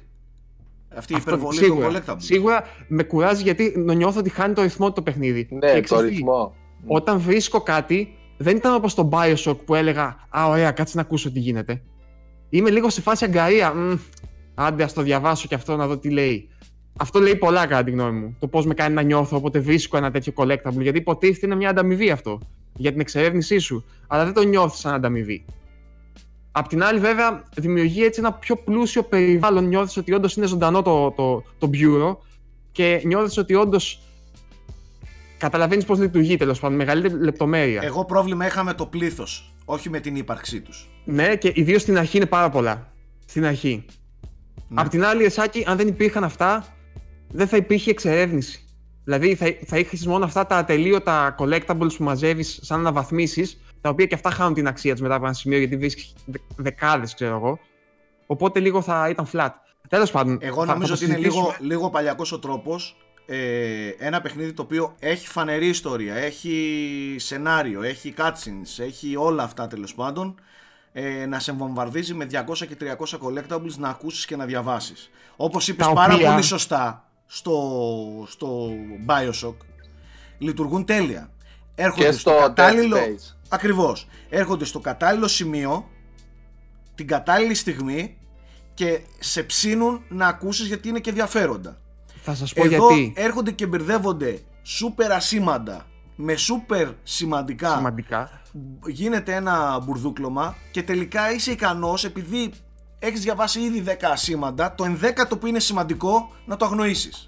Αυτή η Αυτό υπερβολή σίγουρα, των collectables. σίγουρα με κουράζει γιατί νιώθω ότι χάνει το ρυθμό του το παιχνίδι. Ναι, Και το ξέρεις τι, ρυθμό. Όταν βρίσκω κάτι, δεν ήταν όπως το Bioshock που έλεγα «Α, ωραία, κάτσε να ακούσω τι γίνεται». Είμαι λίγο σε φάση αγκαρία. Μμ, άντε, ας το διαβάσω και αυτό να δω τι λέει. Αυτό λέει πολλά κατά τη γνώμη μου. Το πώς με κάνει να νιώθω όποτε βρίσκω ένα τέτοιο collectible. Γιατί υποτίθεται είναι μια ανταμοιβή αυτό για την εξερεύνησή σου. Αλλά δεν το νιώθεις σαν ανταμοιβή. Απ' την άλλη, βέβαια, δημιουργεί έτσι ένα πιο πλούσιο περιβάλλον. Νιώθεις ότι όντως είναι ζωντανό το, το, το bureau και νιώθεις ότι όντως καταλαβαίνεις πώς λειτουργεί τέλος πάντων. Μεγαλύτερη λεπτομέρεια. Εγώ πρόβλημα είχα με το πλήθος, όχι με την ύπαρξή τους. Ναι, και ιδίως στην αρχή είναι πάρα πολλά. Στην αρχή. Ναι. Απ' την άλλη, Εσάκη, αν δεν υπήρχαν αυτά, δεν θα υπήρχε εξερεύνηση. Δηλαδή, θα, θα είχες μόνο αυτά τα ατελείωτα collectables που μαζεύεις σαν αναβαθμίσεις, τα οποία και αυτά χάνουν την αξία τους μετά από ένα σημείο, γιατί βρίσκεις δεκάδες, ξέρω εγώ. Οπότε λίγο θα ήταν flat. Τέλος πάντων. Εγώ θα- νομίζω θα ότι το είναι λίγο, συζητήσουμε. λίγο παλιακός ο τρόπος ε, ένα παιχνίδι το οποίο έχει φανερή ιστορία, έχει σενάριο, έχει cutscenes, έχει όλα αυτά τέλος πάντων ε, να σε βομβαρδίζει με 200 και 300 collectables να ακούσεις και να διαβάσεις. Όπως είπες Τα πάρα οποία- πολύ σωστά στο, στο Bioshock, λειτουργούν τέλεια. Έρχονται Και στο, στο κατάλληλο... Dead Space. Ακριβώς. Έρχονται στο κατάλληλο σημείο, την κατάλληλη στιγμή και σε ψήνουν να ακούσεις γιατί είναι και ενδιαφέροντα. Θα σας πω Εδώ γιατί. έρχονται και μπερδεύονται σούπερ ασήμαντα με σούπερ σημαντικά. Σημαντικά. Γίνεται ένα μπουρδούκλωμα και τελικά είσαι ικανός επειδή έχεις διαβάσει ήδη 10 ασήμαντα, το ενδέκατο που είναι σημαντικό να το αγνοήσεις.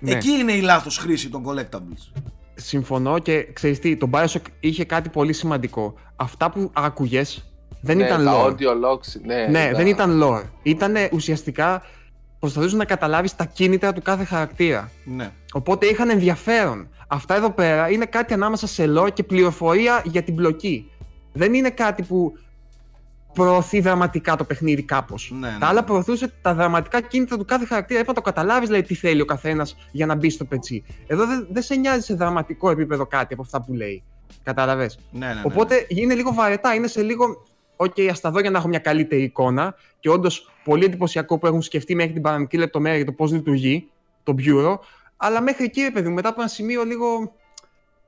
Ναι. Εκεί είναι η λάθος χρήση των collectables. Συμφωνώ και ξέρεις τι, το Bioshock είχε κάτι πολύ σημαντικό. Αυτά που άκουγες δεν ναι, ήταν τα lore. audio logs, ναι. Ναι, τα- δεν ήταν lore. Ήταν ουσιαστικά προσπαθούσαν να καταλάβεις τα κίνητρα του κάθε χαρακτήρα. Ναι. Οπότε είχαν ενδιαφέρον. Αυτά εδώ πέρα είναι κάτι ανάμεσα σε lore και πληροφορία για την πλοκή. Δεν είναι κάτι που προωθεί δραματικά το παιχνίδι κάπως. Ναι, ναι, τα άλλα ναι. προωθούσε τα δραματικά κίνητρα του κάθε χαρακτήρα. Έπρεπε να το καταλάβεις δηλαδή, τι θέλει ο καθένας για να μπει στο πετσί. Εδώ δεν, δεν σε νοιάζει σε δραματικό επίπεδο κάτι από αυτά που λέει. Κατάλαβες; Ναι, ναι, ναι. Οπότε είναι λίγο βαρετά, είναι σε λίγο. Οκ, ας τα δω για να έχω μια καλύτερη εικόνα. Και όντως πολύ εντυπωσιακό που έχουν σκεφτεί μέχρι την παραμικρή λεπτομέρεια για το πώς λειτουργεί το Bureau. Αλλά μέχρι εκεί, ρε παιδί μου, μετά από ένα σημείο λίγο,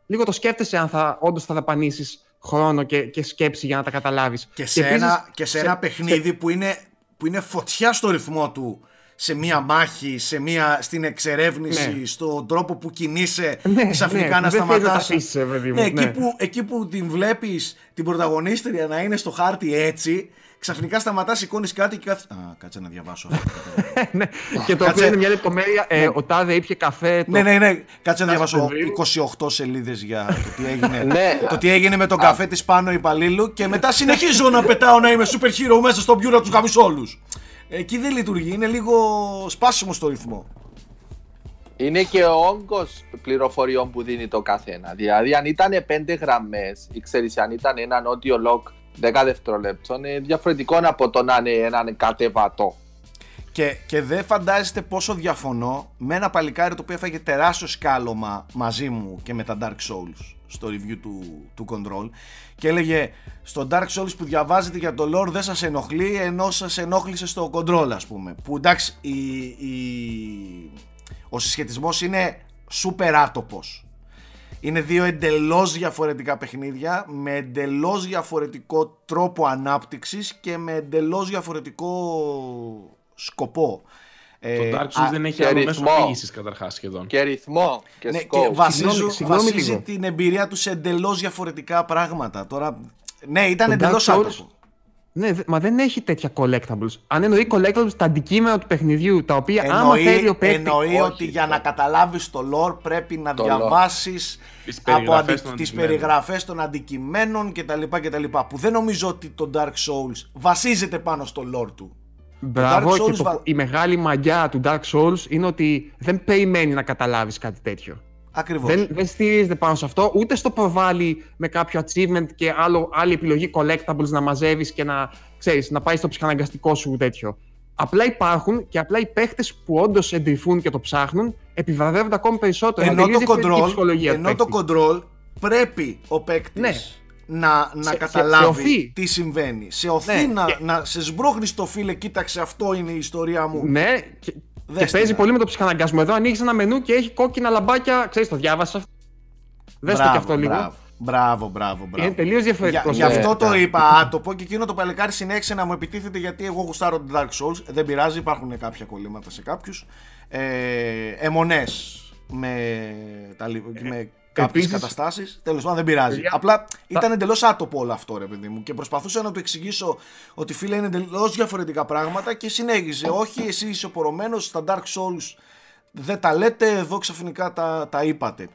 λίγο το σκέφτεσαι αν θα, όντως θα δαπανίσεις χρόνο και, και σκέψη για να τα καταλάβεις. Και σε, ένα, και σε, ένα παιχνίδι που, είναι, που είναι φωτιά στο ρυθμό του σε μία μάχη, σε μία, στην εξερεύνηση, Ναι. στον τρόπο που κινείσαι Ναι, ξαφνικά ναι, να δεν θέλεις να τα σταματάς. αφήσεις, ρε παιδί μου, ναι, εκεί, ναι. που, εκεί που την βλέπεις την πρωταγωνίστρια να είναι στο χάρτη έτσι, ξαφνικά σταματάς, σηκώνεις κάτι και κάθεσαι... Α, κάτσε να διαβάσω αυτό. <laughs> ναι. Και το Κάτσε. οποίο είναι μια λεπτομέρεια. Ε, ο Τάδε ήπια καφέ. Το... ναι, ναι, ναι. Κάτσε να διαβάσω Σεπτεμβρίου. 28 σελίδες για το τι έγινε, <laughs> Ναι. το τι έγινε με τον καφέ της πάνω υπαλλήλου και μετά συνεχίζω να πετάω να είμαι super hero μέσα στο bureau να τους γαμήσω όλους. Εκεί δεν λειτουργεί, είναι λίγο σπάσιμο στο ρυθμό. Είναι και ο όγκος πληροφοριών που δίνει το καθένα. Δηλαδή, αν ήταν πέντε γραμμές, ή ξέρεις, αν ήταν ένα audio log 10 δευτερολέπτων, είναι διαφορετικό από το να είναι ένα κατεβατό. Και, και δεν φαντάζεστε πόσο διαφωνώ με ένα παλικάρι το οποίο έφαγε τεράστιο σκάλωμα μαζί μου και με τα Dark Souls στο review του, του Control και έλεγε στο Dark Souls που διαβάζετε για το lore δεν σας ενοχλεί ενώ σας ενόχλησε στο Control ας πούμε που εντάξει η, η, ο συσχετισμός είναι super άτοπος είναι δύο εντελώς διαφορετικά παιχνίδια με εντελώς διαφορετικό τρόπο ανάπτυξης και με εντελώς διαφορετικό σκοπό. Το ε, Dark Souls δεν έχει άλλο μέσο αφήγησης καταρχάς σχεδόν. Και ρυθμό και ναι, και βασίζει, βασίζει την εμπειρία τους σε εντελώς διαφορετικά πράγματα. Τώρα, ναι, ήταν εντελώς άτομο. Ναι, μα δεν έχει τέτοια collectables. Αν εννοεί collectables τα αντικείμενα του παιχνιδιού, τα οποία εννοεί, άμα θέλει ο παίκτη. Εννοεί ότι για να καταλάβεις το lore πρέπει να διαβάσεις τις περιγραφές των αντικειμένων κτλ, κτλ. Που δεν νομίζω ότι το Dark Souls βασίζεται πάνω στο lore του. Μπράβο, και το, η μεγάλη μαγιά του Dark Souls είναι ότι δεν περιμένει να καταλάβεις κάτι τέτοιο. Ακριβώς. Δεν, δεν στηρίζεται πάνω σε αυτό, ούτε στο προβάλλει με κάποιο achievement και άλλο, άλλη επιλογή collectables να μαζεύεις και να, ξέρεις, να πάει στο ψυχαναγκαστικό σου τέτοιο. Απλά υπάρχουν και απλά οι παίχτες που όντως εντρυφούν και το ψάχνουν επιβραβεύονται ακόμη περισσότερο. Ενώ, το control, ενώ το control πρέπει ο παίκτης ναι. Να, να καταλάβει τι συμβαίνει. Σε οθεί ναι. να, να σε σμπρώχνει το φίλε, κοίταξε αυτό είναι η ιστορία μου. Ναι, και παίζει πολύ με το ψυχαναγκασμό. Εδώ ανοίγεις ένα μενού και έχει κόκκινα λαμπάκια. Ξέρεις, το διάβασα. Δες το και αυτό λίγο. Μπράβο, μπράβο, μπράβο. Είναι τελείως διαφορετικό. Γι' αυτό το είπα το πω και εκείνο το παλικάρι συνέχισε να μου επιτίθεται γιατί εγώ γουστάρω την Dark Souls. Δεν πειράζει, υπάρχουν κάποια κολλήματα σε κάποιους. Ε, Εμονές με, τα, με κάποιες καταστάσεις. Τέλος πάντων δεν πειράζει. Απλά ήταν εντελώς άτοπο όλο αυτό, ρε παιδί μου. Και προσπαθούσα να του εξηγήσω ότι φίλε είναι εντελώς διαφορετικά πράγματα και συνέχιζε. Όχι, εσύ είσαι πορωμένος στα Dark Souls. Δεν τα λέτε, εδώ ξαφνικά τα, τα είπατε.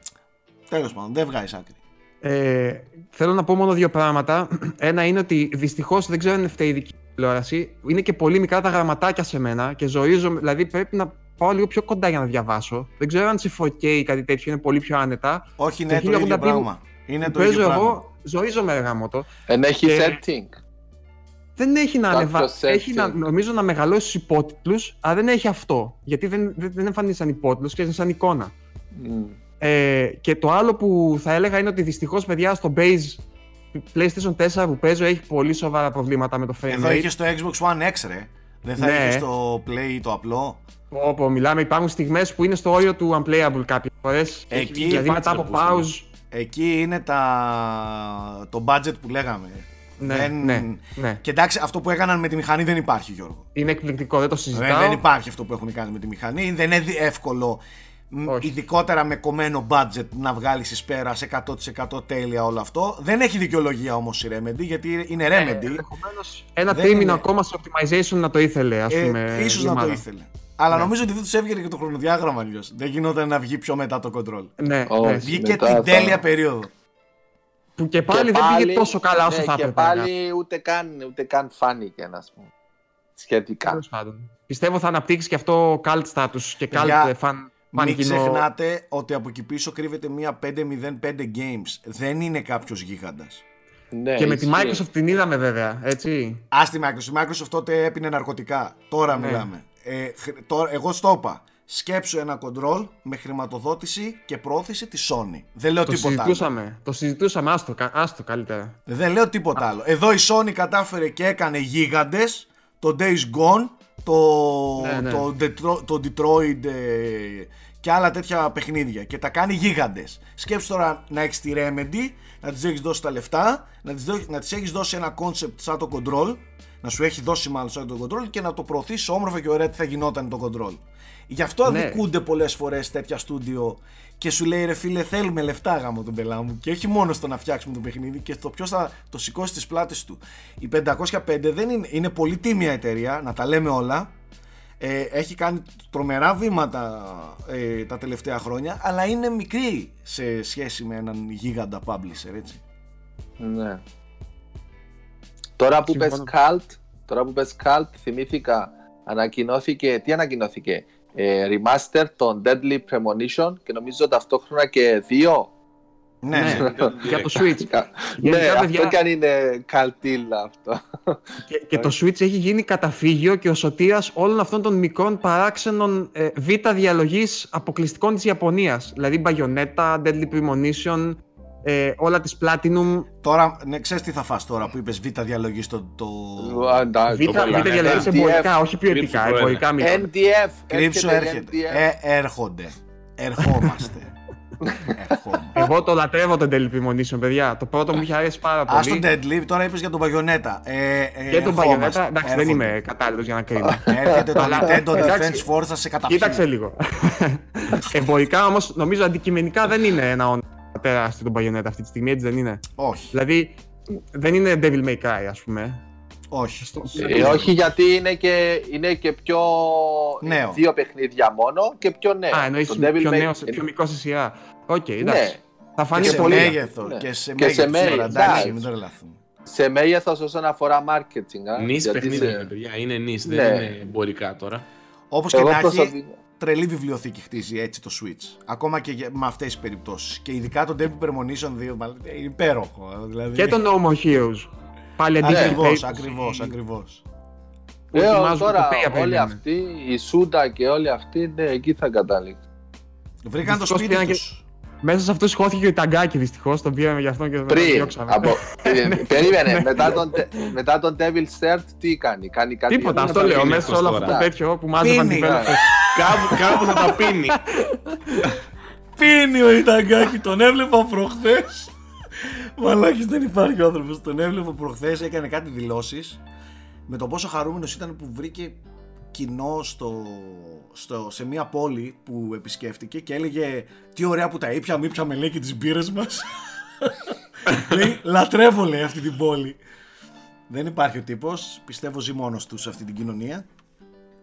Τέλος πάντων, δεν βγάζει άκρη. Ε, θέλω να πω μόνο δύο πράγματα. Ένα είναι ότι δυστυχώς δεν ξέρω αν είναι φταίει η δική τηλεόραση. Είναι και πολύ μικρά τα γραμματάκια σε μένα και ζορίζω. Δηλαδή πρέπει να πάω λίγο πιο κοντά για να διαβάσω. Δεν ξέρω αν σε 4K ή κάτι τέτοιο είναι πολύ πιο άνετα. Όχι, είναι το, ίδιο πράγμα. Είναι το ίδιο πράγμα. εγώ, ζορίζομαι γάμο Δεν έχει setting. Δεν έχει να ανεβάσει. Έχει να, νομίζω να μεγαλώσει του υπότιτλους, αλλά δεν έχει αυτό. Γιατί δεν, δεν, δεν εμφανίζεται σαν υπότιτλο και σαν εικόνα. Mm. Ε, και το άλλο που θα έλεγα είναι ότι δυστυχώς, παιδιά, στο base PlayStation 4 που παίζω έχει πολύ σοβαρά προβλήματα με το frame Εδώ είχες το Xbox One X, ρε. Δεν θα ναι. είχε το Play το απλό. Όπω μιλάμε, υπάρχουν στιγμές που είναι στο όριο του unplayable κάποιες φορές. Εκεί, δηλαδή μετά από pause. Εκεί είναι τα... το budget που λέγαμε. Ναι, δεν... ναι, ναι. Και εντάξει, αυτό που έκαναν με τη μηχανή δεν υπάρχει, Γιώργο. Είναι εκπληκτικό, δεν το συζητάω. Δεν, δεν υπάρχει αυτό που έχουν κάνει με τη μηχανή. Δεν είναι εύκολο, Όχι. ειδικότερα με κομμένο budget, να βγάλεις εις πέρα σε 100% τέλεια όλο αυτό. Δεν έχει δικαιολογία όμως η Remedy, γιατί είναι Remedy. Ε, ένα τρίμηνο είναι... ακόμα σε optimization να το ήθελε, ας ε, πούμε. ίσως να το ήθελε. Αλλά ναι. νομίζω ότι δεν τους έβγαινε και το χρονοδιάγραμμα αλλιώς. Δεν γινόταν να βγει πιο μετά το control. Ναι, oh, ναι. Βγήκε την τέλεια περίοδο. Που και πάλι, δεν πήγε τόσο καλά όσο ναι, θα έπρεπε. Και πάλι ούτε καν, ούτε καν φάνηκε, να πούμε. Σχετικά. Πιστεύω θα αναπτύξει και αυτό cult status και cult fan. Μην ξεχνάτε ότι από εκεί πίσω κρύβεται μια 505 Games. Δεν είναι κάποιος γίγαντας. Ναι, και με τη Microsoft την είδαμε βέβαια, έτσι. Α τη Microsoft. Η Microsoft τότε έπινε ναρκωτικά. Τώρα ναι. μιλάμε. Ε, τώρα, εγώ στο είπα. Σκέψου ένα control με χρηματοδότηση και πρόθεση της Sony. Δεν λέω το τίποτα συζητούσαμε, άλλο. Το συζητούσαμε, άστο, άστο καλύτερα. Δεν λέω τίποτα άλλο. Εδώ η Sony κατάφερε και έκανε γίγαντες, το Days Gone, το, ναι, ναι. το, Detroit, το Detroit ε, και άλλα τέτοια παιχνίδια και τα κάνει γίγαντες. Σκέψου τώρα να έχεις τη Remedy, να της έχεις δώσει τα λεφτά, να της να τις έχεις δώσει ένα concept σαν το control να σου έχει δώσει μάλλον σαν το control και να το προωθήσει όμορφα και ωραία τι θα γινόταν το control. Γι' αυτό ναι. αδικούνται πολλές φορές τέτοια στούντιο και σου λέει ρε φίλε, θέλουμε λεφτά γάμο τον πελά μου. Και όχι μόνο στο να φτιάξουμε το παιχνίδι και το ποιος θα το σηκώσει τις πλάτες του. Η 505 δεν είναι, είναι πολύ τίμια εταιρεία, να τα λέμε όλα. Ε, έχει κάνει τρομερά βήματα ε, τα τελευταία χρόνια, αλλά είναι μικρή σε σχέση με έναν γίγαντα publisher, έτσι. Ναι. Τώρα που πες Cult, τώρα που πες Cult, θυμήθηκα, ανακοινώθηκε, τι ανακοινώθηκε, ε, remaster των Deadly Premonition και νομίζω ταυτόχρονα και δύο Ναι, ναι. <laughs> για το Switch. ναι, Γενικά, αυτό παιδιά, κι αν είναι καλτήλα αυτό. και, και το Switch έχει γίνει καταφύγιο και ο σωτήρας όλων αυτών των μικρών παράξενων ε, β' διαλογής αποκλειστικών της Ιαπωνίας. Δηλαδή Bayonetta, Deadly Premonition, ε, όλα της Platinum. Τώρα, ναι, ξέρεις τι θα φας τώρα που είπες β' διαλογή στο... Το... Α, εντάξει, Β' το β' διαλογής NDF, εμπορικά, όχι ποιοτικά, Κρύψου το εμπορικά μικρά. NDF. Κρύψου έρχεται. NDF. Ε, έρχονται. Ερχόμαστε. Ερχόμαστε. Εγώ το λατρεύω το Deadly Premonition, παιδιά. Το πρώτο μου είχε αρέσει πάρα Ας τον πολύ. Deadlift, τώρα είπες για τον Bayonetta. Ε, ε, Και τον ερχόμαστε. Bayonetta, εντάξει, δεν Έρχονται. είμαι κατάλληλος για να κρίνω. Έρχεται το Αλλά, Nintendo εντάξει, Defense Force, θα σε καταπιεί. Κοίταξε λίγο. <laughs> Εμπορικά όμως, νομίζω αντικειμενικά δεν είναι ένα όνομα τεράστιο τον Bayonetta αυτή τη στιγμή, έτσι δεν είναι; Όχι, Δηλαδή, δεν είναι Devil May Cry, ας πούμε. όχι. Ε, όχι γιατί είναι και, είναι και πιο Νέο. δύο παιχνίδια μόνο και πιο νέο. Α, εννοείς Το πιο, Devil May- νέος, πιο μικρός σε σειρά. Οκ, Ναι, εντάξει. Θα Και φανεί σε πολύ. μέγεθος. Ναι. Και σε Και σε μέγεθος. μέγεθος, Εντάξει, εντάξει. μην τρελαθούμε. σε μέγεθος όσον αφορά marketing. α, Νης γιατί παιχνίδια σε- είναι, παιδιά. Είναι νης, Ναι. δεν είναι εμπορικά τώρα. Όπως και Εγώ να έχει, προσωπικά. Τρελή βιβλιοθήκη χτίζει έτσι το Switch. Ακόμα και για- με αυτές τις περιπτώσεις. Και ειδικά το Devil Premonition 2, μάλλον, είναι υπέροχο. Δηλαδή, Και το No More Heroes. Πάλι αντίστοιχη Ακριβώς, περίπτωση. ακριβώς, ακριβώς. Που Ε, ετοιμάζουν τώρα τοπία, όλοι περίμενε. αυτοί, η Σούντα και όλοι αυτοί, ναι, εκεί θα καταλήξουν. Βρήκαν το Δυστυχώς σπίτι πήραν τους. και- Μέσα σε αυτού χώθηκε και ο Ταγκάκη δυστυχώς. Τον πήραμε γι' αυτό και τον Πριν, διώξαμε. από, ε, <laughs> περίμενε, Ναι. μετά τον, τε- μετά τον Devil's Third τι κάνει, κάνει κάτι Τίποτα, για αυτό να λέω. είναι Μέσα αυτός σε όλο αυτός τώρα. το τέτοιο που μάζευαν Πίνει, την ναι. κάπου, κάπου θα τα πίνει. <laughs> Πίνει ο Ιταγκάκη, τον έβλεπα προχθές. Μαλάκι δεν υπάρχει ο άνθρωπος. Τον έβλεπα προχθές, έκανε κάτι δηλώσεις. Με το πόσο χαρούμενος ήταν που βρήκε κοινό στο, στο, σε μια πόλη που επισκέφτηκε και έλεγε Τι ωραία που τα ήπιαμε, ήπιαμε λέει και τις μπύρες μας. <laughs> λέει, λατρεύω λέει αυτή την πόλη. Δεν υπάρχει ο τύπος, πιστεύω ζει μόνος τους σε αυτή την κοινωνία.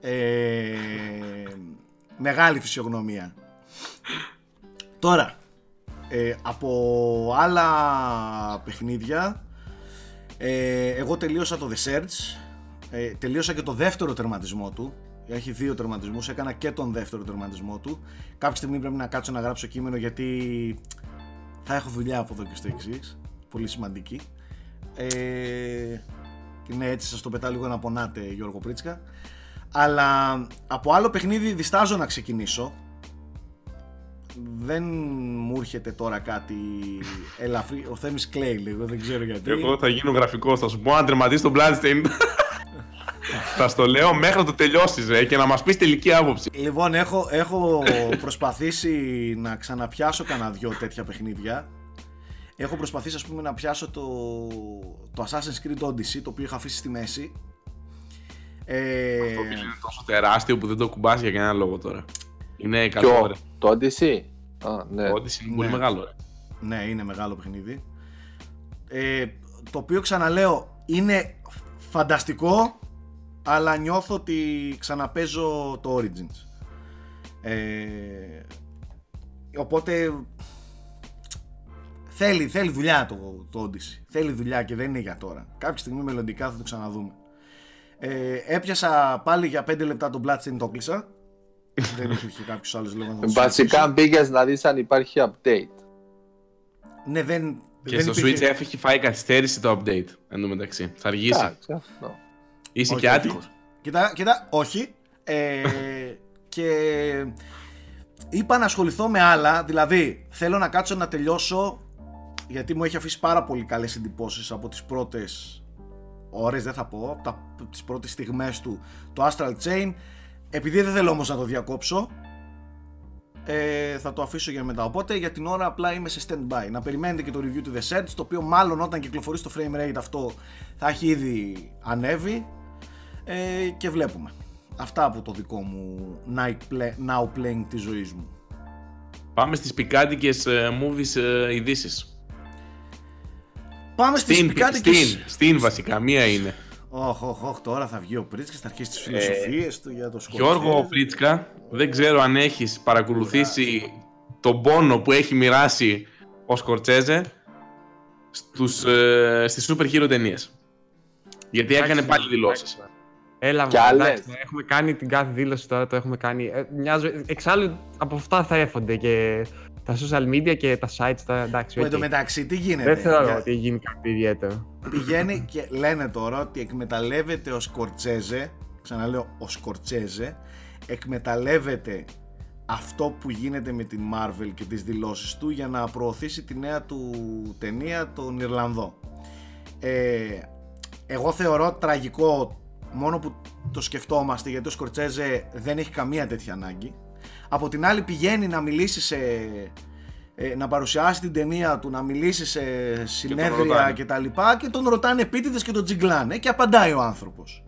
Ε, μεγάλη φυσιογνωμία. Τώρα, ε, από άλλα παιχνίδια, ε, εγώ τελείωσα το The Search, ε, τελείωσα και το δεύτερο τερματισμό του. Έχει δύο τερματισμούς, έκανα και τον δεύτερο τερματισμό του. Κάποια στιγμή πρέπει να κάτσω να γράψω κείμενο γιατί θα έχω δουλειά από εδώ και στο εξής. Πολύ σημαντική. Ε, και ναι, έτσι σας το πετάω λίγο να πονάτε Γιώργο Πρίτσκα. Αλλά από άλλο παιχνίδι διστάζω να ξεκινήσω. Δεν μου έρχεται τώρα κάτι ελαφρύ. Ο Θέμης κλαίει λίγο, δεν ξέρω γιατί. Εγώ θα γίνω γραφικός, θα σου πω να τερματίσει τον Bloodstained. <laughs> θα στο λέω μέχρι να το τελειώσεις ρε, και να μας πεις τελική άποψη. Λοιπόν, έχω, έχω προσπαθήσει να ξαναπιάσω κανένα δυο τέτοια παιχνίδια. Έχω προσπαθήσει, ας πούμε, να πιάσω το, το Assassin's Creed Odyssey, το οποίο είχα αφήσει στη μέση. Ε, Το οποίο είναι τόσο τεράστιο που δεν το κουμπάς για κανένα λόγο τώρα. Είναι 100 Ποιο, ώρες. το Odyssey; Α, ναι. Το Odyssey είναι πολύ Ναι. μεγάλο. Ρε. Ναι, είναι μεγάλο παιχνίδι. Ε, το οποίο ξαναλέω είναι φανταστικό, αλλά νιώθω ότι ξαναπέζω το Origins. Ε, οπότε θέλει, θέλει δουλειά το, το Odyssey. Θέλει δουλειά και δεν είναι για τώρα. Κάποια στιγμή μελλοντικά θα το ξαναδούμε. Ε, έπιασα πάλι για 5 λεπτά τον Bloodstained το κλείσα. <laughs> δεν υπήρχε κάποιο άλλο λόγο να το Βασικά συνεχίσω. μπήκε να δεις αν υπάρχει update. Ναι, δεν. Και δεν στο υπήρχε- Switch έχει φάει καθυστέρηση το update. Εν τω μεταξύ. Θα αργήσει. Εντάξει, αυτό. Είσαι Όχι, και όχι. άτυχος. Κοίτα, κοίτα, όχι. Ε, και είπα να ασχοληθώ με άλλα. Δηλαδή, θέλω να κάτσω να τελειώσω. Γιατί μου έχει αφήσει πάρα πολύ καλές εντυπώσεις από τις πρώτες ώρες, δεν θα πω, από τα, τις πρώτες στιγμές του το Astral Chain. Επειδή δεν θέλω όμως να το διακόψω, ε, θα το αφήσω για μετά. Οπότε για την ώρα απλά είμαι σε stand-by. Να περιμένετε και το review του The Search, το οποίο μάλλον όταν κυκλοφορήσει το frame rate αυτό θα έχει ήδη ανέβει ε, και βλέπουμε. Αυτά από το δικό μου night play, now playing της ζωής μου. Πάμε στις πικάντικες ε, movies ε, ειδήσεις. Πάμε στις Στην, πικάντικες... στην, στην βασικά, μία είναι. Όχ, όχ, όχ, τώρα θα βγει ο Πρίτς και θα αρχίσει τις φιλοσοφίες του για το σκοτεινό. Γιώργο Πρίτσκα, δεν ξέρω αν έχεις παρακολουθήσει τον πόνο που έχει μοιράσει ο Σκορτσέζε στους, ε, στις super hero ταινίες. Γιατί έκανε Εντάξει, πάλι δηλώσεις. Έλα, Κι μα, άλλες. εντάξει, έχουμε κάνει την κάθε δήλωση τώρα, το έχουμε κάνει. Ε, μια ζωή- Εξάλλου από αυτά θα έφονται και τα social media και τα sites, τα, εντάξει, Που okay. εντωμεταξύ τι γίνεται; Δεν θεωρώ Για- ότι γίνει κάτι ιδιαίτερο. Πηγαίνει και λένε τώρα ότι εκμεταλλεύεται ο Σκορτσέζε, ξαναλέω ο Σκορτσέζε, εκμεταλλεύεται αυτό που γίνεται με την Marvel και τις δηλώσεις του για να προωθήσει τη νέα του ταινία τον Ιρλανδό. Ε, εγώ θεωρώ τραγικό μόνο που το σκεφτόμαστε γιατί ο Σκορτσέζε δεν έχει καμία τέτοια ανάγκη. Από την άλλη πηγαίνει να μιλήσει σε ε, να παρουσιάσει την ταινία του, να μιλήσει σε συνέδρια ρωτάνε. και τα λοιπά και τον ρωτάνε επίτηδες και τον τζιγκλάνε και απαντάει ο άνθρωπος.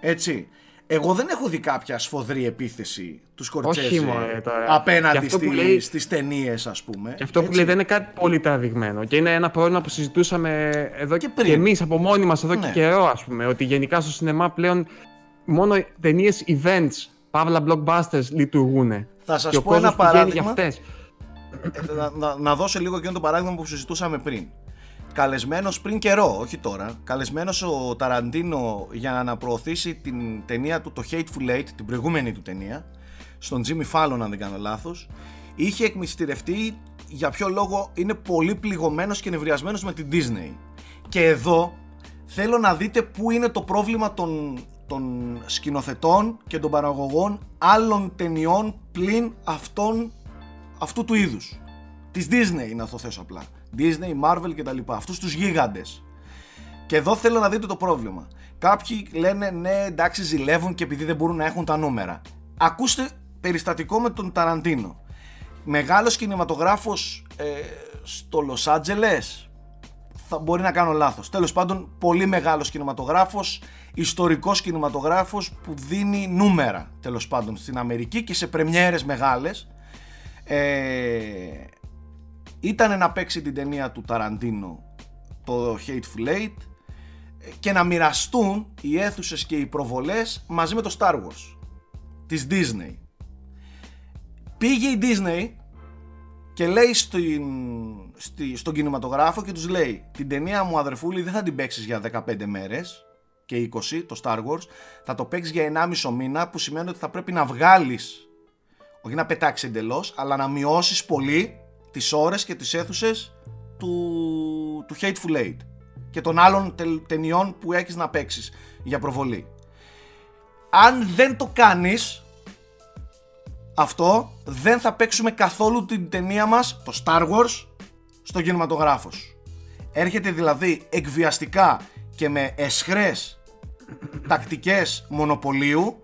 Έτσι. Εγώ δεν έχω δει κάποια σφοδρή επίθεση του Σκορτσέζε Όχι, μωρέ, τώρα. Και απέναντι αυτό που στη, λέει- στις ταινίες ας πούμε. Και αυτό που Έτσι. λέει δεν είναι κάτι πολύ τραβηγμένο. Και είναι ένα πρόβλημα που συζητούσαμε εδώ Και και, πριν. εμείς από μόνοι μας εδώ Ναι. και καιρό, ας πούμε. Ότι γενικά στο σινεμά πλέον μόνο ταινίες events, παύλα blockbusters λειτουργούν. Θα σας και ο πω ένα κόσμος πηγαίνει για παράδειγμα. αυτές. Ε, να, να, να δώσω λίγο εκείνο το παράδειγμα που συζητούσαμε πριν. Καλεσμένος πριν καιρό, όχι τώρα. Καλεσμένος ο Ταραντίνο για να προωθήσει την ταινία του, το Hateful Eight, την προηγούμενη του ταινία, στον Jimmy Fallon, αν δεν κάνω λάθος. Είχε εκμυστηρευτεί για ποιο λόγο είναι πολύ πληγωμένος και νευριασμένος με την Disney. Και εδώ θέλω να δείτε πού είναι το πρόβλημα των, των σκηνοθετών και των παραγωγών άλλων ταινιών πλην αυτών αυτού του είδους της Disney να το θέσω απλά Disney, Marvel και τα λοιπά αυτούς τους γίγαντες. Και εδώ θέλω να δείτε το πρόβλημα. Κάποιοι λένε ναι εντάξει ζηλεύουν και επειδή δεν μπορούν να έχουν τα νούμερα. Ακούστε περιστατικό με τον Ταραντίνο. Μεγάλος κινηματογράφος ε, στο Λος Άντζελες θα μπορεί να κάνω λάθος. Τέλος πάντων, πολύ μεγάλος κινηματογράφος, ιστορικός κινηματογράφος που δίνει νούμερα, τέλος πάντων, στην Αμερική και σε πρεμιέρες μεγάλες. Ε, ήταν να παίξει την ταινία του Ταραντίνο, το Hateful Eight, και να μοιραστούν οι αίθουσες και οι προβολές μαζί με το Star Wars της Disney. Πήγε η Disney και λέει στην, στη, στον κινηματογράφο και τους λέει την ταινία μου αδερφούλη δεν θα την παίξεις για 15 μέρες και 20 το Star Wars θα το παίξεις για 1,5 μήνα που σημαίνει ότι θα πρέπει να βγάλεις όχι να πετάξεις εντελώς, αλλά να μειώσεις πολύ τις ώρες και τις αίθουσες του, του Hateful Eight και των άλλων τελ- ταινιών που έχεις να παίξεις για προβολή. Αν δεν το κάνεις αυτό, δεν θα παίξουμε καθόλου την ταινία μας, το Star Wars, στο κινηματογράφος σου. Έρχεται δηλαδή εκβιαστικά και με εσχρές τακτικές μονοπωλίου,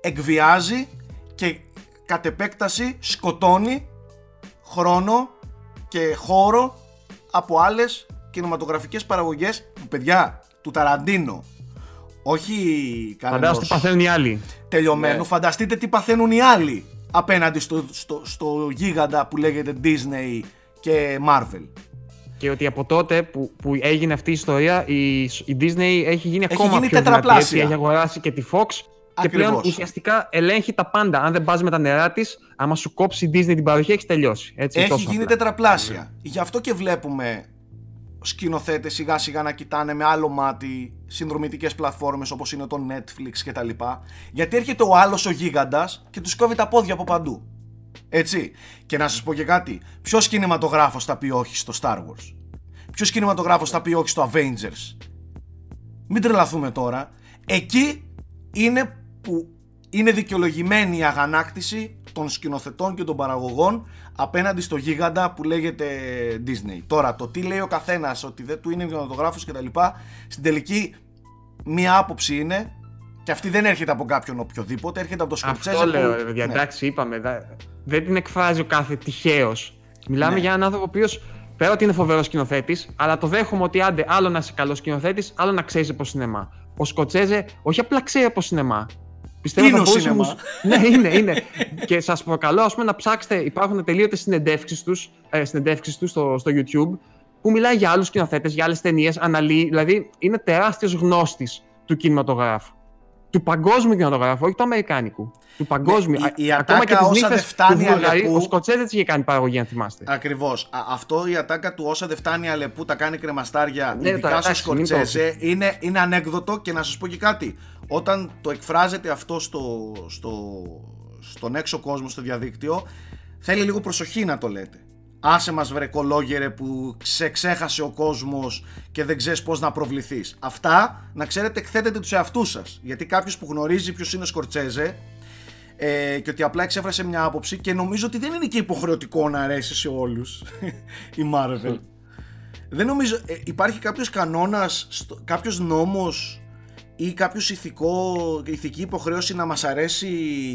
εκβιάζει και κατ' επέκταση σκοτώνει χρόνο και χώρο από άλλες κινηματογραφικές παραγωγές που παιδιά του Ταραντίνο όχι Φαντάζομαι κανένας τι παθαίνουν οι άλλοι. τελειωμένου Ναι. φανταστείτε τι παθαίνουν οι άλλοι απέναντι στο, στο, στο γίγαντα που λέγεται Disney και Marvel Και ότι από τότε που, που έγινε αυτή η ιστορία, η, η Disney έχει γίνει ακόμα γίνει πιο δυνατή. τετραπλάσια. Έτσι, έχει αγοράσει και τη Fox και πλέον Ακριβώς. ουσιαστικά ελέγχει τα πάντα. Αν δεν πας με τα νερά της, άμα σου κόψει η Disney την παροχή, έχεις τελειώσει. Έτσι, έχει τόσο γίνει απλά. τετραπλάσια γι' αυτό και βλέπουμε σκηνοθέτες σιγά σιγά να κοιτάνε με άλλο μάτι συνδρομητικές πλατφόρμες όπως είναι το Netflix και τα λοιπά γιατί έρχεται ο άλλος ο γίγαντας και τους κόβει τα πόδια από παντού έτσι και να σας πω και κάτι ποιος κινηματογράφος θα πει όχι στο Star Wars; Ποιος κινηματογράφος θα πει όχι στο Avengers; Μην τρελαθούμε τώρα εκεί είναι που είναι δικαιολογημένη η αγανάκτηση των σκηνοθετών και των παραγωγών απέναντι στο γίγαντα που λέγεται Disney. Τώρα, το τι λέει ο καθένας, ότι δεν του είναι κινηματογράφο κτλ. Στην τελική, μία άποψη είναι και αυτή δεν έρχεται από κάποιον οποιοδήποτε, έρχεται από το Σκορτσέζε. Αυτό λέω, που- ρε παιδιά. Ναι. Εντάξει, είπαμε. δα- Δεν την εκφράζει ο κάθε τυχαίο. Μιλάμε Ναι. για έναν άνθρωπο ο οποίος πέρα ότι είναι φοβερός σκηνοθέτης, αλλά το δέχομαι ότι άντε άλλο να είσαι καλός σκηνοθέτης, άλλο να ξέρεις από σινεμά. Ο Σκοτσέζε όχι απλά ξέρει από σινεμά. Πιστεύω Είναι θα ο μπορούσε σινεμά. όμως- <laughs> ναι, είναι, είναι. και σας προκαλώ ας πούμε, να ψάξετε. Υπάρχουν τελείωτες συνεντεύξεις τους ε, συνεντεύξεις τους στο, στο YouTube που μιλάει για άλλους σκηνοθέτες, για άλλες ταινίες, αναλύει. Δηλαδή είναι τεράστιος γνώστης του κινηματογράφου. Του παγκόσμιου κινηματογράφου, όχι του αμερικάνικου. Του παγκόσμιου. Ναι, η- η Α- Ακόμα ατάκα και τις όσα νύχτες δεν φτάνει του Βουλγαρίου, Αλεπού- Ο Σκοτσέζε είχε κάνει παραγωγή, αν θυμάστε. Ακριβώς. Αυτό η ατάκα του όσα δεν φτάνει αλεπού τα κάνει κρεμαστάρια, Ναι, ειδικά τώρα, στο εντάξει, μην το Σκορτσέζε, είναι, είναι ανέκδοτο και να σας πω και κάτι. Όταν το εκφράζεται αυτό στο, στο, στον έξω κόσμο, στο διαδίκτυο, θέλει λίγο προσοχή να το λέτε. Άσε μας βρε κολόγερε που σε ξέχασε ο κόσμος και δεν ξέρεις πώς να προβληθείς. Αυτά να ξέρετε εκθέτετε τους εαυτούς σας. Γιατί κάποιος που γνωρίζει ποιος είναι ο Σκορτσέζε ε, και ότι απλά εξέφρασε μια άποψη και νομίζω ότι δεν είναι και υποχρεωτικό να αρέσει σε όλους <laughs> η Marvel. δεν νομίζω, ε, υπάρχει κάποιος κανόνας, κάποιος νόμος ή κάποιος ηθικό, ηθική υποχρέωση να μας αρέσει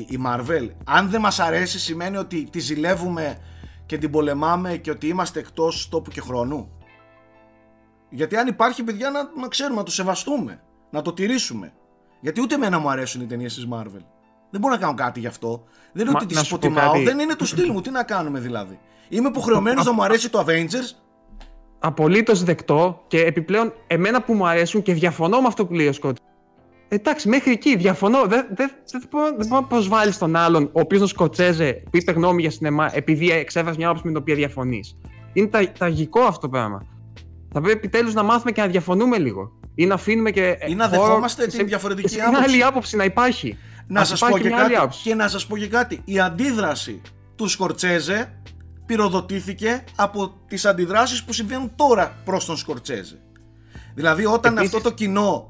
η Marvel; Αν δεν μας αρέσει σημαίνει ότι τη ζηλεύουμε και την πολεμάμε και ότι είμαστε εκτός τόπου και χρόνου. Γιατί αν υπάρχει παιδιά να, να ξέρουμε, να το σεβαστούμε, να το τηρήσουμε. Γιατί ούτε εμένα μου αρέσουν οι ταινίες της Marvel. Δεν μπορώ να κάνω κάτι γι' αυτό. Δεν είναι ότι τι υποτιμάω, δεν είναι το στυλ μου. Τι να κάνουμε δηλαδή. Είμαι υποχρεωμένος να μου αρέσει το Avengers. Απολύτως δεκτό και επιπλέον εμένα που μου αρέσουν και διαφωνώ με αυτό που λέει ο Σκότ. Εντάξει, μέχρι εκεί διαφωνώ. Δεν, δεν, δεν, δεν μπορεί να προσβάλλεις τον άλλον, ο οποίος είναι Σκοτσέζε, που είπε γνώμη για σινεμά, επειδή εξέφρασε μια άποψη με την οποία διαφωνείς. Είναι τα, τραγικό αυτό το πράγμα. Θα πρέπει επιτέλους να μάθουμε και να διαφωνούμε λίγο. Ή να αφήνουμε και. ή να δεχόμαστε την διαφορετική σε άποψη. άλλη άποψη να υπάρχει. Να σας πω και κάτι. Και να σας πω και κάτι. Η αντίδραση του Σκορτσέζε πυροδοτήθηκε από τις αντιδράσεις που συμβαίνουν τώρα προς τον Σκορτσέζε. Δηλαδή, όταν Επίσης... αυτό το κοινό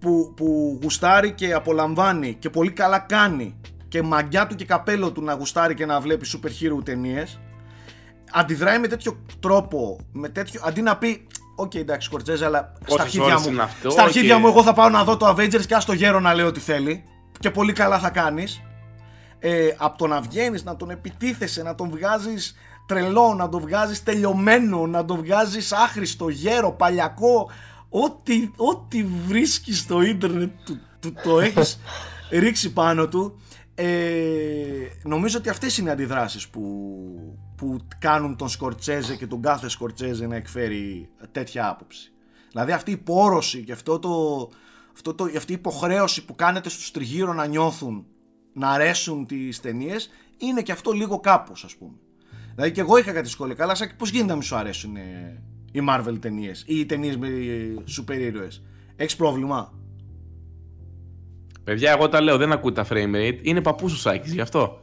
που, που γουστάρει και απολαμβάνει και πολύ καλά κάνει και μαγκιά του και καπέλο του να γουστάρει και να βλέπει super hero ταινίες, αντιδράει με τέτοιο τρόπο, με τέτοιο, αντί να πει OK, okay, εντάξει, Σκορτσέζε, αλλά στα αρχίδια, μου, αυτό, στα αρχίδια μου εγώ θα πάω να δω το Avengers και ας το γέρο να λέει ό,τι θέλει. Και πολύ καλά θα κάνεις. Ε, από το να βγαίνεις, να τον επιτίθεσαι, να τον βγάζεις τρελό, να τον βγάζεις τελειωμένο, να τον βγάζεις άχρηστο, γέρο, παλιακό, ό,τι, ό,τι βρίσκεις στο ίντερνετ του, το έχεις ρίξει πάνω του. Ε, νομίζω ότι αυτές είναι οι αντιδράσεις που, που κάνουν τον Σκορτσέζε και τον κάθε Σκορτσέζε να εκφέρει τέτοια άποψη. Δηλαδή αυτή η πόρωση και αυτό το, αυτό το, αυτή η υποχρέωση που κάνετε στους τριγύρω να νιώθουν να αρέσουν τις ταινίες, είναι και αυτό λίγο κάπως ας πούμε. Δηλαδή και εγώ είχα κάτι σχόλια καλά σαν πώς γίνεται να μην σου αρέσουν οι Marvel ταινίες ή οι ταινίες με σούπερ ήρωες. Έχεις πρόβλημα; Παιδιά, εγώ τα λέω, δεν ακούω τα frame rate. Είναι παππούς ο Σάκης, γι' αυτό.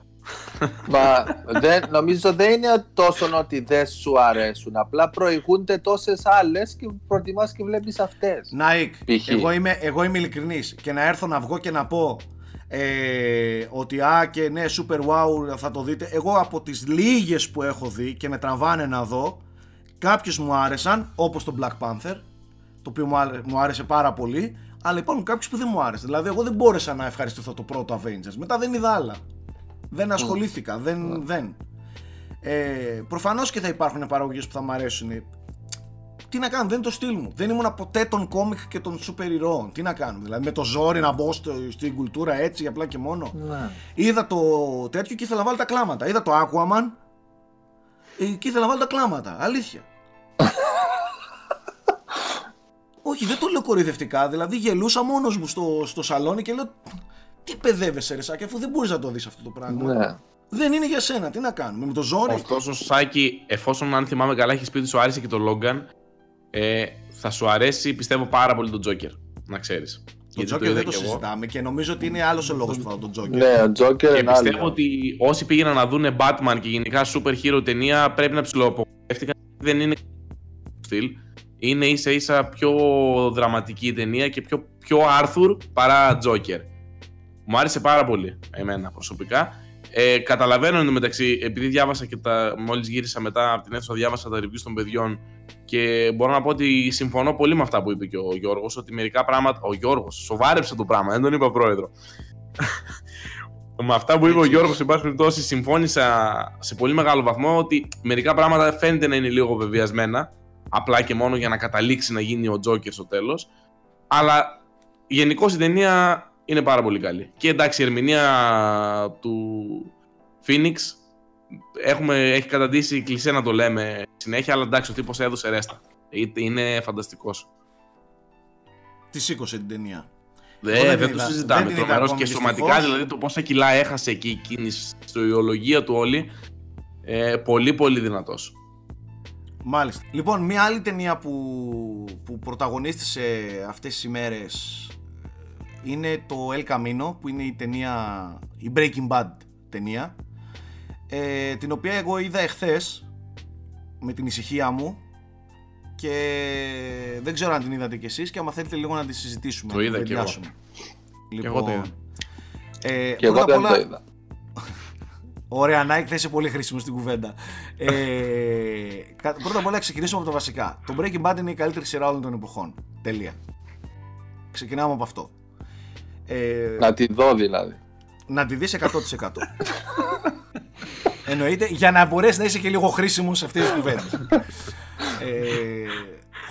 Μα δεν, νομίζω δεν είναι τόσο ότι δεν σου αρέσουν. Απλά προηγούνται τόσες άλλες και προτιμάς και βλέπεις αυτές. Νάικ, εγώ είμαι, εγώ είμαι ειλικρινής και να έρθω να βγω και να πω ε, ότι α και ναι, super wow θα το δείτε. Εγώ από τις λίγες που έχω δει και με τραβάνε να δω, Κάποιε μου άρεσαν, όπως το Black Panther, το οποίο μου άρεσε πάρα πολύ, αλλά υπάρχουν κάποιοι που δεν μου άρεσαν. Δηλαδή, εγώ δεν μπόρεσα να ευχαριστηθώ το πρώτο Avengers. Μετά δεν είδα άλλα. Δεν ασχολήθηκα. Δεν. δεν. Ε, Προφανώς και θα υπάρχουν παραγωγές που θα μου αρέσουν. Τι να κάνω, δεν είναι το στυλ μου. Δεν ήμουν ποτέ των κόμικ και των σούπερ ηρώων. Τι να κάνω, δηλαδή με το ζόρι να μπω στην κουλτούρα έτσι απλά και μόνο. Ναι. Είδα το τέτοιο και ήθελα να βάλω τα κλάματα. Είδα το Aquaman ε, και ήθελα να βάλω τα κλάματα. Αλήθεια. <laughs> Όχι, δεν το λέω κορυδευτικά. Δηλαδή γελούσα μόνος μου στο, στο σαλόνι και λέω. Τι παιδεύεσαι, ρε Σάκη, αφού δεν μπορείς να το δεις αυτό το πράγμα. Ναι. Δεν είναι για σένα, τι να κάνουμε, με το ζόρι. Ωστόσο, Σάκη, εφόσον αν θυμάμαι καλά, έχεις πει ότι σου άρεσε και το Λόγκαν, ε, θα σου αρέσει πιστεύω πάρα πολύ το Τζόκερ. Να ξέρεις. Το Τζόκερ δεν το συζητάμε και νομίζω ότι είναι άλλος ο λόγος που θα τον Τζόκερ. Ναι, ο Τζόκερ και πιστεύω ότι όσοι πήγαιναν να δουν Batman και γενικά super hero ταινία πρέπει να ψηλοαπογοητεύτηκαν. Δεν είναι στυλ. Είναι ίσα ίσα πιο δραματική ταινία και πιο, πιο Arthur παρά Τζόκερ. Μου άρεσε πάρα πολύ εμένα προσωπικά. Ε, καταλαβαίνω μεταξύ, επειδή διάβασα και τα, μόλις γύρισα μετά από την αίθουσα διάβασα τα reviews των παιδιών και μπορώ να πω ότι συμφωνώ πολύ με αυτά που είπε και ο Γιώργος, ότι μερικά πράγματα, ο Γιώργος σοβάρεψε το πράγμα, δεν τον είπα πρόεδρο. <laughs> με αυτά που είπε ο Γιώργος, σε πάση περιπτώσεις, συμφώνησα σε πολύ μεγάλο βαθμό ότι μερικά πράγματα φαίνεται να είναι λίγο βεβαιασμένα, απλά και μόνο για να καταλήξει να γίνει ο Τζόκερ στο τέλος, αλλά γενικώς η ταινία είναι πάρα πολύ καλή. Και εντάξει, η ερμηνεία του Phoenix έχουμε, έχει καταντήσει κλεισέ να το λέμε συνέχεια, αλλά εντάξει, ο τύπος έδωσε ρέστα. Είναι φανταστικός. Τη σήκωσε την ταινία; δεν, δεν το συζητάμε. Τρομερός και σωματικά, δηλαδή το πόσα κιλά έχασε εκεί εκείνη η ολογία του όλη. Ε, πολύ πολύ δυνατός. Μάλιστα. Λοιπόν, μια άλλη ταινία που, που πρωταγωνίστησε αυτές τις ημέρες είναι το El Camino που είναι η ταινία, η Breaking Bad ταινία ε, την οποία εγώ είδα εχθές με την ησυχία μου και δεν ξέρω αν την είδατε κι εσείς και άμα θέλετε λίγο να τη συζητήσουμε. Το είδα να κι εγώ. Λοιπόν, εγώ το είδα. Ε, Και εγώ πρώτα απ' δεν όλα- το είδα. <laughs> Ωραία, Nike θα είσαι πολύ χρήσιμο στην κουβέντα. Ε, κα- πρώτα απ' όλα ξεκινήσουμε από τα βασικά. Το Breaking Bad είναι η καλύτερη σειρά όλων των εποχών. Τελεία. Ξεκινάμε από αυτό. Ε, Να τη δω δηλαδή. να τη δεις 100%. <laughs> Εννοείται, για να μπορέσεις να είσαι και λίγο χρήσιμος σε αυτές τις κουβέντες. ε,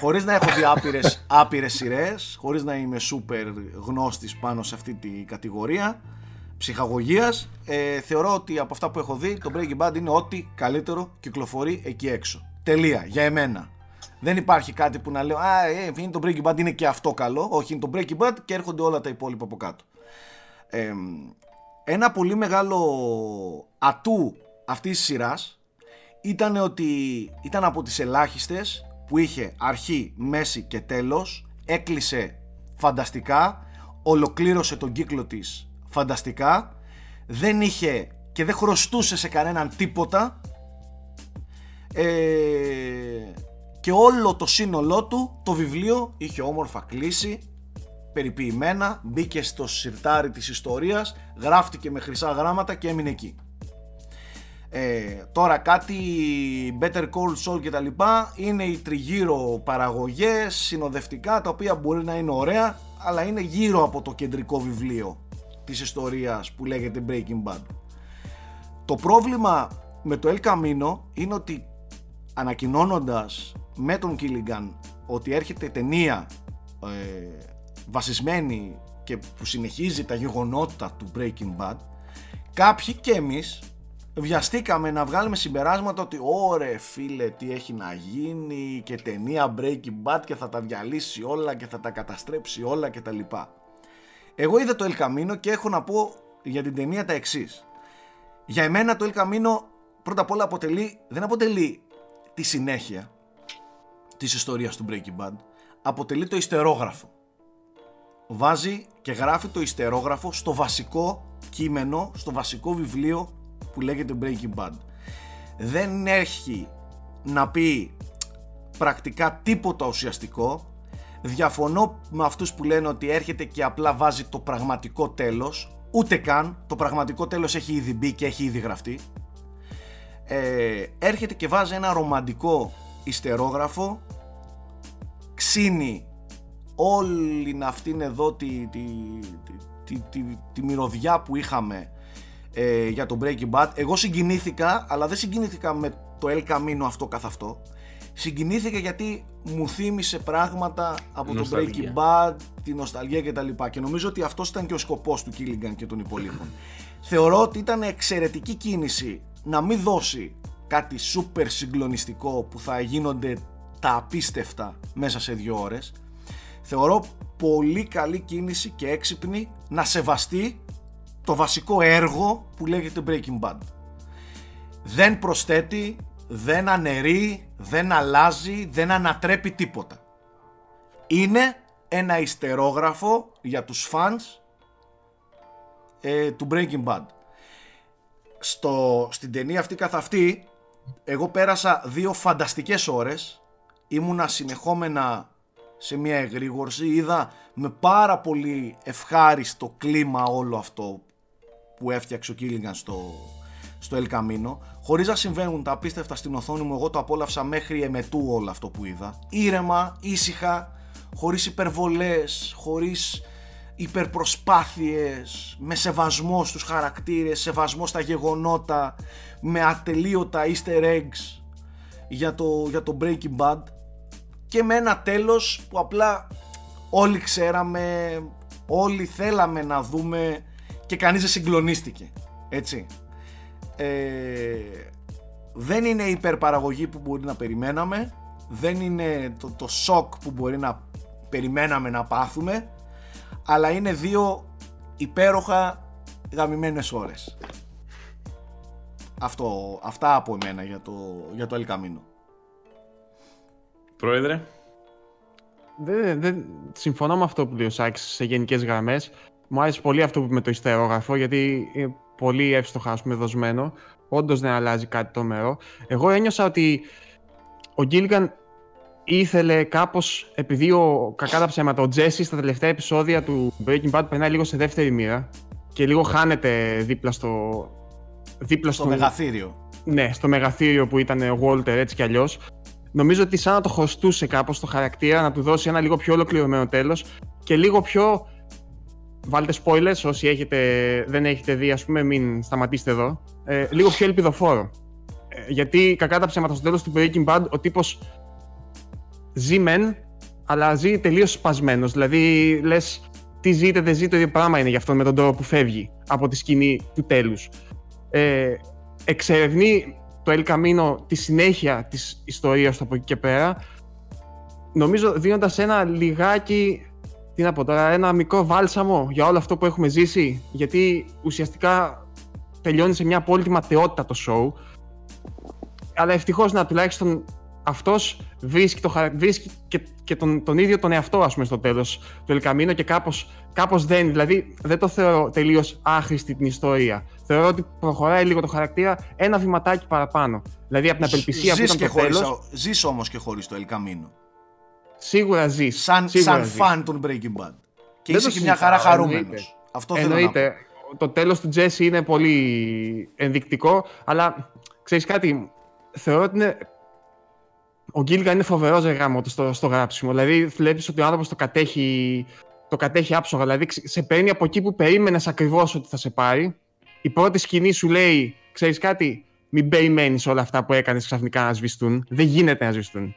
χωρίς να έχω δει άπειρες, άπειρες σειρές, χωρίς να είμαι σούπερ γνώστης πάνω σε αυτή τη κατηγορία ψυχαγωγίας, ε, θεωρώ ότι από αυτά που έχω δει το Breaking Bad είναι ό,τι καλύτερο κυκλοφορεί εκεί έξω. Τελεία, για εμένα. Δεν υπάρχει κάτι που να λέω Α, ε, είναι το Breaking Bad, είναι και αυτό καλό. Όχι, είναι το Breaking Bad και έρχονται όλα τα υπόλοιπα από κάτω. Ε, ένα πολύ μεγάλο ατού αυτής της σειράς ήταν ότι ήταν από τις ελάχιστες που είχε αρχή, μέση και τέλος, έκλεισε φανταστικά, ολοκλήρωσε τον κύκλο της φανταστικά, δεν είχε και δεν χρωστούσε σε κανέναν τίποτα ε, και όλο το σύνολό του το βιβλίο είχε όμορφα κλείσει περιποιημένα, μπήκε στο σιρτάρι της ιστορίας, γράφτηκε με χρυσά γράμματα και έμεινε εκεί. Ε, τώρα κάτι Better Call Saul και τα λοιπά είναι οι τριγύρω παραγωγές συνοδευτικά τα οποία μπορεί να είναι ωραία αλλά είναι γύρω από το κεντρικό βιβλίο της ιστορίας που λέγεται Breaking Bad. Το πρόβλημα με το El Camino είναι ότι ανακοινώνοντας με τον Κίλιγκαν ότι έρχεται ταινία ε, βασισμένη και που συνεχίζει τα γεγονότα του Breaking Bad κάποιοι και εμείς βιαστήκαμε να βγάλουμε συμπεράσματα ότι ωρε φίλε τι έχει να γίνει και ταινία Breaking Bad και θα τα διαλύσει όλα και θα τα καταστρέψει όλα και τα λοιπά. Εγώ είδα το El Camino και έχω να πω για την ταινία τα εξής. Για εμένα το El Camino πρώτα απ' όλα αποτελεί, δεν αποτελεί τη συνέχεια της ιστορίας του Breaking Bad, αποτελεί το ιστερόγραφο. Βάζει και γράφει το ιστερόγραφο στο βασικό κείμενο, στο βασικό βιβλίο που λέγεται Breaking Bad. Δεν έχει να πει πρακτικά τίποτα ουσιαστικό. Διαφωνώ με αυτούς που λένε ότι έρχεται και απλά βάζει το πραγματικό τέλος. Ούτε καν. Το πραγματικό τέλος έχει ήδη μπει και έχει ήδη γραφτεί. Ε, έρχεται και βάζει ένα ρομαντικό ιστερόγραφο. Ξύνει όλη αυτήν εδώ τη, τη, τη, τη, τη, τη μυρωδιά που είχαμε ε, για το Breaking Bad. Εγώ συγκινήθηκα, αλλά δεν συγκινήθηκα με το El Camino αυτό καθ' αυτό. Συγκινήθηκα γιατί μου θύμισε πράγματα από Νοσταλγία. το Breaking Bad, τη νοσταλγία κτλ. Και, και νομίζω ότι αυτός ήταν και ο σκοπός του Κίλιγκαν και των υπολείπων. Θεωρώ ότι ήταν εξαιρετική κίνηση να μην δώσει κάτι σупερ συγκλονιστικό που θα γίνονται τα απίστευτα μέσα σε δύο ώρες. Θεωρώ πολύ καλή κίνηση και έξυπνη να σεβαστεί το βασικό έργο που λέγεται Breaking Bad. Δεν προσθέτει, δεν αναιρεί, δεν αλλάζει, δεν ανατρέπει τίποτα. Είναι ένα ιστερόγραφο για τους fans ε, του Breaking Bad. Στο, στην ταινία αυτή καθ' αυτή, εγώ πέρασα δύο φανταστικές ώρες. Ήμουνα συνεχόμενα σε μια εγρήγορση. Είδα με πάρα πολύ ευχάριστο κλίμα όλο αυτό που έφτιαξε ο Κίλιγκαν στο, στο El Camino. Χωρίς να συμβαίνουν τα απίστευτα στην οθόνη μου, εγώ το απόλαυσα μέχρι εμετού όλο αυτό που είδα. Ήρεμα, ήσυχα, χωρίς υπερβολές, χωρίς υπερπροσπάθειες, με σεβασμό στους χαρακτήρες, σεβασμό στα γεγονότα, με ατελείωτα easter eggs για το, για το Breaking Bad και με ένα τέλος που απλά όλοι ξέραμε, όλοι θέλαμε να δούμε και κανείς δεν συγκλονίστηκε, έτσι. Ε, δεν είναι η υπερπαραγωγή που μπορεί να περιμέναμε, δεν είναι το, το σοκ που μπορεί να περιμέναμε να πάθουμε, αλλά είναι δύο υπέροχα γαμημένες ώρες. Αυτό, αυτά από εμένα για το, για το El Camino. Πρόεδρε. Δεν, δεν, συμφωνώ με αυτό που λέει ο Σάκης σε γενικές γραμμές. Μου άρεσε πολύ αυτό που είπε με το ιστερόγραφο, γιατί είναι πολύ εύστοχα ας πούμε, δοσμένο. Όντως δεν αλλάζει κάτι το μέρο. Εγώ ένιωσα ότι ο Γκίλγκαν ήθελε κάπως, επειδή ο κακά τα ψέματα, ο Τζέσι στα τελευταία επεισόδια του Breaking Bad περνάει λίγο σε δεύτερη μοίρα και λίγο χάνεται δίπλα στο. Δίπλα στο, στο μεγαθύριο. Ναι, στο μεγαθύριο που ήταν ο Walter έτσι κι αλλιώς. Νομίζω ότι σαν να το χρωστούσε κάπως το χαρακτήρα, να του δώσει ένα λίγο πιο ολοκληρωμένο τέλος και λίγο πιο. Βάλτε spoilers όσοι έχετε, δεν έχετε δει, ας πούμε, μην σταματήσετε εδώ. Ε, λίγο πιο ελπιδοφόρο. Ε, γιατί κακά τα ψέματα στο τέλος του Breaking Bad ο τύπος ζει μεν, αλλά ζει τελείως σπασμένος. Δηλαδή, λες, τι ζείτε, δεν ζει, το ίδιο πράγμα είναι γι' αυτό με τον τρόπο που φεύγει από τη σκηνή του τέλους. Ε, εξερευνεί το El Camino τη συνέχεια της ιστορίας του από εκεί και πέρα νομίζω δίνοντας ένα λιγάκι τι να πω τώρα, ένα μικρό βάλσαμο για όλο αυτό που έχουμε ζήσει γιατί ουσιαστικά τελειώνει σε μια απόλυτη ματαιότητα το show αλλά ευτυχώς να τουλάχιστον αυτός βρίσκει, το, βρίσκει και, και τον, τον ίδιο τον εαυτό ας πούμε στο τέλος του Ελκαμίνο και κάπως, κάπως δεν, δηλαδή δεν το θεωρώ τελείως άχρηστη την ιστορία. Θεωρώ ότι προχωράει λίγο το χαρακτήρα ένα βηματάκι παραπάνω. Δηλαδή από την απελπισία που ήταν το χωρίς, τέλος... Ζεις όμως και χωρίς το Ελκαμίνο. Σίγουρα ζεις. Σαν, σίγουρα σαν φαν των Breaking Bad. Και δεν είσαι και μια χαρά χαρούμενος. Αυτό θέλω εννοείται. να πω. Το τέλος του Jesse είναι πολύ ενδεικτικό, αλλά ξέρεις κάτι, θεωρώ ότι είναι ο Γκίλγκα είναι φοβερός γάμο στο, στο γράψιμο. Δηλαδή, βλέπεις ότι ο άνθρωπος το κατέχει, το κατέχει άψογα. Δηλαδή, σε παίρνει από εκεί που περίμενες ακριβώς ότι θα σε πάρει. Η πρώτη σκηνή σου λέει, ξέρεις κάτι, μην περιμένεις όλα αυτά που έκανες ξαφνικά να σβηστούν. Δεν γίνεται να σβηστούν.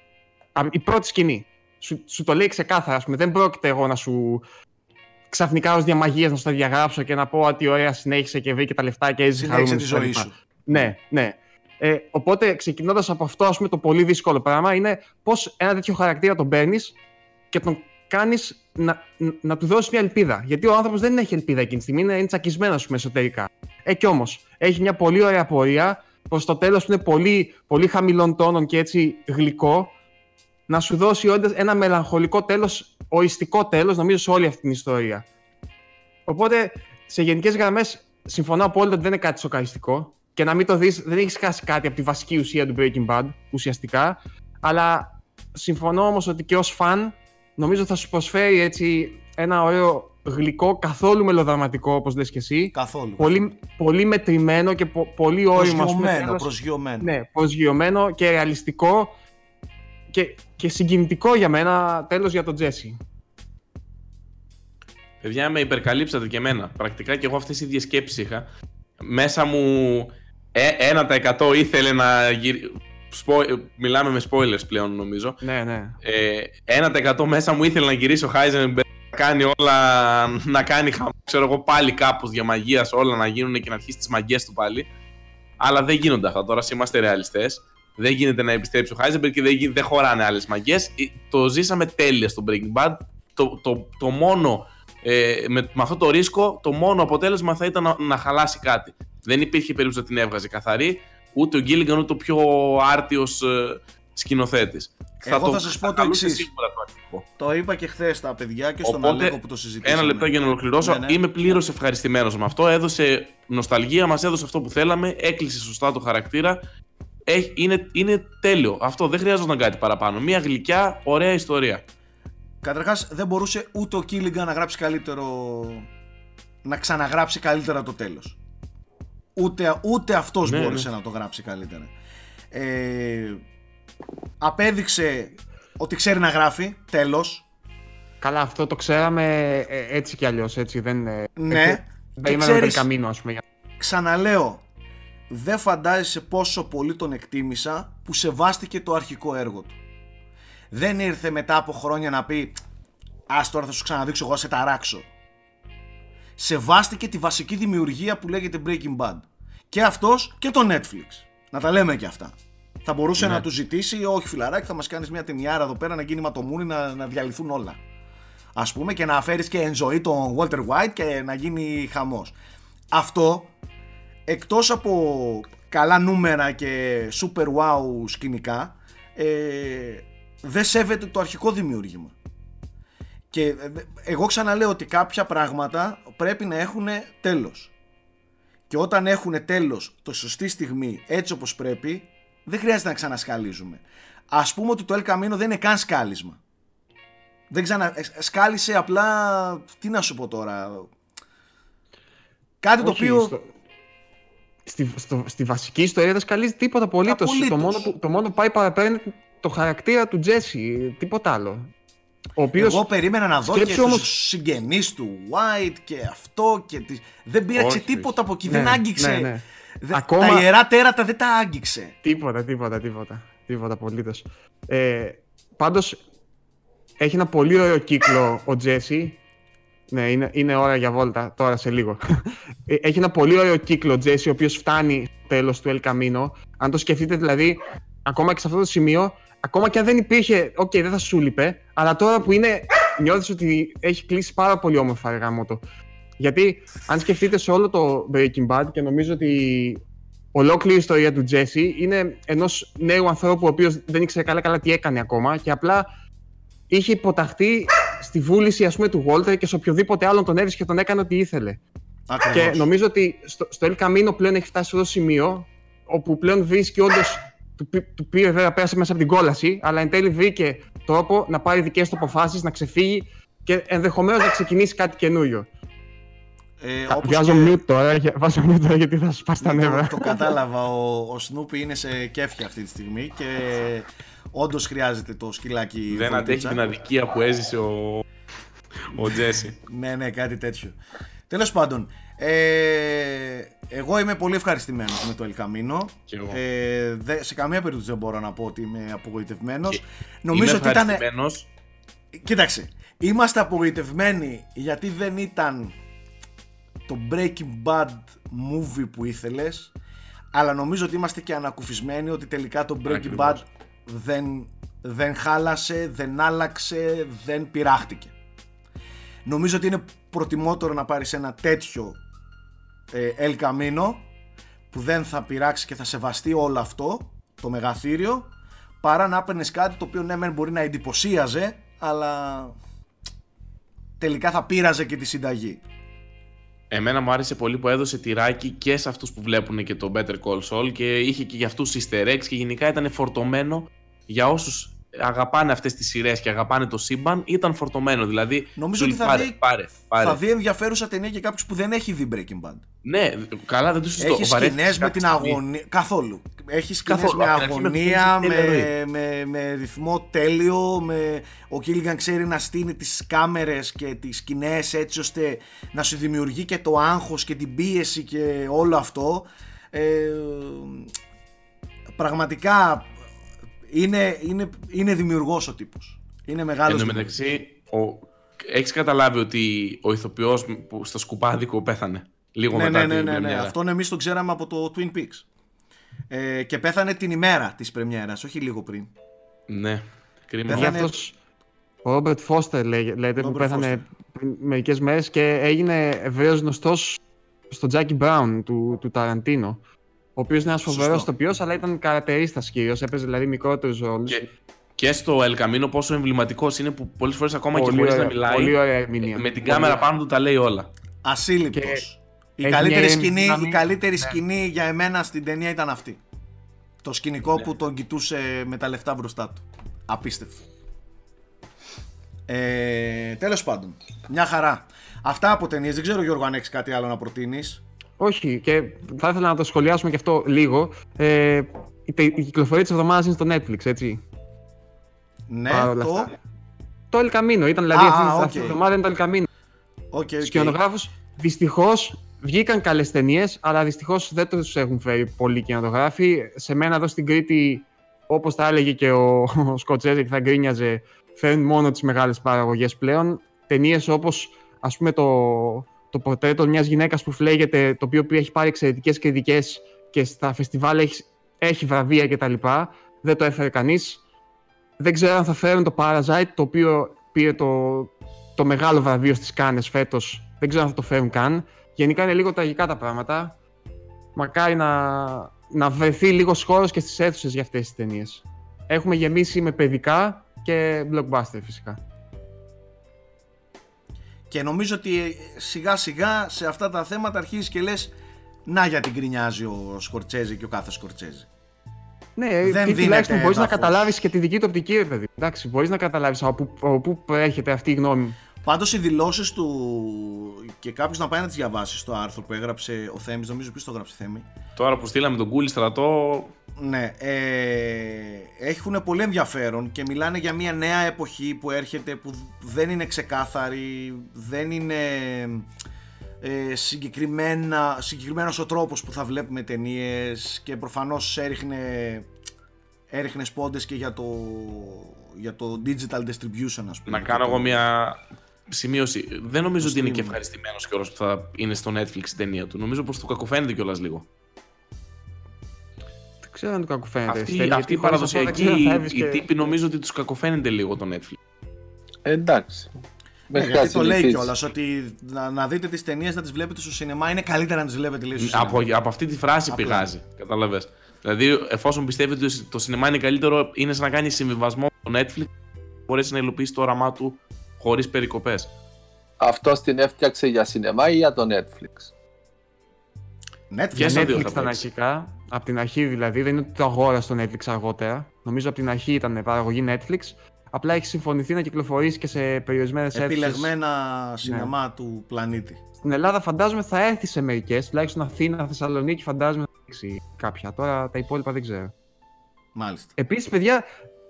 Η πρώτη σκηνή. Σου, σου το λέει ξεκάθαρα, ας πούμε. Δεν πρόκειται εγώ να σου ξαφνικά ως διαμαγείας να σου τα διαγράψω και να πω ότι ωραία συνέχισε και βρήκε τα λεφτά και έζησε χαρούμενος. τη ζωή σου. Ναι, ναι. Ε, οπότε, ξεκινώντας από αυτό, ας πούμε, το πολύ δύσκολο πράγμα είναι πώς ένα τέτοιο χαρακτήρα τον παίρνεις και τον κάνεις να, να, του δώσεις μια ελπίδα. Γιατί ο άνθρωπος δεν έχει ελπίδα εκείνη τη στιγμή, είναι, είναι τσακισμένος εσωτερικά. Ε, κι όμως, έχει μια πολύ ωραία πορεία προς το τέλος που είναι πολύ, πολύ χαμηλών τόνων και έτσι γλυκό, να σου δώσει όντω ένα μελαγχολικό τέλος, οριστικό τέλος, νομίζω, σε όλη αυτή την ιστορία. Οπότε, σε γενικές γραμμές, συμφωνώ απόλυτα ότι δεν είναι κάτι σοκαριστικό και να μην το δεις, δεν έχεις χάσει κάτι από τη βασική ουσία του Breaking Bad, ουσιαστικά. Αλλά συμφωνώ όμως ότι και ως φαν νομίζω θα σου προσφέρει έτσι ένα ωραίο γλυκό, καθόλου μελοδραματικό όπως λες και εσύ. Καθόλου. Πολύ, πολύ μετρημένο και πο, πολύ όριμο. Προσγειωμένο, προσγειωμένο. Ναι, προσγειωμένο και ρεαλιστικό και, και συγκινητικό για μένα τέλος για τον Τζέσι. Παιδιά, με υπερκαλύψατε και εμένα. Πρακτικά και εγώ αυτές οι ίδιες σκέψεις είχα. Μέσα μου ε, 1% ήθελε να γυρίσει. Μιλάμε με spoilers πλέον νομίζω. Ναι, ναι. Ε, 1% μέσα μου ήθελε να γυρίσει ο Χάιζενμπεργκ να κάνει όλα, να κάνει χαμό, ξέρω εγώ πάλι κάπως για μαγείας όλα να γίνουν και να αρχίσει τις μαγιές του πάλι. Αλλά δεν γίνονται αυτά τώρα, είμαστε ρεαλιστές. Δεν γίνεται να επιστρέψει ο Χάιζενμπεργκ και δεν, δεν χωράνε άλλες μαγιές. Ε, το ζήσαμε τέλεια στο Breaking Bad. Το, το, το μόνο, ε, με, με αυτό το ρίσκο, το μόνο αποτέλεσμα θα ήταν να, να χαλάσει κάτι. Δεν υπήρχε περίπτωση να την έβγαζε καθαρή, ούτε ο Γκίλιγκαν ούτε ο πιο άρτιος ε, σκηνοθέτης. Εγώ θα, θα σας πω το εξής. Το, το είπα και χθες στα παιδιά και στον Αλέκο που το συζητήσαμε. Ένα λεπτό για να ολοκληρώσω. Ναι, ναι. Είμαι πλήρως ευχαριστημένος με αυτό. Έδωσε νοσταλγία, μας έδωσε αυτό που θέλαμε, έκλεισε σωστά το χαρακτήρα. είναι, είναι τέλειο. Αυτό δεν χρειάζονταν κάτι παραπάνω. Μια γλυκιά, ωραία ιστορία. Καταρχάς, δεν μπορούσε ούτε ο Κίλιγκαν να γράψει καλύτερο. να ξαναγράψει καλύτερα το τέλος ούτε, ούτε αυτός ναι, μπόρεσε ναι. να το γράψει καλύτερα. Ε, απέδειξε ότι ξέρει να γράφει, τέλος. Καλά, αυτό το ξέραμε ε, έτσι κι αλλιώς, έτσι δεν... Ναι. Δεν ξέρεις, καμίνο, ας πούμε. Ξαναλέω, δεν φαντάζεσαι πόσο πολύ τον εκτίμησα που σεβάστηκε το αρχικό έργο του. Δεν ήρθε μετά από χρόνια να πει «Ας τώρα θα σου ξαναδείξω εγώ, σε ταράξω». Σεβάστηκε τη βασική δημιουργία που λέγεται Breaking Bad. Και αυτός και το Netflix. Να τα λέμε και αυτά. Θα μπορούσε ναι. να του ζητήσει, όχι φιλαράκι, θα μας κάνεις μια ταινιάρα εδώ πέρα να γίνει ματομούνι να, να διαλυθούν όλα. Α πούμε και να φέρεις και ζωή τον Walter White και να γίνει χαμός. Αυτό εκτός από καλά νούμερα και super wow σκηνικά, ε, δεν σέβεται το αρχικό δημιούργημα. Και ε, εγώ ξαναλέω ότι κάποια πράγματα πρέπει να έχουν τέλος και όταν έχουν τέλος το σωστή στιγμή έτσι όπως πρέπει δεν χρειάζεται να ξανασκαλίζουμε. Ας πούμε ότι το El Camino δεν είναι καν σκάλισμα. Δεν ξανα... Ε, σκάλισε απλά, τι να σου πω τώρα, κάτι το οποίο... Στη, στο, στη βασική ιστορία δεν σκαλίζει τίποτα απολύτως. Το μόνο, που, το μόνο που πάει παραπέρα είναι το χαρακτήρα του Τζέσι, τίποτα άλλο. Ο οποίος... Εγώ περίμενα να δω και όμως... τους συγγενείς του White και αυτό και τη... δεν πήραξε τίποτα από εκεί, ναι, δεν άγγιξε. Ναι, ναι. Ακόμα... Τα ιερά τέρατα δεν τα άγγιξε. Τίποτα, τίποτα, τίποτα. Τίποτα απολύτως. Ε, πάντως έχει ένα πολύ ωραίο κύκλο ο Τζέσι. Ναι, είναι, είναι ώρα για βόλτα τώρα σε λίγο. Ε, έχει ένα πολύ ωραίο κύκλο ο Τζέσι, ο οποίος φτάνει στο τέλος του El Camino. Αν το σκεφτείτε δηλαδή, ακόμα και σε αυτό το σημείο, ακόμα και αν δεν υπήρχε, OK, okay, δεν θα σου έλειπε, αλλά τώρα που είναι, νιώθεις ότι έχει κλείσει πάρα πολύ όμορφα εργάμο το. Γιατί αν σκεφτείτε σε όλο το Breaking Bad και νομίζω ότι ολόκληρη η ιστορία του Jesse είναι ενός νέου ανθρώπου ο οποίος δεν ήξερε καλά καλά τι έκανε ακόμα και απλά είχε υποταχθεί στη βούληση ας πούμε του Walter και σε οποιοδήποτε άλλον τον έβρισκε και τον έκανε ό,τι ήθελε. Ακριβώς. Και νομίζω ότι στο, στο El Camino πλέον έχει φτάσει σε αυτό το σημείο όπου πλέον βρίσκει όντως του, του πήρε βέβαια πέρασε μέσα από την κόλαση, αλλά εν τέλει βρήκε τρόπο να πάρει δικές του αποφάσεις, να ξεφύγει και ενδεχομένως να ξεκινήσει κάτι καινούριο. Ε, Βγάζω και... mute τώρα, βάζω mute τώρα γιατί θα σου πάσει τα νεύρα. Το, το κατάλαβα, ο, ο Σνούπι είναι σε κέφια αυτή τη στιγμή και όντως χρειάζεται το σκυλάκι. Δεν αντέχει την αδικία που έζησε ο, ο Τζέσι. ναι, ναι, κάτι τέτοιο. Τέλος πάντων, ε, εγώ είμαι πολύ ευχαριστημένος με το Ελκαμίνο. Ε, σε καμία περίπτωση δεν μπορώ να πω ότι είμαι απογοητευμένος. Νομίζω ότι ήταν. Κοίταξε. Είμαστε απογοητευμένοι γιατί δεν ήταν το Breaking Bad movie που ήθελες αλλά νομίζω ότι είμαστε και ανακουφισμένοι ότι τελικά το Breaking Bad δεν, δεν χάλασε, δεν άλλαξε, δεν πειράχτηκε. Νομίζω ότι είναι προτιμότερο να πάρεις ένα τέτοιο ε, El Camino που δεν θα πειράξει και θα σεβαστεί όλο αυτό το μεγαθύριο παρά να έπαιρνες κάτι το οποίο ναι μεν μπορεί να εντυπωσίαζε αλλά τελικά θα πείραζε και τη συνταγή. Εμένα μου άρεσε πολύ που έδωσε τυράκι και σε αυτούς που βλέπουν και το Better Call Saul και είχε και για αυτούς easter eggs και γενικά ήταν φορτωμένο για όσους αγαπάνε αυτές τις σειρές και αγαπάνε το σύμπαν ήταν φορτωμένο. Δηλαδή, Νομίζω ότι θα, πάρε, δει, πάρε, πάρε. θα δει ενδιαφέρουσα ταινία για κάποιο που δεν έχει δει Breaking Bad. Ναι, καλά δεν του συζητώ. Έχει σκηνές με την αγωνία. Καθόλου. Έχει σκηνές με αγωνία, με, με, με, ρυθμό τέλειο. Με... Ο Κίλιγκαν ξέρει να στείνει τις κάμερες και τις σκηνές έτσι ώστε να σου δημιουργεί και το άγχος και την πίεση και όλο αυτό. Ε, πραγματικά είναι, είναι, είναι δημιουργός ο τύπος. Είναι μεγάλος Εν τω μεταξύ, ο... έχεις καταλάβει ότι ο ηθοποιός που στο σκουπάδικο πέθανε. Λίγο ναι, μετά ναι, ναι, ναι, ναι. Αυτόν εμείς τον ξέραμε από το Twin Peaks. Ε, και πέθανε την ημέρα της πρεμιέρας, όχι λίγο πριν. Ναι, κρίμα. Πέθανε... Αυτός, ο Ρόμπερτ Φώστερ λέγεται, που πέθανε πριν μερικές μέρες και έγινε ευρέως γνωστός στο Τζάκι Μπράουν του, του Ταραντίνο ο οποίος είναι ένας φοβερός τοπίο, αλλά ήταν καρατερίστας κυρίως. Έπαιζε δηλαδή μικρότερους ρόλους. Και, και στο El Camino πόσο εμβληματικός είναι που πολλές φορές ακόμα πολύ και χωρί να μιλάει. Πολύ ωραία ερμηνεία. Με την κάμερα πάνω του τα λέει όλα. Ασύλληπτος. Η καλύτερη, σκηνή, η καλύτερη ναι. σκηνή για εμένα στην ταινία ήταν αυτή. Το σκηνικό ναι. που τον κοιτούσε με τα λεφτά μπροστά του. Απίστευτο. Ε, Τέλος πάντων, μια χαρά. Αυτά από ταινίες. Δεν ξέρω, Γιώργο, αν έχεις κάτι άλλο να προτείνεις. Όχι, και θα ήθελα να το σχολιάσουμε και αυτό λίγο. Ε, η, η κυκλοφορία της εβδομάδας είναι στο Netflix, έτσι. Ναι, το... Αυτά. Το El Camino. Ήταν δηλαδή ah, αυτή, okay. αυτή η εβδομάδα είναι το El Camino. Okay, okay. Σκηνογράφου δυστυχώς βγήκαν καλές ταινίες, αλλά δυστυχώς δεν τους έχουν φέρει πολλοί κινηματογράφοι. Σε μένα εδώ στην Κρήτη, όπως τα έλεγε και ο, ο Σκοτσέζε και θα γκρίνιαζε, φέρνουν μόνο τις μεγάλες παραγωγές πλέον. Ταινίες όπως ας πούμε το το πορτρέτο μιας γυναίκας που φλέγεται, το οποίο έχει πάρει εξαιρετικές κριτικές και στα φεστιβάλ έχει, έχει βραβεία κτλ. Δεν το έφερε κανείς. Δεν ξέρω αν θα φέρουν το Parasite, το οποίο πήρε το, το μεγάλο βραβείο στις Κάνες φέτος. Δεν ξέρω αν θα το φέρουν καν. Γενικά είναι λίγο τραγικά τα πράγματα. Μακάρι να, να βρεθεί λίγος χώρος και στις αίθουσες για αυτές τις ταινίες. Έχουμε γεμίσει με παιδικά και blockbuster φυσικά. Και νομίζω ότι σιγά σιγά σε αυτά τα θέματα αρχίζεις και λες να γιατί γκρινιάζει ο Σκορτσέζη και ο κάθε Σκορτσέζη. Ναι, Δεν και τουλάχιστον μπορείς να έδαφος. καταλάβεις και τη δική του οπτική, ρε παιδί. Εντάξει, μπορείς να καταλάβεις από, πού- από πού προέρχεται αυτή η γνώμη. Πάντως οι δηλώσεις του. και κάποιος να πάει να τις διαβάσει στο άρθρο που έγραψε ο Θέμης, νομίζω ποιος το έγραψε Θέμη; Τώρα που στείλαμε τον Κούλι στρατό, Ναι, ε, έχουν πολύ ενδιαφέρον και μιλάνε για μια νέα εποχή που έρχεται που δεν είναι ξεκάθαρη, δεν είναι ε, συγκεκριμένα, συγκεκριμένος ο τρόπος που θα βλέπουμε ταινίες και προφανώς έριχνε, έριχνε σπόντες και για το, για το digital distribution ας πούμε. να κάνω Και το- εγώ μια σημείωση. Δεν νομίζω Το ότι είναι streaming. και ευχαριστημένος κιόλας που θα είναι στο Netflix η ταινία του. Νομίζω πως του κακοφαίνεται κιόλας λίγο. Δεν ξέρω αν του κακοφαίνεται. Αυτή, Στέλιο, αυτή η γιατί χωρίς αυτό δεν παραδοσιακή, ξέρω αν θα οι, έβρισκε- οι τύποι νομίζω ότι τους κακοφαίνεται λίγο το Netflix. Εντάξει. Ναι, Μέχρι γιατί να το λέει συνηθίσεις. κιόλας ότι να, να δείτε τις ταινίες να τις βλέπετε στο σινεμά είναι καλύτερα να τις βλέπετε λέει στο σινεμά. Από, από αυτή τη φράση Απλά. πηγάζει. Καταλαβες. Δηλαδή, εφόσον πιστεύει ότι το σινεμά είναι καλύτερο, είναι σαν να κάνει συμβιβασμό με το Netflix μπορέσει να υλοποιήσει το όραμά του χωρίς περικοπές. Αυτό την έφτιαξε για σινεμά ή για το Netflix; Netflix. Και στα δύο Netflix θα ήταν παίξεις. αρχικά, από την αρχή δηλαδή, δεν είναι ότι το αγόρασε το Netflix αργότερα. Νομίζω από την αρχή ήταν παραγωγή Netflix. Απλά έχει συμφωνηθεί να κυκλοφορήσει και σε περιορισμένες αίθουσες. Επιλεγμένα Ναι. σινεμά του πλανήτη. Στην Ελλάδα φαντάζομαι θα έρθει σε μερικές, τουλάχιστον Αθήνα, Θεσσαλονίκη φαντάζομαι θα δείξει κάποια. Τώρα τα υπόλοιπα δεν ξέρω. Μάλιστα. Επίσης, παιδιά,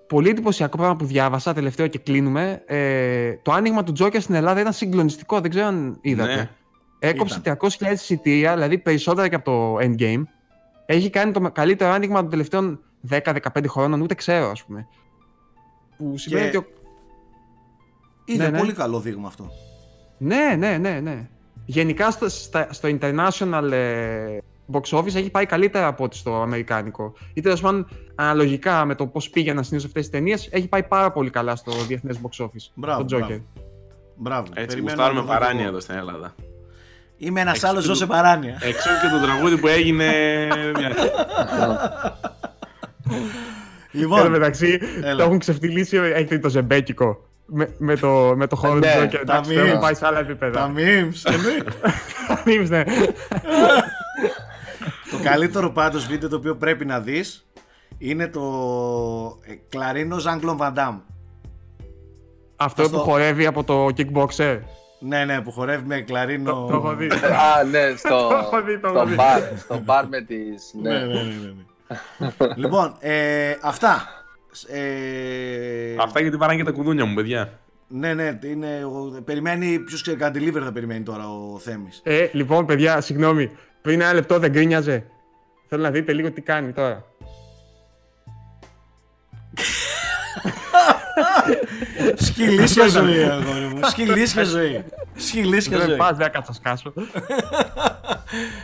πολύ εντυπωσιακό πράγμα που διάβασα τελευταίο και κλείνουμε. Ε, το άνοιγμα του Joker στην Ελλάδα ήταν συγκλονιστικό. Δεν ξέρω αν είδατε. Ναι. Έκοψε 300.000 εισιτήρια, δηλαδή περισσότερα και από το Endgame. Έχει κάνει το καλύτερο άνοιγμα των τελευταίων 10-15 χρόνων, ούτε ξέρω, ας πούμε. Που σημαίνει Και- ότι. ο- Είναι Ναι, ναι. πολύ καλό δείγμα αυτό. Ναι, ναι, ναι, ναι. Γενικά στο, στα- στο international ε, box office έχει πάει καλύτερα από ό,τι στο αμερικάνικο. Ή τέλος πάντων, αναλογικά με το πώς πήγαιναν συνήθως αυτές τις ταινίες, έχει πάει πάρα πολύ καλά στο διεθνές box office. Μπράβο, το Joker. μπράβο. Μπράβο. Έτσι, Περιμένω γουστάρουμε να το δω παράνοια εγώ. εδώ στην Ελλάδα. Είμαι ένας Έξω άλλος και ζω το- σε παράνοια. Εξού και το τραγούδι που έγινε. μια- Εν τω λοιπόν, μεταξύ, Έλα. το έχουν ξεφτυλίσει, έχετε δει το ζεμπέκικο. Με, με, το, με το χώρο Ναι, του Joker. τα εντάξει, το έχουν memes. πάει σε άλλα τα επίπεδα. memes. εννοείται. <laughs> Memes, ναι. το καλύτερο πάντως βίντεο το οποίο πρέπει να δεις είναι το ε, Κλαρίνος Jean-Claude Van Damme. Αυτό Αυτό- που χορεύει από το kickboxer. Ναι, ναι, που χορεύει με κλαρίνο. Το, το έχω δει. Α, ναι, στο, <laughs> Το έχω δει, το έχω στο δει. μπαρ. Στο μπαρ με τις... Ναι, ναι, Ναι. ναι, ναι, ναι. λοιπόν, ε, αυτά. Ε, Αυτά γιατί παράνε και τα κουδούνια μου, παιδιά. Ναι, ναι, είναι, ο- περιμένει, ποιος ξέρει, κάτι delivery θα περιμένει τώρα ο Θέμης. Ε, λοιπόν, παιδιά, συγγνώμη. Πριν ένα λεπτό δεν γκρίνιαζε. Θέλω να δείτε λίγο τι κάνει τώρα. <laughs> <laughs> Σκυλίσια ζωή, αγόρι μου. Σκυλίσια <laughs> ζωή. Σκυλίσια Δεν ζωή. πας, δεν θα σκάσω.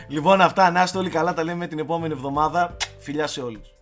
Λοιπόν, αυτά. Να είστε όλοι καλά. Τα λέμε την επόμενη εβδομάδα. Φιλιά σε όλους.